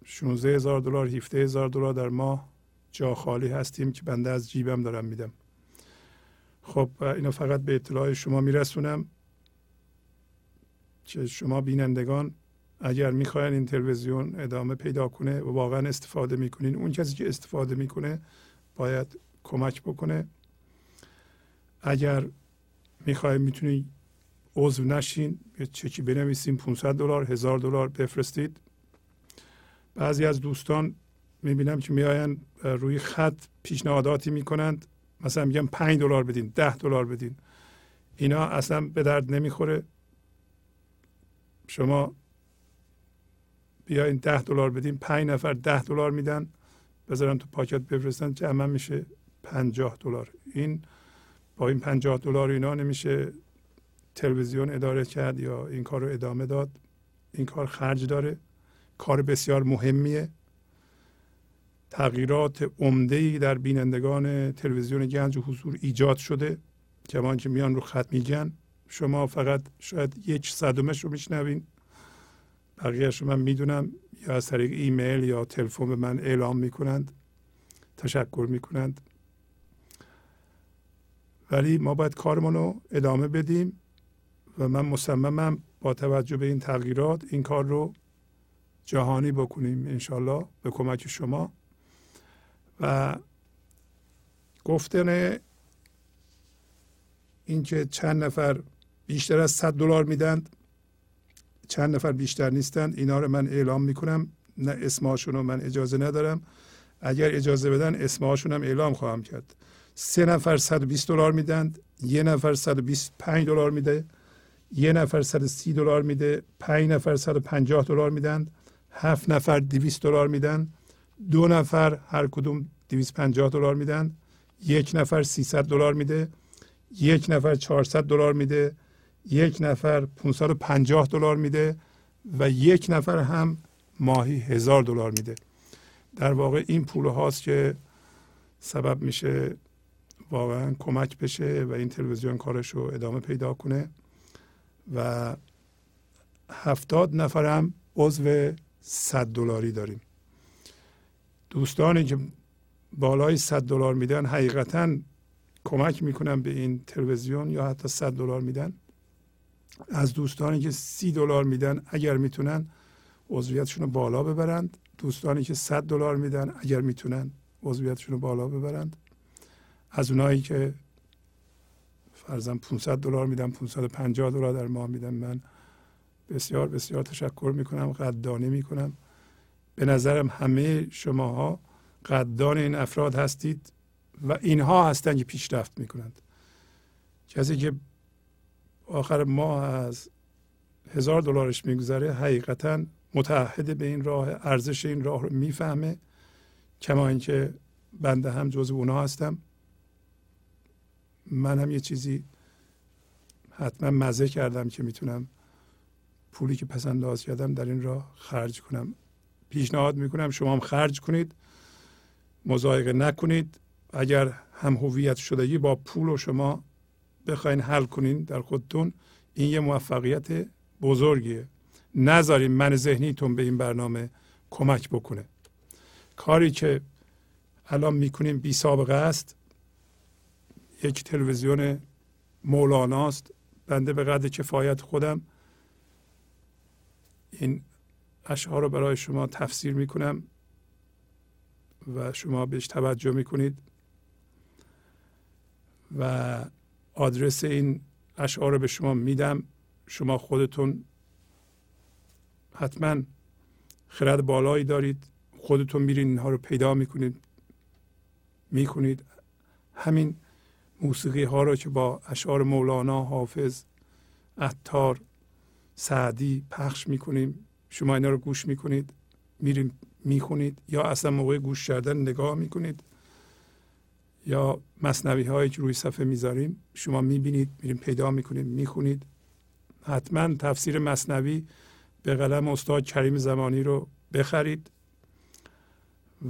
Speaker 1: 16 هزار دلار 17 هزار دلار در ماه جا خالی هستیم که بنده از جیبم دارم میدم. خب اینو فقط به اطلاع شما میرسونم. که شما بینندگان اگر می‌خواین این تلویزیون ادامه پیدا کنه و واقعا استفاده می‌کنین اون کسی که استفاده می‌کنه باید کمک بکنه. اگر می‌خواین می‌تونید عضو نشین یه چکی بنویسیم 500 دلار هزار دلار بفرستید. بعضی از دوستان می‌بینم که میآین روی خط پیشنهاداتی می‌کنند. مثلا میگم 5 دلار بدین 10 دلار بدین. اینا اصلا به درد نمی‌خوره. شما بیاین 10 دلار بدین 5 نفر 10 دلار میدن بذارن تو پاکت بفرستن جمع میشه 50 دلار. این با این 50 دلار اینا نمیشه تلویزیون اداره کرد یا این کار رو ادامه داد. این کار خرج داره. کار بسیار مهمیه. تغییرات عمده در بینندگان تلویزیون گنج و حضور ایجاد شده. جوان که میان رو خط میگن. شما فقط شاید یک صدمش رو میشنوین. بقیهش رو من می‌دونم. یا از طریق ایمیل یا تلفن به من اعلام می‌کنند. تشکر می‌کنند. ولی ما باید کارمون رو ادامه بدیم و من مصممم با توجه به این تغییرات این کار رو جهانی بکنیم انشالله به کمک شما. و گفتن اینکه چند نفر بیشتر از 100 دلار میدند چند نفر بیشتر نیستند اینا رو من اعلام می‌کنم. نه اسمهاشون رو من اجازه ندارم. اگر اجازه بدن اسمهاشون هم اعلام خواهم کرد. سه نفر 120 دلار میدند یه نفر 125 دلار میده. یه نفر 130 دلار میده. پنج نفر 150 دلار میدن. هفت نفر 200 دلار میدن. دو نفر هر کدوم 250 دلار میدن. یک نفر 300 دلار میده. یک نفر 400 دلار میده. یک نفر 550 دلار میده و یک نفر هم ماهی هزار دلار میده. در واقع این پول هاست که سبب میشه واقعا کمک بشه و این تلویزیون کارش رو ادامه پیدا کنه و هفتاد نفرم عضو صد دلاری داریم. دوستانی که بالای 100 دلار میدن حقیقتا کمک می‌کنن به این تلویزیون یا حتی 100 دلار میدن. از دوستانی که سی دلار میدن اگر می‌تونن عضویتشون رو بالا ببرند. دوستانی که 100 دلار میدن اگر می‌تونن عضویتشون رو بالا ببرند. از اونایی که فرضاً 500 دلار میدم 550 دلار در ماه میدم من بسیار بسیار تشکر می‌کنم قدردانی می‌کنم. به نظرم همه شماها قدردان این افراد هستید و اینها هستند که پیشرفت می‌کنند. کسی که آخر ماه از هزار دلارش میگذره حقیقتا متحد به این راه ارزش این راه رو می‌فهمه کما اینکه بنده هم جزو اونها هستم. من هم یه چیزی حتما مزه کردم که می‌تونم پولی که پس انداز کردم در این راه خرج کنم. پیشنهاد می‌کنم شما هم خرج کنید مزایقه نکنید. اگر هم هویت شدگی با پول و شما بخواین حل کنین در خودتون این یه موفقیت بزرگیه. نذارین من ذهنیتون به این برنامه کمک بکنه. کاری که الان می‌کنیم بی سابقه است. یک تلویزیون مولاناست. بنده به قدر کفایت خودم. این اشعار رو برای شما تفسیر می‌کنم و شما بهش توجه می‌کنید. و آدرس این اشعار رو به شما میدم. شما خودتون حتما خرد بالایی دارید. خودتون میرین اینها رو پیدا می‌کنید می‌کنید. همین موسیقی ها رو که با اشعار مولانا حافظ عطار سعدی پخش می‌کنیم. شما اینا رو گوش می‌کنید میریم می‌خونید یا اصلا موقع گوش کردن نگاه می‌کنید. یا مصنوی هایی که روی صفحه می‌ذاریم شما می‌بینید میریم پیدا می‌کنید می‌خونید. حتما تفسیر مصنوی به قلم استاد کریم زمانی رو بخرید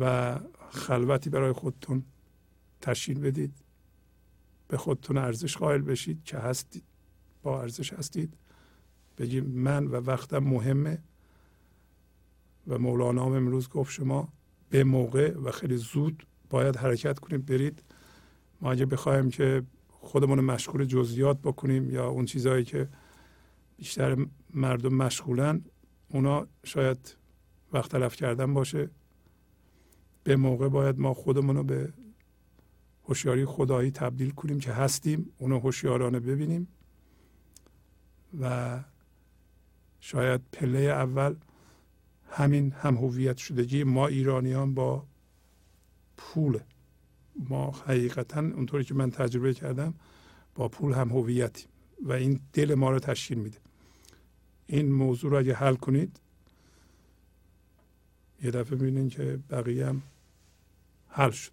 Speaker 1: و خلوتی برای خودتون تشکیل بدید. به خودتون ارزش قائل بشید که هستید با ارزش هستید. بگیم من و وقتم مهمه و مولانا هم امروز گفت شما به موقع و خیلی زود باید حرکت کنید برید. ما اگه بخوایم که خودمون مشغول جزئیات بکنیم یا اون چیزهایی که بیشتر مردم مشغولن اونا شاید وقت تلف کردن باشه. به موقع باید ما خودمون رو به هوشیاری خدایی تبدیل کنیم که هستیم اونو هوشیارانه ببینیم. و شاید پله اول همین هم هویت شدگی. ما ایرانیان با پول. ما حقیقتا اونطوری که من تجربه کردم با پول هم هویتیم و این دل ما رو تشکیل میده. این موضوع رو اگه حل کنید یه دفعه که بقیه هم حل شد.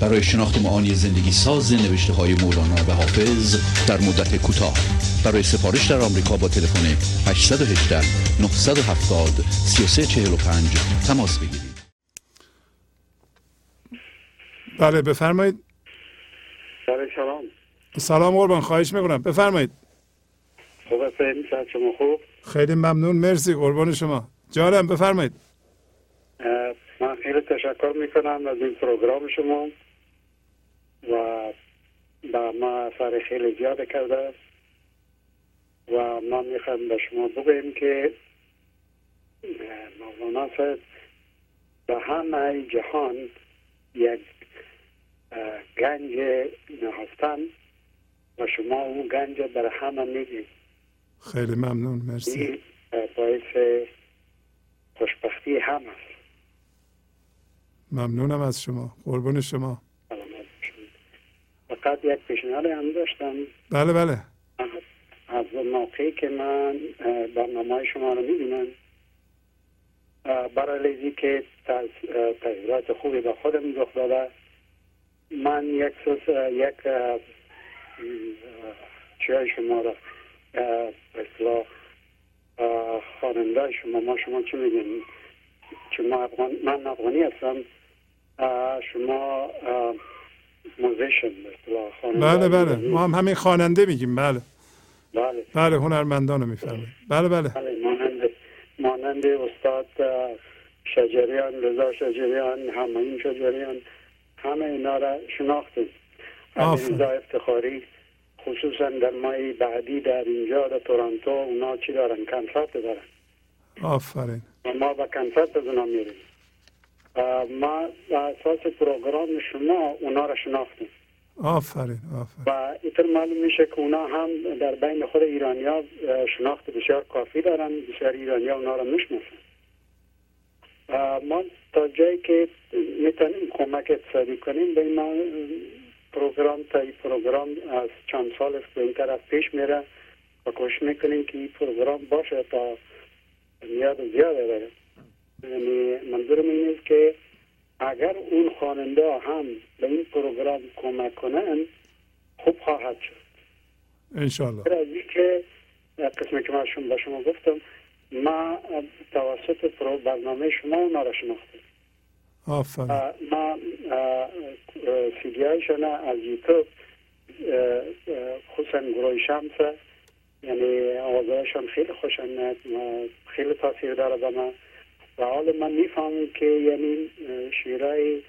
Speaker 2: برای شناخت معانی زندگی ساز نوشته های مولانا و حافظ در مدت کوتاه. برای سفارش در آمریکا با تلفن 818 970 3345 تماس بگیرید.
Speaker 1: بله بفرمایید.
Speaker 6: سلام.
Speaker 1: سلام قربان خواهش می‌کنم. بفرمایید.
Speaker 6: خوب هستین سر شما خوب؟
Speaker 1: خیلی ممنون مرسی قربان شما. جانم بفرمایید.
Speaker 6: تشکر می‌کنم از این پروگرام شما و به ما اثر خیلی زیاد کرده است و ما می‌خوایم به شما بگوییم که مولانا صاحب به همه جهان یک گنج نهفتن و شما اون گنج بر همه می‌دید
Speaker 1: خیلی ممنون مرسی.
Speaker 6: باعث خوشبختی هم است.
Speaker 1: ممنونم از شما. قربون شما.
Speaker 6: فقط یک پیشنهاد هم داشتم.
Speaker 1: بله بله.
Speaker 6: از موقعی که من برنامه شما رو می‌بینم برای لیزی که تغییرات خوبی به خودم رخ داده من یک سوس یک چیای شما را اه، خواننده شما ما شما چی میگین چون من افغان من افغانی هستم. شما موزیشن
Speaker 1: بله بله. ما هم همین خواننده میگیم. بله.
Speaker 6: بله.
Speaker 1: بله هنرمندان رو بله بله.
Speaker 6: بله مانند مانند استاد شجریان رضا شجریان همین شجریان همه اینا را شناختیم.
Speaker 1: آفرین.
Speaker 6: رضا افتخاری خصوصا در ماه بعدی در اینجا در تورنتو اونا چی دارن؟ کنسرت دارن.
Speaker 1: آفرین.
Speaker 6: ما به کنسرت از اونا میریم. ما اساس پروگرام شما اونا را شناختیم.
Speaker 1: آفرین آفرین.
Speaker 6: و اینطور معلوم میشه که اونا هم در بین خود ایرانیا شناخت بسیار کافی دارن بسیار ایرانیا اونا را می‌شناسن. ما تا جایی که می‌تونیم کمک اقتصادی کنیم به این ما- program تا این program از چند سال است به این طرف پیش میره و کوشش می‌کنیم که این program باشه تا میاد زیاد بره یعنی منظورم این است که اگر اون خواننده هم به این program کمک کنن خوب خواهد شد.
Speaker 1: انشالله
Speaker 6: غیر از اینکه قسمی که من به شما گفتم ما توسط پرو برنامه شما اونا را شناختیم.
Speaker 1: آفرین.
Speaker 6: ما سیدی هایشان از یوتیوب خصوصا گروه شمس یعنی آوازهایشان خیلی خوشم خیلی تاثیر داره به من و حال من می‌فهمم که یعنی شیرای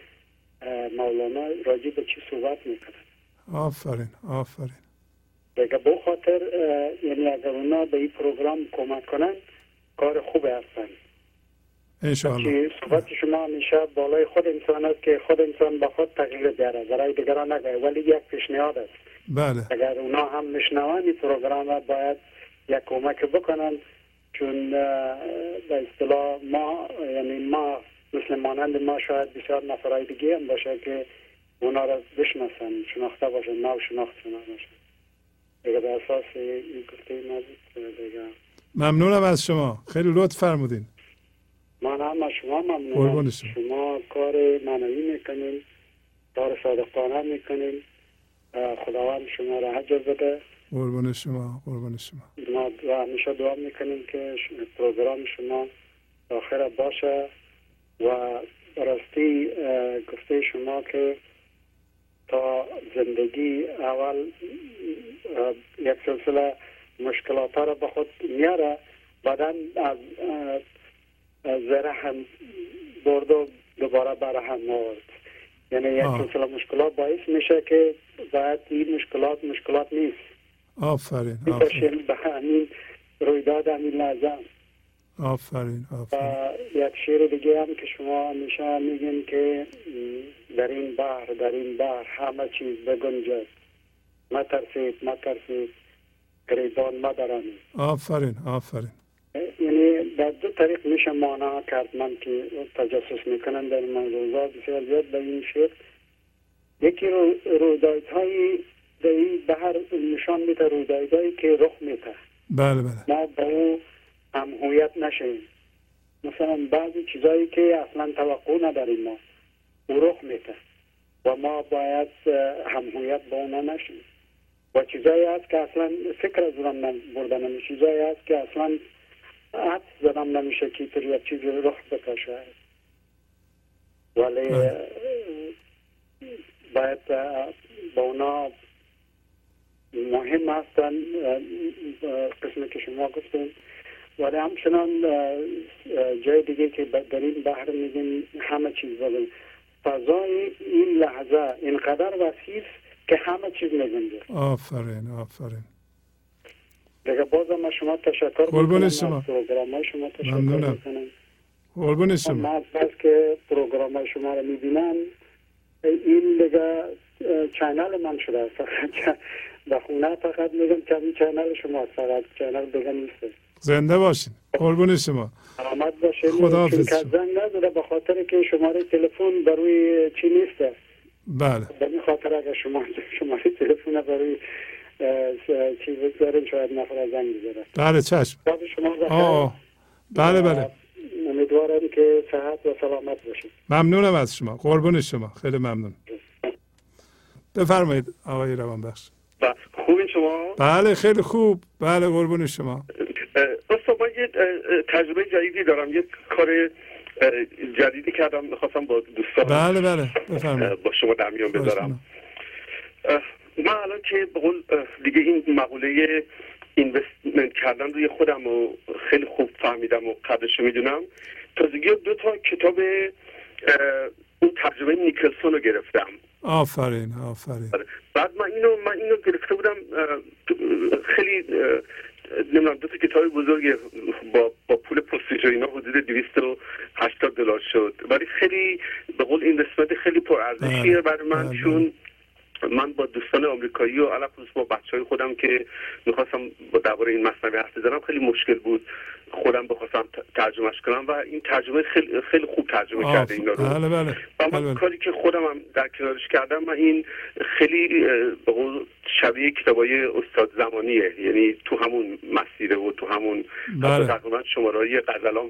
Speaker 6: مولانا راجع به چی صحبت می‌کنه.
Speaker 1: آفرین آفرین.
Speaker 6: دیگه به خاطر یعنی اگر اونا به این پروگرام کمک کنن کار خوبه هستن.
Speaker 1: انشالله
Speaker 6: که صحبت شما همیشه بالای خود انسان است که خود انسان به خود تغییر بیاره برای دیگران نگه ولی یک پیشنهاد است.
Speaker 1: بله.
Speaker 6: اگر اونا هم میشنوان این پروگرام را باید یک کمک بکنن. چون به اصطلاح ما یعنی ما مثل مانند ما شاید بسیار نفرهای دیگه هم باشه که اونا را بشناسن شناخته باشن نو شناخت باشن دیگه به اساس این گفته دیگه.
Speaker 1: ممنونم از شما. خیلی لطف فرمودین.
Speaker 6: من هم از شما ممنونم.
Speaker 1: شما.
Speaker 6: شما کار معنوی می‌کنین کار صادقانه می‌کنین. خداوند شما را حجر بده.
Speaker 1: قربون شما قربون شما.
Speaker 6: ما همیشه دعا می‌کنیم که پروگرام شما آخر باشه و راستی گفته شما که تا زندگی اول یک سلسله مشکلات را به خود میاره بعدا از از رحم برد و دوباره بر هم آورد. یعنی یک. سلسله مشکلات باعث میشه که باید این مشکلات مشکلات نیست.
Speaker 1: آفرین آفرین.
Speaker 6: به همین رویداد همین لحظه
Speaker 1: آفرین
Speaker 6: و
Speaker 1: آفرین.
Speaker 6: یک شعر دیگه هم که شما همیشه میگین که در این بحر در این بحر همه چیز بگنجد مترسید مترسید گریبان مدرانید
Speaker 1: آفرین آفرین.
Speaker 6: یعنی در دو طریق میشه معنا کرد. من که تجسس می‌کنن در من روزا بسیار زیاد به این شعر. یکی رو رویدادهای در این بحر نشان میده رویدادهایی که رخ میده.
Speaker 1: بله بله.
Speaker 6: ما با او هم هویت نشیم. مثلا بعضی چیزایی که اصلا توقع نداریم ما او رخ میده و ما باید اه، هم هویت با اونا نشیم. و چیزایی هست که اصلا فکر از اونم نم- برده نمیشه چیزایی هست که اصلا حد زدم نمیشه که اینطور یک چیزی رخ بکشه ولی اه، باید با اونا مهم هستن قسمی که شما گفتین. ولی همچنان جای دیگه که در این بحر میگیم همه چیز بگیم. فضای این لحظه اینقدر وسیع که همه چیز میگیم.
Speaker 1: آفرین آفرین.
Speaker 6: دیگه بازم من شما تشکر
Speaker 1: قربون شما.
Speaker 6: پروگرام شما تشکر
Speaker 1: ممنونم. قربون شما.
Speaker 6: من از که پروگرام شما رو می‌بینم این دیگه چینل من شده *laughs* فقط به خونه فقط میگم که این چینل شما فقط چینل دیگه نیست.
Speaker 1: زنده باشین. قربون شما.
Speaker 6: آمد باشین.
Speaker 1: خدا حافظ
Speaker 6: زنگ نداره به خاطر که شماره تلفن بروی چی نیست؟
Speaker 1: بله.
Speaker 6: به این خاطر اگر شما شماره تلفن بروی چی بگذاریم شاید نفر زنگ بزاره
Speaker 1: بله چشم.
Speaker 6: شما
Speaker 1: آه.
Speaker 6: بله
Speaker 1: بله.
Speaker 6: امیدوارم که صحت و سلامت باشید
Speaker 1: ممنونم از شما. قربون شما. خیلی ممنون. بفرمایید آقای روان بخش
Speaker 7: خوبین شما؟
Speaker 1: بله خیلی خوب. بله قربون شما.
Speaker 7: استاد من یه تجربه جدیدی دارم. یه کار جدیدی کردم. می‌خواستم با دوستان
Speaker 1: بله بله. بفرمایید.
Speaker 7: با شما در میان بذارم. من الان که به قول دیگه این مقوله اینوستمنت کردن روی خودم و خیلی خوب فهمیدم و قدرش می‌دونم. تازگی دو تا کتاب اون ترجمه نیکلسون رو گرفتم.
Speaker 1: آفرین آفرین.
Speaker 7: بعد من اینو من اینو گرفته بودم خیلی نمی‌دونم دو تا کتاب بزرگ با با پول پستیج و اینا حدود 280 دلار شد. ولی خیلی به قول این قسمت خیلی پرارزشیه برای من چون من با دوستان آمریکایی و علاوه با بچه های خودم که می‌خواستم با درباره این مسئله حرف بزنم خیلی مشکل بود خودم بخواستم ترجمهش کنم و این ترجمه خیلی خیلی خوب ترجمه کرده اینا رو
Speaker 1: بله بله.
Speaker 7: و من
Speaker 1: بله
Speaker 7: کاری که خودم هم در کنارش کردم من این خیلی به قول شبیه کتابای استاد زمانیه یعنی تو همون مسیره و تو همون
Speaker 1: بله.
Speaker 7: تقریبا شماره غزلام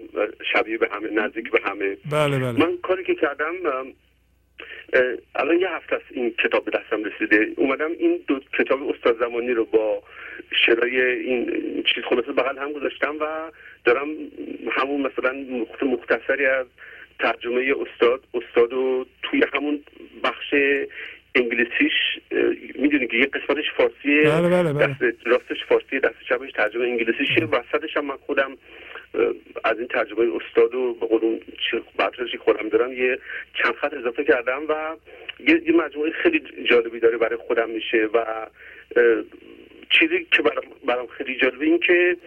Speaker 7: شبیه به همه نزدیک به همه
Speaker 1: بله بله
Speaker 7: من کاری که کردم الان یه هفته است این کتاب به دستم رسیده. اومدم این دو کتاب استاد زمانی رو با شرای این چیز خلاصه بغل هم گذاشتم و دارم همون مثلا مختصری از ترجمه استاد استاد و توی همون بخش انگلیسیش می‌دونی که یه قسمتش فارسی
Speaker 1: بله بله بله.
Speaker 7: دست راستش فارسی دست چپش ترجمه انگلیسیشه وسطش هم من خودم از این ترجمه استاد و به قولون که خودم دارم یه چند خط اضافه کردم و یه, یه مجموعه خیلی جالبی داره برای خودم میشه و چیزی که برام, برام خیلی جالبه این که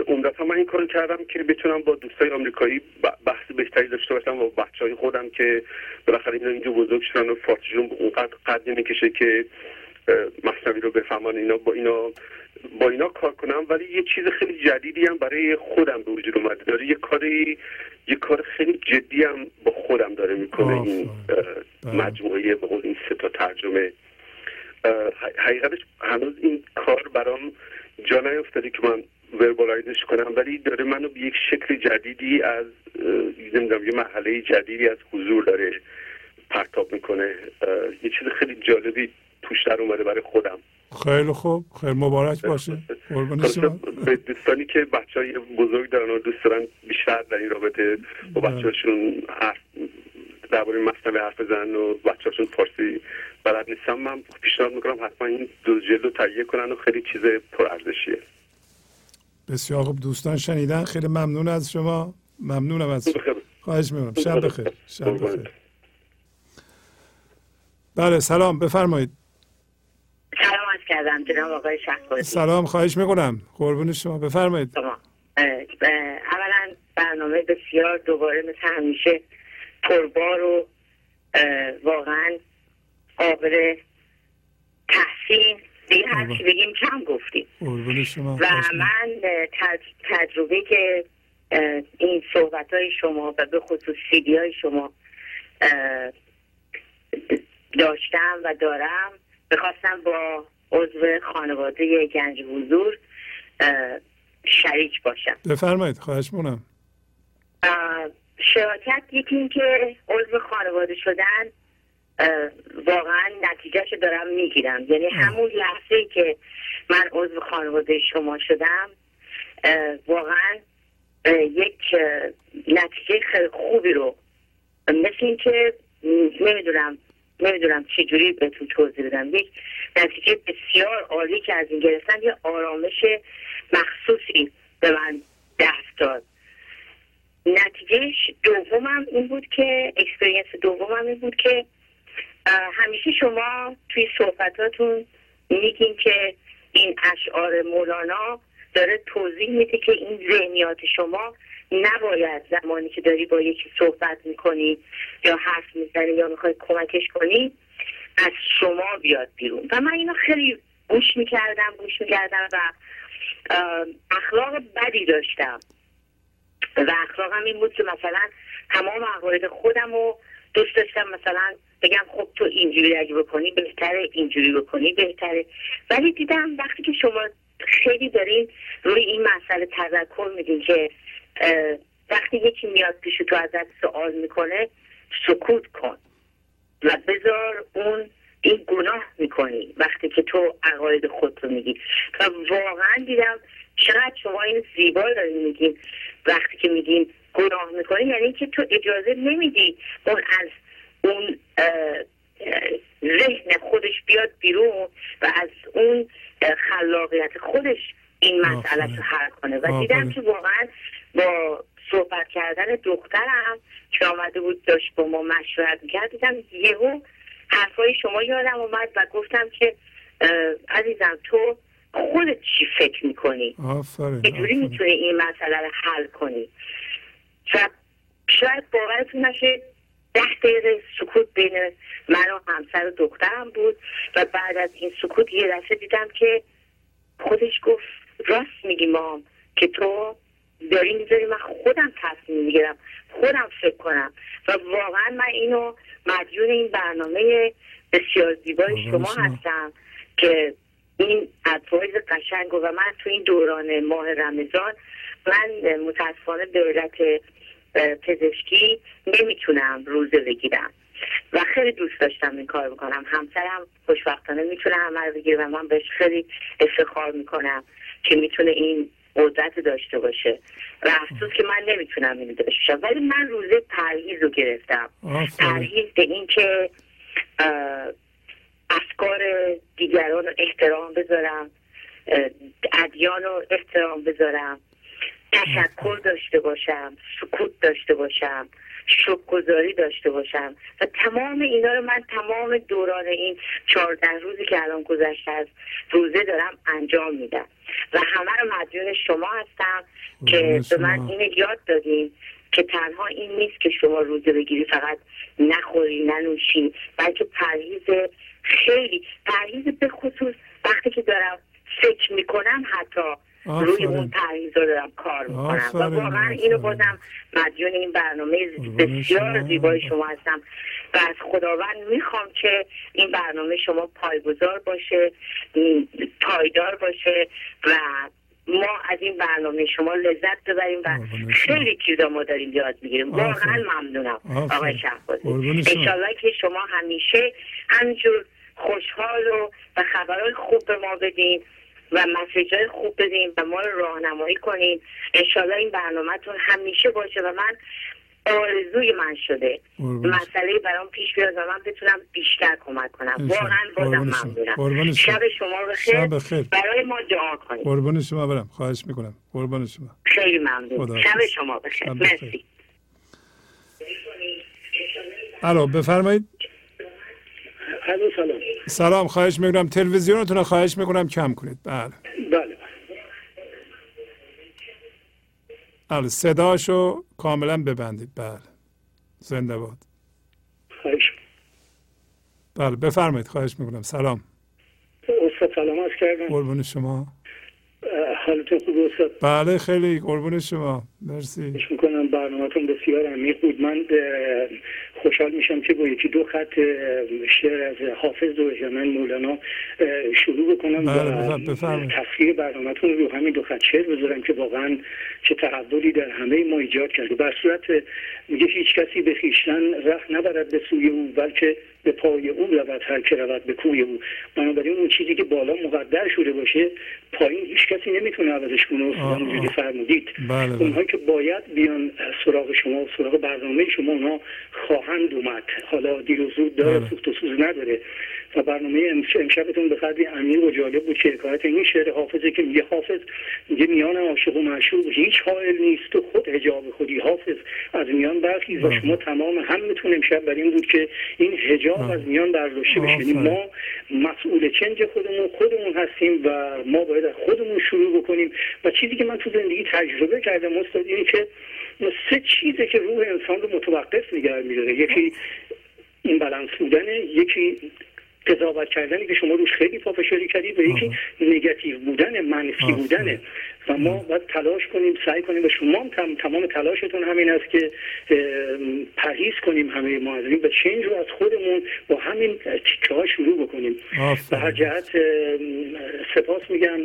Speaker 7: عمدتا من این کار کردم که بتونم با دوستای آمریکایی بحث بهتری داشته باشم و بچه های خودم که بالاخره اینا اینجا بزرگ شدن و فارسیشون اونقدر قد نمی‌کشه که مصنوی رو بفهمن اینا با اینا با اینا کار کنم. ولی یه چیز خیلی جدیدی هم برای خودم به وجود اومده. داره یه کاری یه کار خیلی جدی هم با خودم داره می‌کنه این مجموعه به این سه تا ترجمه. حقیقتش هنوز این کار برام جا نیفتاده که من وربالایزش کنم ولی داره منو به یک شکل جدیدی از نمی‌دونم یه مرحله جدیدی از حضور داره پرتاب می‌کنه. یه چیز خیلی جالبی توش در اومده برای خودم.
Speaker 1: خیلی خوب. خیلی مبارک باشه. شما.
Speaker 7: به دوستانی که بچه های بزرگ دارن و دوست دارن بیشتر در این رابطه با بچه هاشون حرف درباره مصنوی حرف بزنن و بچه هاشون فارسی بلد نیستم من پیشنهاد می‌کنم حتما این دو جلد رو تهیه کنن و خیلی چیز پرارزشیه.
Speaker 1: بسیار خوب. دوستان شنیدن خیلی ممنون از شما. ممنونم از شما خواهش می‌کنم. شب بخیر. شب بخیر. بله سلام. بفرمایید.
Speaker 8: سلام از کردم. جناب آقای شهبازی.
Speaker 1: سلام. خواهش می‌کنم. قربون شما. بفرمایید.
Speaker 8: اولا برنامه بسیار دوباره مثل همیشه پربار و واقعا قابل تحسین دیگه هر چی بگیم کم گفتیم.
Speaker 1: شما.
Speaker 8: و من تجربه که این صحبت های شما و به خصوص سیدی های شما داشتم و دارم. بخواستم با عضو خانواده گنج حضور شریک باشم.
Speaker 1: بفرمایید خواهش مونم
Speaker 8: شراکت یکی این که عضو خانواده شدن واقعا نتیجهش دارم می‌گیرم. یعنی همون لحظه که من عضو خانواده شما شدم واقعا یک نتیجه خیلی خوبی رو مثل اینکه نمی‌دونم نمی‌دونم چجوری بهتون توضیح بدم. یک نتیجه بسیار عالی که از این گرفتن یه آرامش مخصوصی به من دست داد. نتیجهش دومم این بود که experience دومم این بود که همیشه شما توی صحبتاتون میگین که این اشعار مولانا داره توضیح میده که این ذهنیات شما نباید زمانی که داری با یکی صحبت می‌کنی یا حرف می‌زنی یا می‌خوای کمکش کنی از شما بیاد بیرون. و من اینو خیلی گوش می‌کردم گوش می‌کردم و اخلاق بدی داشتم. و اخلاقم این بود که مثلا تمام عقاید خودم رو دوست داشتم. مثلا بگم خب تو اینجوری اگه بکنی بهتره اینجوری بکنی بهتره. ولی دیدم وقتی که شما خیلی دارین روی این مسئله تذکر میدین که وقتی یکی میاد پیش تو ازت سوال می‌کنه سکوت کن و بذار اون این گناه می‌کنی وقتی که تو عقاید خود رو میگی. و واقعا دیدم چقدر شما این زیبا دارین میگین. وقتی که میگین گناه می‌کنی یعنی که تو اجازه نمیدی اون از اون ذهن خودش بیاد بیرون و از اون خلاقیت خودش این مسئله رو حل کنه. و دیدم که واقعا با صحبت کردن دخترم که آمده بود داشت با ما مشورت می‌کرد دیدم یهو حرفای شما یادم اومد و گفتم که عزیزم تو خودت چی فکر می‌کنی؟ چجوری می‌تونی این مسئله رو حل کنی؟ و شاید باورتون نشه ده دقیقه سکوت بین من و همسر و دخترم بود و بعد از این سکوت یه دفعه دیدم که خودش گفت راست میگی مام که تو داری می‌ذاری من خودم تصمیم می‌گیرم خودم فکر کنم. و واقعا من اینو مدیون این برنامه بسیار زیبای شما هستم که این ادوایز قشنگ و من تو این دوران ماه رمضان من متاسفانه به علت پزشکی نمی‌تونم روزه بگیرم. و خیلی دوست داشتم این کار بکنم. همسرم خوشبختانه می‌تونه همه بگیره و من بهش خیلی افتخار می‌کنم که می‌تونه این قدرت داشته باشه. و افسوس که من نمی‌تونم اینو داشته باشم. ولی من روزه پرهیز رو گرفتم. پرهیز به این که افکار دیگران رو احترام بذارم ادیان رو احترام بذارم. تشکر داشته باشم سکوت داشته باشم شکرگزاری داشته باشم و تمام اینا رو من تمام دوران این چهارده روزی که الان گذشته از روزه دارم انجام میدم. و همه رو مدیون شما هستم که به من این یاد دادیم که تنها این نیست که شما روزه بگیری فقط نخوری ننوشی بلکه پرهیز خیلی پرهیز به خصوص وقتی که دارم فکر می‌کنم حتی روی اون رو دارم کار می‌کنم. و واقعا اینو بازم مدیون این برنامه بسیار زیبای شما هستم. و از خداوند می‌خوام که این برنامه شما پایگذار باشه پایدار باشه و ما از این برنامه شما لذت ببریم و خیلی چیزا ما داریم یاد می‌گیریم. واقعا ممنونم. آقای شهبازی. انشالله که شما همیشه همینجور خوشحال و, و خبرهای خوب به ما بدین. و مسیج های خوب بدین و ما رو راهنمایی کنین. انشالله این برنامهتون همیشه باشه و من آرزوی من شده. مسئله برام پیش بیاد و من بتونم بیشتر کمک کنم. واقعا بازم ممنونم. شب شما بخیر. برای ما دعا کنید
Speaker 1: قربان شما برم. خواهش می‌کنم. قربان شما.
Speaker 8: خیلی ممنون. شب شما بخیر. مرسی.
Speaker 1: الو بفرمایید.
Speaker 6: سلام.
Speaker 1: سلام خواهش می‌کنم. تلویزیونتون رو خواهش می‌کنم کم کنید. بله.
Speaker 6: بله.
Speaker 1: بله صداشو کاملا ببندید. بله. زنده باد.
Speaker 6: خواهش
Speaker 1: بله بفرمایید. خواهش می‌کنم. سلام.
Speaker 6: استاد سلام از کردم.
Speaker 1: قربون شما.
Speaker 6: حالتون خوب استاد
Speaker 1: بله خیلی قربون شما. مرسی.
Speaker 6: می‌کنم. برنامهتون بسیار عمیق بود. من خوشحال میشم که با یکی دو خط شعر از حافظ و من مولانا شروع بکنم
Speaker 1: و
Speaker 6: تصویر برنامهتون رو همین دو خط شعر بذارم که واقعا چه تحولی در همه ما ایجاد کرده بر صورت میگه هیچ کسی به خیشتن رخ نبرد به سوی او بلکه به پای او رود هر که رود به کوی او. بنابراین اون چیزی که بالا مقدر شده باشه پایین هیچ کسی نمی‌تونه عوضش کنه اونجوری فرمودید
Speaker 1: بله
Speaker 6: اونهایی که باید بیان سراغ شما و سراغ برنامه شما اونا خواه
Speaker 3: خواهند اومد حالا دیر و زود داره
Speaker 1: بله.
Speaker 3: سوخت و سوز نداره و برنامه امش- امشبتون به قدری عمیق و جالب بود که حکایت این شعر حافظه که میگه حافظ میگه میان عاشق و معشوق هیچ حائل نیست و خود حجاب خودی حافظ از میان برخیز و
Speaker 1: بله.
Speaker 3: شما تمام همتون امشب بر این بود که این حجاب
Speaker 1: بله.
Speaker 3: از میان برداشته بشه یعنی. ما مسئول چنج خودمون خودمون هستیم و ما باید از خودمون شروع بکنیم و چیزی که من تو زندگی تجربه کردم استاد اینه که سه چیزه که روح انسان رو متوقف نگه میداره. یکی این بلنس بودنه یکی قضاوت کردنی که شما روش خیلی پافشاری کردید و یکی نگاتیو بودن منفی
Speaker 1: آفرین.
Speaker 3: و ما باید تلاش کنیم سعی کنیم و شما هم تم- تمام تلاشتون همین است که پرهیز کنیم همه ما از این و چنج رو از خودمون با همین تیکه ها شروع بکنیم. به هر جهت سپاس میگم.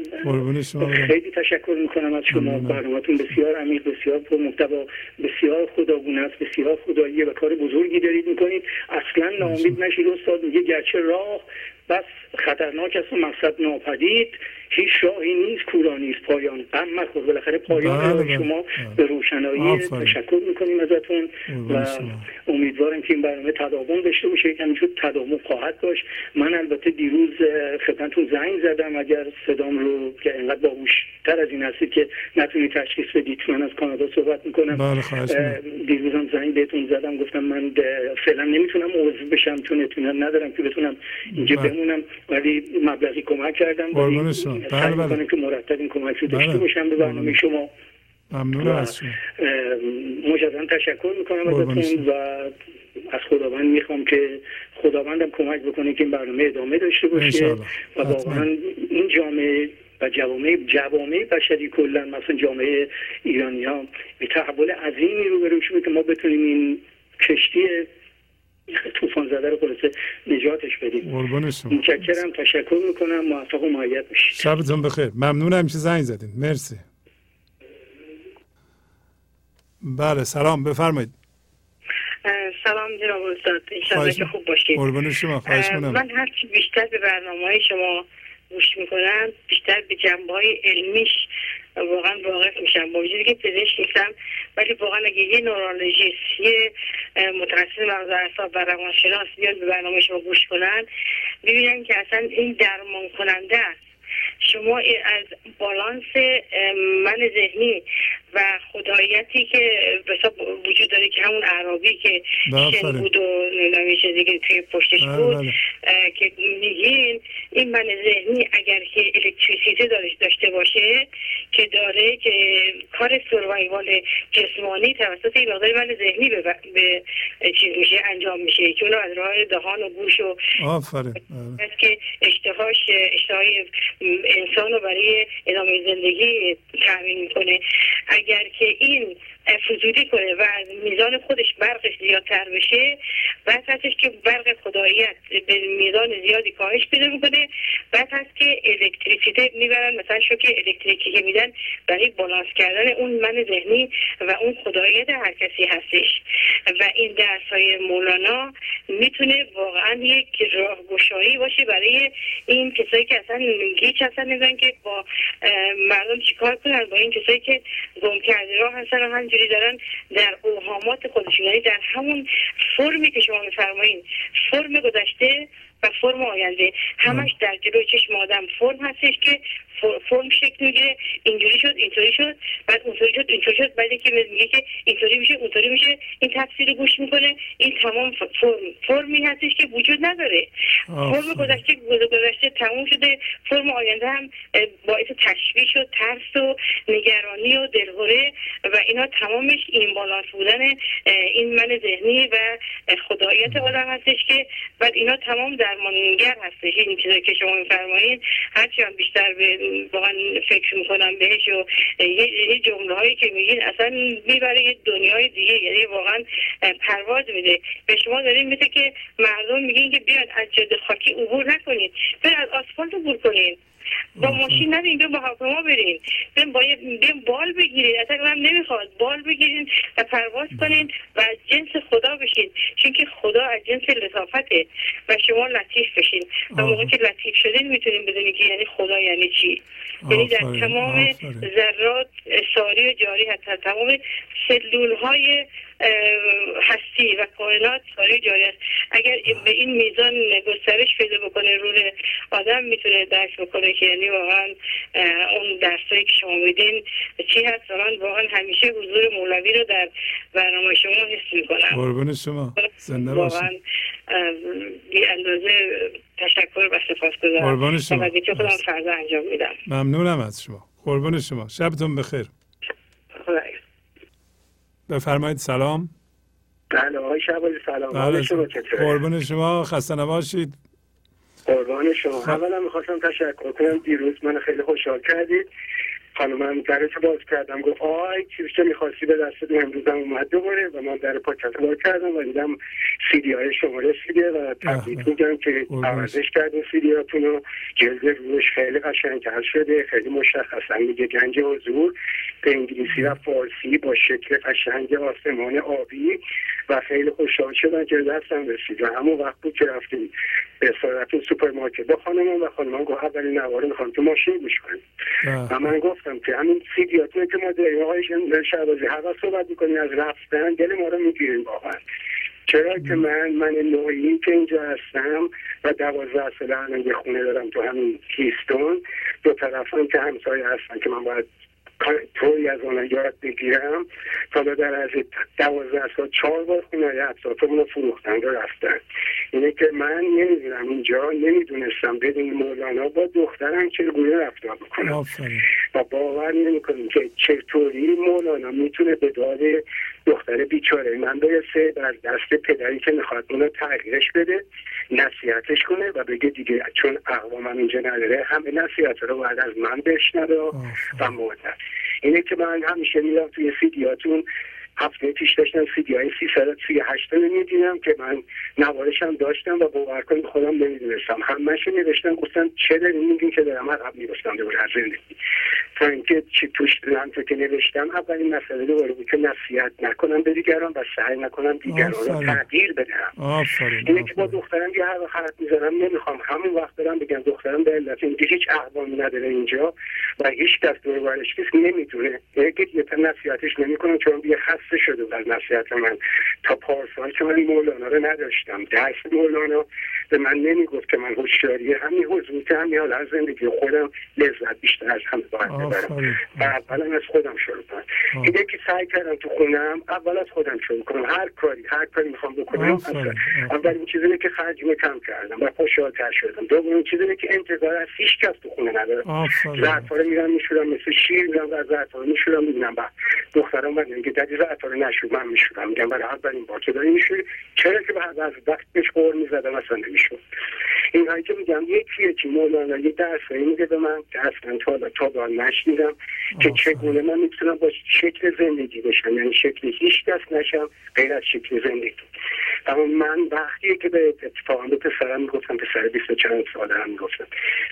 Speaker 3: خیلی تشکر می‌کنم از شما. برنامهتون بسیار عمیق بسیار پر محتوا بسیار خداگونه است بسیار خداییه و کار بزرگی دارید می‌کنید. اصلا ناامید نشید استاد میگه گرچه راه بس خطرناک است و مقصد ناپدید هیچ راهی نیست کورا نیست پایان غم مخور بالاخره پایان
Speaker 1: بله، بله.
Speaker 3: شما
Speaker 1: بله.
Speaker 3: به روشنایی. تشکر می‌کنیم ازتون و. امیدوارم که این برنامه تداوم داشته باشه که همینجور تداوم خواهد داشت من البته دیروز خدمتتون زنگ زدم اگر صدام رو که انقدر باهوشتر از این هستید که نتونید تشخیص بدید من از کانادا صحبت می‌کنم
Speaker 1: بله،.
Speaker 3: دیروزم زنگ بهتون زدم گفتم من فعلا نمی‌تونم عضو بشم چون اطمینان ندارم که بتونم اینجا بمونم ولی مبلغی کمک کردم ولی
Speaker 1: قربون شما. بله، بله.
Speaker 3: که مرتب این کمک رو داشته
Speaker 1: بله.
Speaker 3: باشم به برنامه. شما
Speaker 1: ممنونم از شما
Speaker 3: مجددا تشکر می‌کنم
Speaker 1: قربان
Speaker 3: ازتون و از خداوند می‌خوام که خداوندم کمک بکنه که این برنامه ادامه داشته باشه. و واقعا این جامعه و جوامع جوامع بشری کلا مثلا جامعه ایرانی ها به تحول عظیمی رو بروش که ما بتونیم این کشتی طوفان زده رو خلاصه نجاتش بدیم.
Speaker 1: قربون شما.
Speaker 3: متشکرم. تشکر می‌کنم. موفق و معید باشید
Speaker 1: شبتون بخیر. ممنونم که زنگ زدین. مرسی. بله سلام. بفرمایید.
Speaker 9: سلام جناب استاد. انشاءالله که خوب باشید.
Speaker 1: قربون شما. خواهش
Speaker 9: اه،
Speaker 1: کنم
Speaker 9: من هرچی بیشتر به برنامه های شما گوش می‌کنم بیشتر به جنبه های علمیش واقعا واقف میشم. با وجودی که پزشک نیستم ولی واقعا اگه یه نورولوژیست یه متخصص مغز اعصاب و روانشناس بیاد به برنامه شما گوش کنن ببینن که اصلا این درمان کننده است. شما از بالانس من ذهنی و خدایتی که وجود داره که همون عربی که شن. بود و نمی‌دونم یه چیزی که توی پشتش
Speaker 1: بله،
Speaker 9: بود
Speaker 1: بله.
Speaker 9: که میگین این من ذهنی اگر که الکتریسیته داشته داشته باشه که داره که کار سروایوال جسمانی توسط این مقدار من ذهنی به, به چیز میشه انجام میشه که اونو از راه دهان و گوش و
Speaker 1: آفرین بله.
Speaker 9: که اشتهاش اشتهای انسان رو برای ادامه زندگی تأمین می‌کنه. اگر که این فضولی کنه و از میزان خودش برقش زیادتر بشه بعد هستش که برق خداییت به میزان زیادی کاهش پیدا می‌کنه. بعد هست که الکتریسیته می‌برن مثلا شوک الکتریکی که میدن برای بالانس کردن اون من ذهنی و اون خداییت هر کسی هستش. و این درس های مولانا می‌تونه واقعا یک راهگشایی باشه برای این کسایی که اصلا گیج هستن نمی‌دونن که با مردم چیکار کنن با این کسایی که گم کرده راه هستن و همجوری دارن در اوهامات خودشون. یعنی در همون فرمی که شما میفرمایین فرم گذشته و فرم آینده. همش در جلوی چشم آدم فرم هستش که فرم شکل می‌گیره اینجوری شد اینطوری شد بعد اونطوری شد اینطوری شد بعد که میگه که اینطوری میشه اونطوری میشه این تفسیر رو گوش می‌کنه این تمام فرم فرمی هستش که وجود نداره. فرم
Speaker 1: آفرین.
Speaker 9: گذشته گذشته تموم شده فرم آینده هم باعث تشویش و ترس و نگرانی و دلهوره و اینا تمامش این بالانس بودن این من ذهنی و خداییت آدم هستش که بعد اینا تمام درمانگر هستش. این چیزایی که شما میفرمایید هرچی هم بیشتر به واقعا فکر می‌کنم بهش و یه جمله هایی که میگین اصلا می‌بره یه دنیای دیگه یعنی واقعا پرواز میده. به شما داریم مثل که مردم میگین که بیاد از جاده خاکی عبور نکنید. بیاد از آسفالت عبور کنید. با ماشین نرین بیاین با هواپیما برین. بیاین با بال بگیرید اصلا هم نمی‌خواد بال بگیرین و پرواز کنین و از جنس خدا بشین. چون که خدا از جنس لطافته و شما لطیف بشین. و موقع که لطیف شدین می‌تونین بدونین که یعنی خدا یعنی چی. یعنی در تمام. ذرات ساری و جاری در تمام سلول های هستی و کائنات ساری جاری است. اگر به این میزان گسترش پیدا بکنه روی آدم می‌تونه درک بکنه که یعنی واقعا اون درسایی که شما میدین چی هست. و من واقعا همیشه حضور مولوی رو در برنامه شما حس می‌کنم.
Speaker 1: قربون شما. زنده
Speaker 9: واقعا بی اندازه تشکر و سپاس
Speaker 1: قربان
Speaker 9: گذارم
Speaker 1: شما.
Speaker 9: وظیفه خودم فردا انجام میدم.
Speaker 1: ممنونم از شما. قربون شما. شبتون بخیر.
Speaker 9: خدا
Speaker 1: بفرمایید سلام.
Speaker 10: بله آقای شعبازی سلام.
Speaker 1: بله قربون شما خسته نباشید.
Speaker 10: قربان شما.
Speaker 1: خب.
Speaker 10: اولا می‌خواستم تشکر کنم دیروز من خیلی خوشحال کردید. خانمم درش باز کردم. گفت آی چیزی که می‌خواستی به دستت امروزم اومد دوباره؟ و من در پاکت باز کردم و دیدم سیدی های شما رسیده و تبریک میگم که عوضش کردین سیدی هاتون رو. جلد روش خیلی قشنگ حل شده خیلی مشخصا میگه گنج حضور. به انگلیسی و فارسی با شکل قشنگ آسمان آبی. و خیلی خوشحال شدم که دستم رسید. و همون وقت بود که رفتیم به سرعت سوپرمارکت با خانمم و خانمم گفت اولین نواره می‌خوام تو ماشین گوش کنیم. و من گفتم که همین سیدیاتونه که ما داریم آقای شهبازی هوا صحبت می‌کنیم از رفتن دل ما رو می‌گیریم واقعا. چرا که من من نوعی که اینجا هستم و دوازده ساله الان یه خونه دارم تو همین کیستون دو طرفم که همسایه هستن که من باید طوری از آنها یاد بگیرم تا به در از دوازده سال چهار بار خونه های اطرافمون رو فروختن و رفتن. اینه که من نمی‌دونم اینجا نمی‌دونستم بدون مولانا با دخترم چگونه رفتار بکنم. و باور نمی‌کنیم که چطوری مولانا می‌تونه به داد دختر بیچاره من برسه و از دست پدری که می‌خواد اونو تغییرش بده نصیحتش کنه و بگه دیگه چون اقوامم اینجا نداره همه نصیحت رو باید از من بشنوه و مادر اینه که من همیشه میرم توی سیدیاتون هفته پیش داشتم سیدی های سی سال سی هشته می‌دیدم که من نوارشم داشتم و باور کنید خودم نمی‌دونستم. همش نوشتم گفتم چه داری؟ میگین که دارم عقب میرستم دوباره از زندگی. تا اینکه چی توش تو که نوشتم اولین مسئله دوباره بود که نصیحت نکنم به دیگران و سعی نکنم دیگران رو. تغییر بدم اینه که با دخترم یه هر حرف می‌زنم نمی‌خوام همون وقت برم بگم دخترم به علت اینکه هیچ اقوامی نداره اینجا و هیچ کس دور برش نمی‌دونه که یه تا نصیحتش نمی‌کنم چون دیگه خسته شده از نصیحت من تا پارسال که من مولانا رو نداشتم. درس مولانا به من نمی‌گفت که من هوشیاری همین حضور که همین حال از زندگی خودم لذت بیشتر از همه باید ببرم. و اولا از خودم شروع کنم. اینه که سعی کردم تو خونم اول از خودم شروع کنم. هر کاری هر کاری می‌خوام بکنم
Speaker 1: آفرین.
Speaker 10: اولین چیزی که خرجمو کم کردم و خوشحالتر شدم. دومین چیزی اینه که انتظار از هیچ کس تو خونه ندارم. ظرفا رو میرم میشورم مثل شیر میرم و ظرفا رو میشورم می‌بینم. و دخترم من میگه دادی رو نشور من میشورم میگم برای اولین بار که داری میشوری چرا که بعد از وقتش قور می‌زدم؟ اصلا نمیشور این هایی که میگم یکی یکی مولانا یه درسایی میگه به من. که اصلا تا حالا تا به آن نشنیدم که چگونه من می‌تونم با شکل زندگی بشم. یعنی شکل هیچ کس نشم غیر از شکل زندگی. اما من وقتی که به اتفاقا به پسرم می‌گفتم. پسر 20 چند ساله هم می‌گفتم.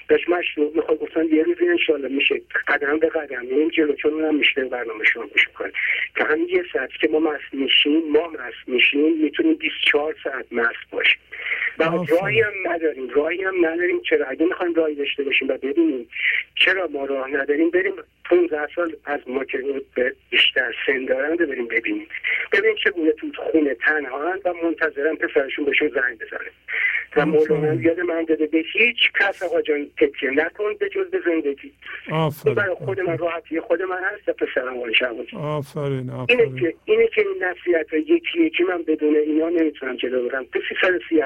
Speaker 10: داشت مشروع می‌خواد گفتم یه روزی انشالله میشه. قدم به قدم. این جلو چون اونم میشه برنامه شما گوش کنه که همین یه ساعت که ما مست میشیم ما مست میشیم می‌تونیم 24 ساعت مست باشیم. و راهی هم نداریم راهی هم نداریم. چرا؟ اگه می‌خوایم راهی داشته باشیم و ببینیم چرا ما راه نداریم بریم 15 سال از ما که به بیشتر سن دارن رو بریم ببینیم. ببین چگونه تو خونه تنها و منتظرم پسرشون بهشون زنگ بزنه. و مولانا یاد من داده به هیچ کس آقا جان تکیه نکن به جز به زندگی.
Speaker 1: آفرین.
Speaker 10: برای خود من راحتی خود من هست و پسرم آقای شعبازی
Speaker 1: آفرین
Speaker 10: اینه
Speaker 1: آفرین.
Speaker 10: که اینه که این نصیحت یکی یکی من بدون اینا نمی‌تونم جلو برم. تو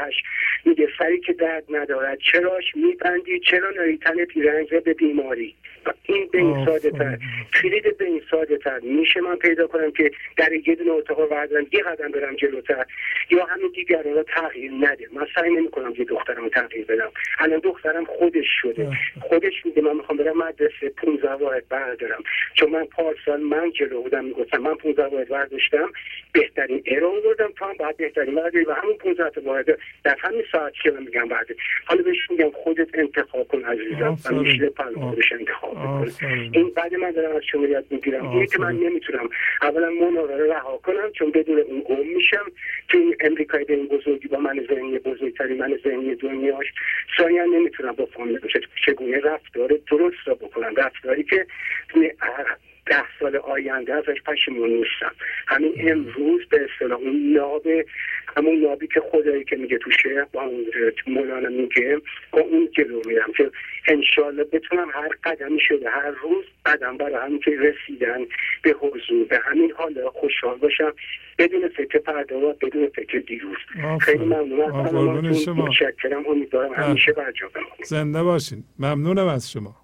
Speaker 10: 338 میگه سری که درد ندارد چراش میبندی؟ چرا نری تن پیرنج را به بیماری؟ این به این ساده تر. کلید به این ساده تر. میشه من پیدا کنم که در یه دونه اتاق بردارم یه قدم برم جلوتر. یا همین دیگران رو تغییر نده. من سعی نمی‌کنم که دخترم تغییر بدم. الان دخترم خودش شده. خودش میگه من می‌خوام برم مدرسه 15 واحد بردارم. چون من پارسال من جلو بودم می‌گفتم من 15 واحد برداشتم بهترین ارو بردم تو هم باید بهترین برداری و همون 15 تا واحد در همین ساعت که من میگم بعد حالا بهش میگم خودت انتخاب کن عزیزم و میشه انتخاب. این بعد من دارم از شما یاد می‌گیرم. اینه که من نمی‌تونم. اولا مناره رو رها کنم چون بدون اون گم میشم. تو این امریکای به این بزرگی با من ذهنی بزرگتری من ذهنی دنیاش ثانیا نمی‌تونم با فامیل چگونه؟ رفتار درست را بکنم. رفتاری که ده سال آینده ازش پشیمون نیستم. همین امروز به اصطلاح اون ناب همون نابی که خدایی که میگه تو شعر با اون مولانا میگه با اون جلو میرم که انشالله بتونم هر قدمی شده هر روز قدم برای همین که رسیدن به حضور. به همین حال خوشحال باشم. بدون فکر پرده و بدون فکر دیروز. خیلی ممنون از شما. متشکرم. امیدوارم همیشه برجا
Speaker 1: زنده باشین. ممنونم از شما.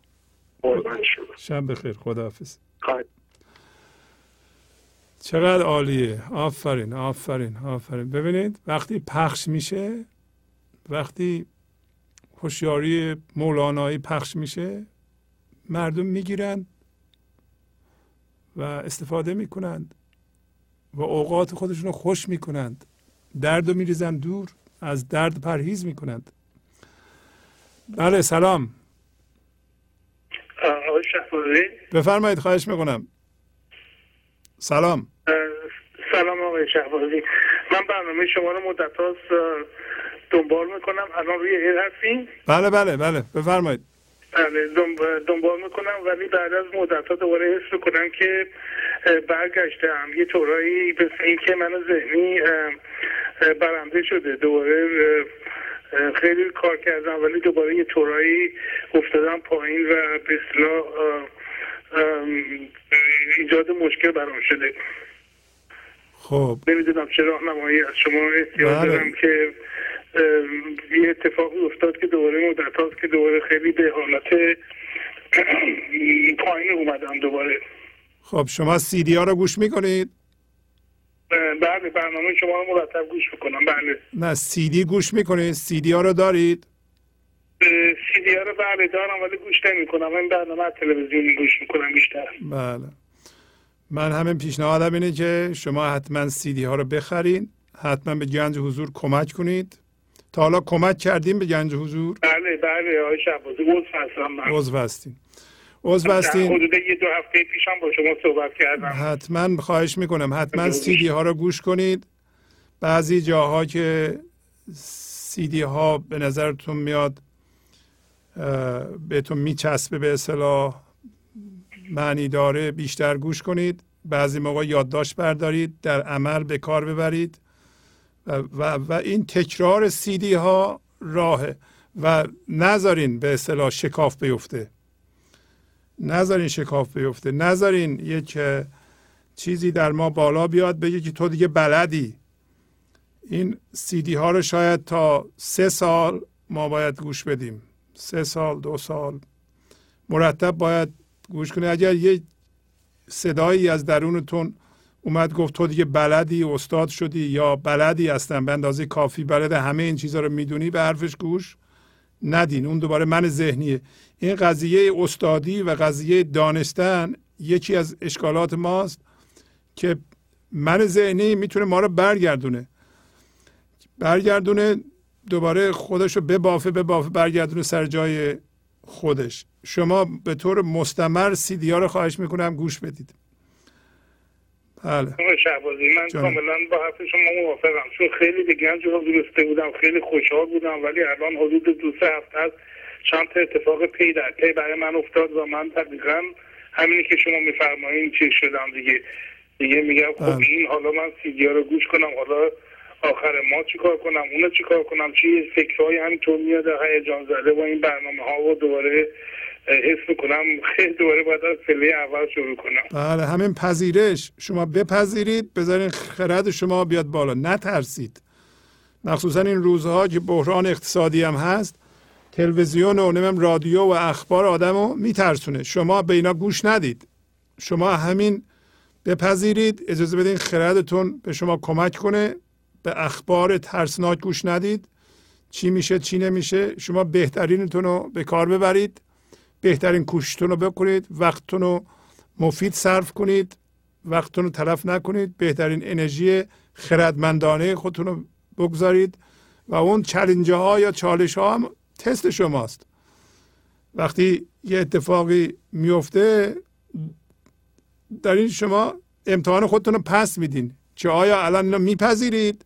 Speaker 1: شب بخیر خداحافظ. چقدر عالیه. آفرین آفرین آفرین. ببینید وقتی پخش میشه وقتی هوشیاری مولانایی پخش میشه مردم می‌گیرند و استفاده می‌کنند و اوقات خودشون رو خوش می‌کنند. درد رو میریزن دور از درد پرهیز می‌کنند. بله سلام. بفرمایید خواهش می‌کنم. سلام.
Speaker 11: سلام آقای شهبازی من برنامه شما رو مدت دنبال می‌کنم. الان روی ایر هستین؟
Speaker 1: بله بله بله. بفرمایید.
Speaker 11: بله دنبال می‌کنم ولی بعد از مدت ها دوباره حس می‌کنم که برگشتم یه طورایی به که من ذهنی برنده شده. دوباره خیلی کار کردم ولی دوباره یه طورایی افتادم پایین و به ایجاد مشکل برام شده
Speaker 1: خب
Speaker 11: نمی‌دونم چه راهنمایی از شما احتیاج بله. دارم که یه اتفاقی افتاد که دوباره مدت هاست که دوباره خیلی به حالت *clears throat* پایین اومدم دوباره
Speaker 1: خب شما سیدی ها رو گوش می‌کنید؟
Speaker 11: بله برنامه شما رو مرتب گوش می‌کنم. بله.
Speaker 1: نه سیدی گوش می‌کنید؟ سیدی ها رو دارید؟
Speaker 11: سیدی ها رو بله دارم ولی گوش نمی کنم من برنامه تلویزیونی گوش می‌کنم بیشتر.
Speaker 1: بله. من همین پیشنهادم اینه که شما حتما سیدی ها رو بخرین. حتما به گنج حضور کمک کنید. تا حالا کمک کردیم به گنج حضور؟
Speaker 11: بله بله آقای شعبازی عضو هستم
Speaker 1: عضو هستین. عضو هستین؟
Speaker 11: حدود یه دو هفته پیشم با شما صحبت کردم.
Speaker 1: حتما خواهش می‌کنم. حتما سیدی ها رو گوش کنید. بعضی جاها که سیدی ها به نظرتون میاد بهتون میچسبه به اصطلاح معنی داره بیشتر گوش کنید. بعضی موقع یادداشت بردارید در عمل به کار ببرید. و, و, و این تکرار سیدی ها راهه. و نذارین به اصطلاح شکاف بیفته. نذارین شکاف بیفته. نذارین یک چیزی در ما بالا بیاد بگه که تو دیگه بلدی. این سیدی ها رو شاید تا سه سال ما باید گوش بدیم. سه سال دو سال. مرتب باید گوش کنید اگر یه صدایی از درونتون اومد گفت تو دیگه بلدی استاد شدی یا بلدی هستن به اندازه کافی بلد همه این چیزها رو می‌دونی به حرفش گوش. ندین. اون دوباره من ذهنیه. این قضیه استادی و قضیه دانستن یکی از اشکالات ماست که من ذهنی می‌تونه ما رو برگردونه. برگردونه دوباره خودش رو ببافه ببافه برگردونه سر جای خودش. شما به طور مستمر سیدی ها رو خواهش می‌کنم گوش بدید.
Speaker 11: بله. شعبازی من کاملا با حرف شما موافقم. چون خیلی به گنج رسیده بودم خیلی خوشحال بودم ولی الان حدود دو سه هفته از چند تا اتفاق پی در پی برای من افتاد و من دقیقا همینی که شما میفرمایین چی شدم دیگه. دیگه میگم خب بله. این حالا من سیدی ها رو گوش کنم حالا آخر ما چیکار کنم اونو چیکار کنم چی فکرهای همینطور میاد هیجان زده با این برنامه ها و دوباره حس می‌کنم خیلی دوباره باید از پله اول شروع کنم.
Speaker 1: بله همین پذیرش. شما بپذیرید بذارین خرد شما بیاد بالا. نترسید. مخصوصا این روزها که بحران اقتصادی هم هست تلویزیون و نمیم رادیو و اخبار آدم رو میترسونه. شما به اینا گوش ندید. شما همین بپذیرید. اجازه بدین خردتون به شما کمک کنه. به اخبار ترسناک گوش ندید. چی میشه چی نمیشه؟ شما بهترینتون رو به کار ببرید. بهترین کوشتون رو بکنید وقتتون رو مفید صرف کنید وقتتون رو تلف نکنید بهترین انرژی خردمندانه خودتون رو بگذارید و اون چلنجه ها یا چالش ها هم تست شماست. وقتی یه اتفاقی میفته در این شما امتحان خودتون رو پس میدین. که آیا الان میپذیرید؟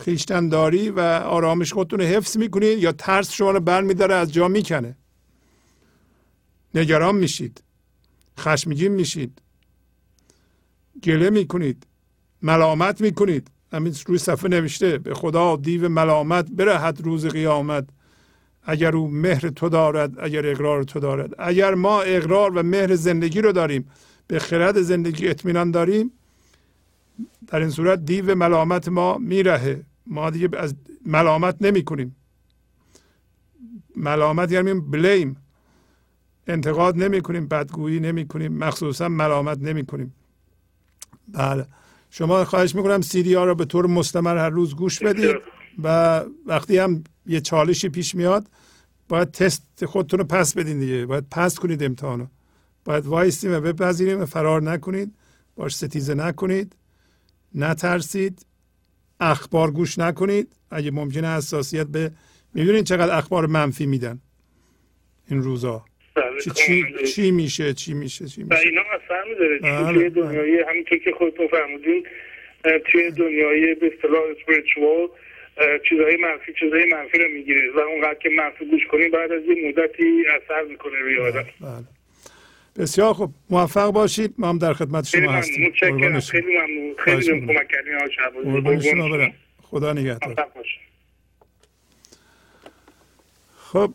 Speaker 1: خیشتنداری و آرامش خودتون رو حفظ می‌کنید یا ترس شما رو برمیداره از جا می‌کنه؟ نگران میشید. خشمگین میشید. گله می‌کنید. ملامت می‌کنید. همین روی صفحه نوشته به خدا دیو ملامت برهد روز قیامت. اگر او مهر تو دارد اگر اقرار تو دارد. اگر ما اقرار و مهر زندگی رو داریم به خرد زندگی اطمینان داریم در این صورت دیو ملامت ما میرهه. ما دیگه از ملامت نمی کنیم ملامت یعنی بلیم. انتقاد نمی کنیم بدگویی نمی کنیم مخصوصا ملامت نمی کنیم بله. شما خواهش می‌کنم سیدی ها رو به طور مستمر هر روز گوش بدید و وقتی هم یه چالشی پیش میاد باید تست خودتون رو پس بدین دیگه. باید پس کنید امتحانو. باید وایستیم و بپذیریم و فرار نکنید. باش ستیزه نکنید. نترسید. اخبار گوش نکنید. اگه ممکنه حساسیت به می‌دونید چقدر اخبار منفی میدن این روزا. چی, چی, چی میشه؟ چی میشه؟ چی میشه؟
Speaker 11: اینا اثر میداره
Speaker 1: بله،
Speaker 11: توی
Speaker 1: بله.
Speaker 11: دنیای همینطور که خودتون فرمودین اه، توی دنیای به اصطلاح اه، چیزهای منفی چیزهای منفی رو می‌گیره. و اونقدر که منفی گوش کنیم بعد از یه مدتی اثر می‌کنه روی آدم.
Speaker 1: بله. بسیار خوب. موفق باشید. ما هم در خدمت
Speaker 11: خیلی
Speaker 1: شما
Speaker 11: ممنون.
Speaker 1: هستیم.
Speaker 11: خیلی ممنون. خیلی. کمک کردین.
Speaker 1: شما
Speaker 11: شما.
Speaker 1: برم. خدا نگهدار. خب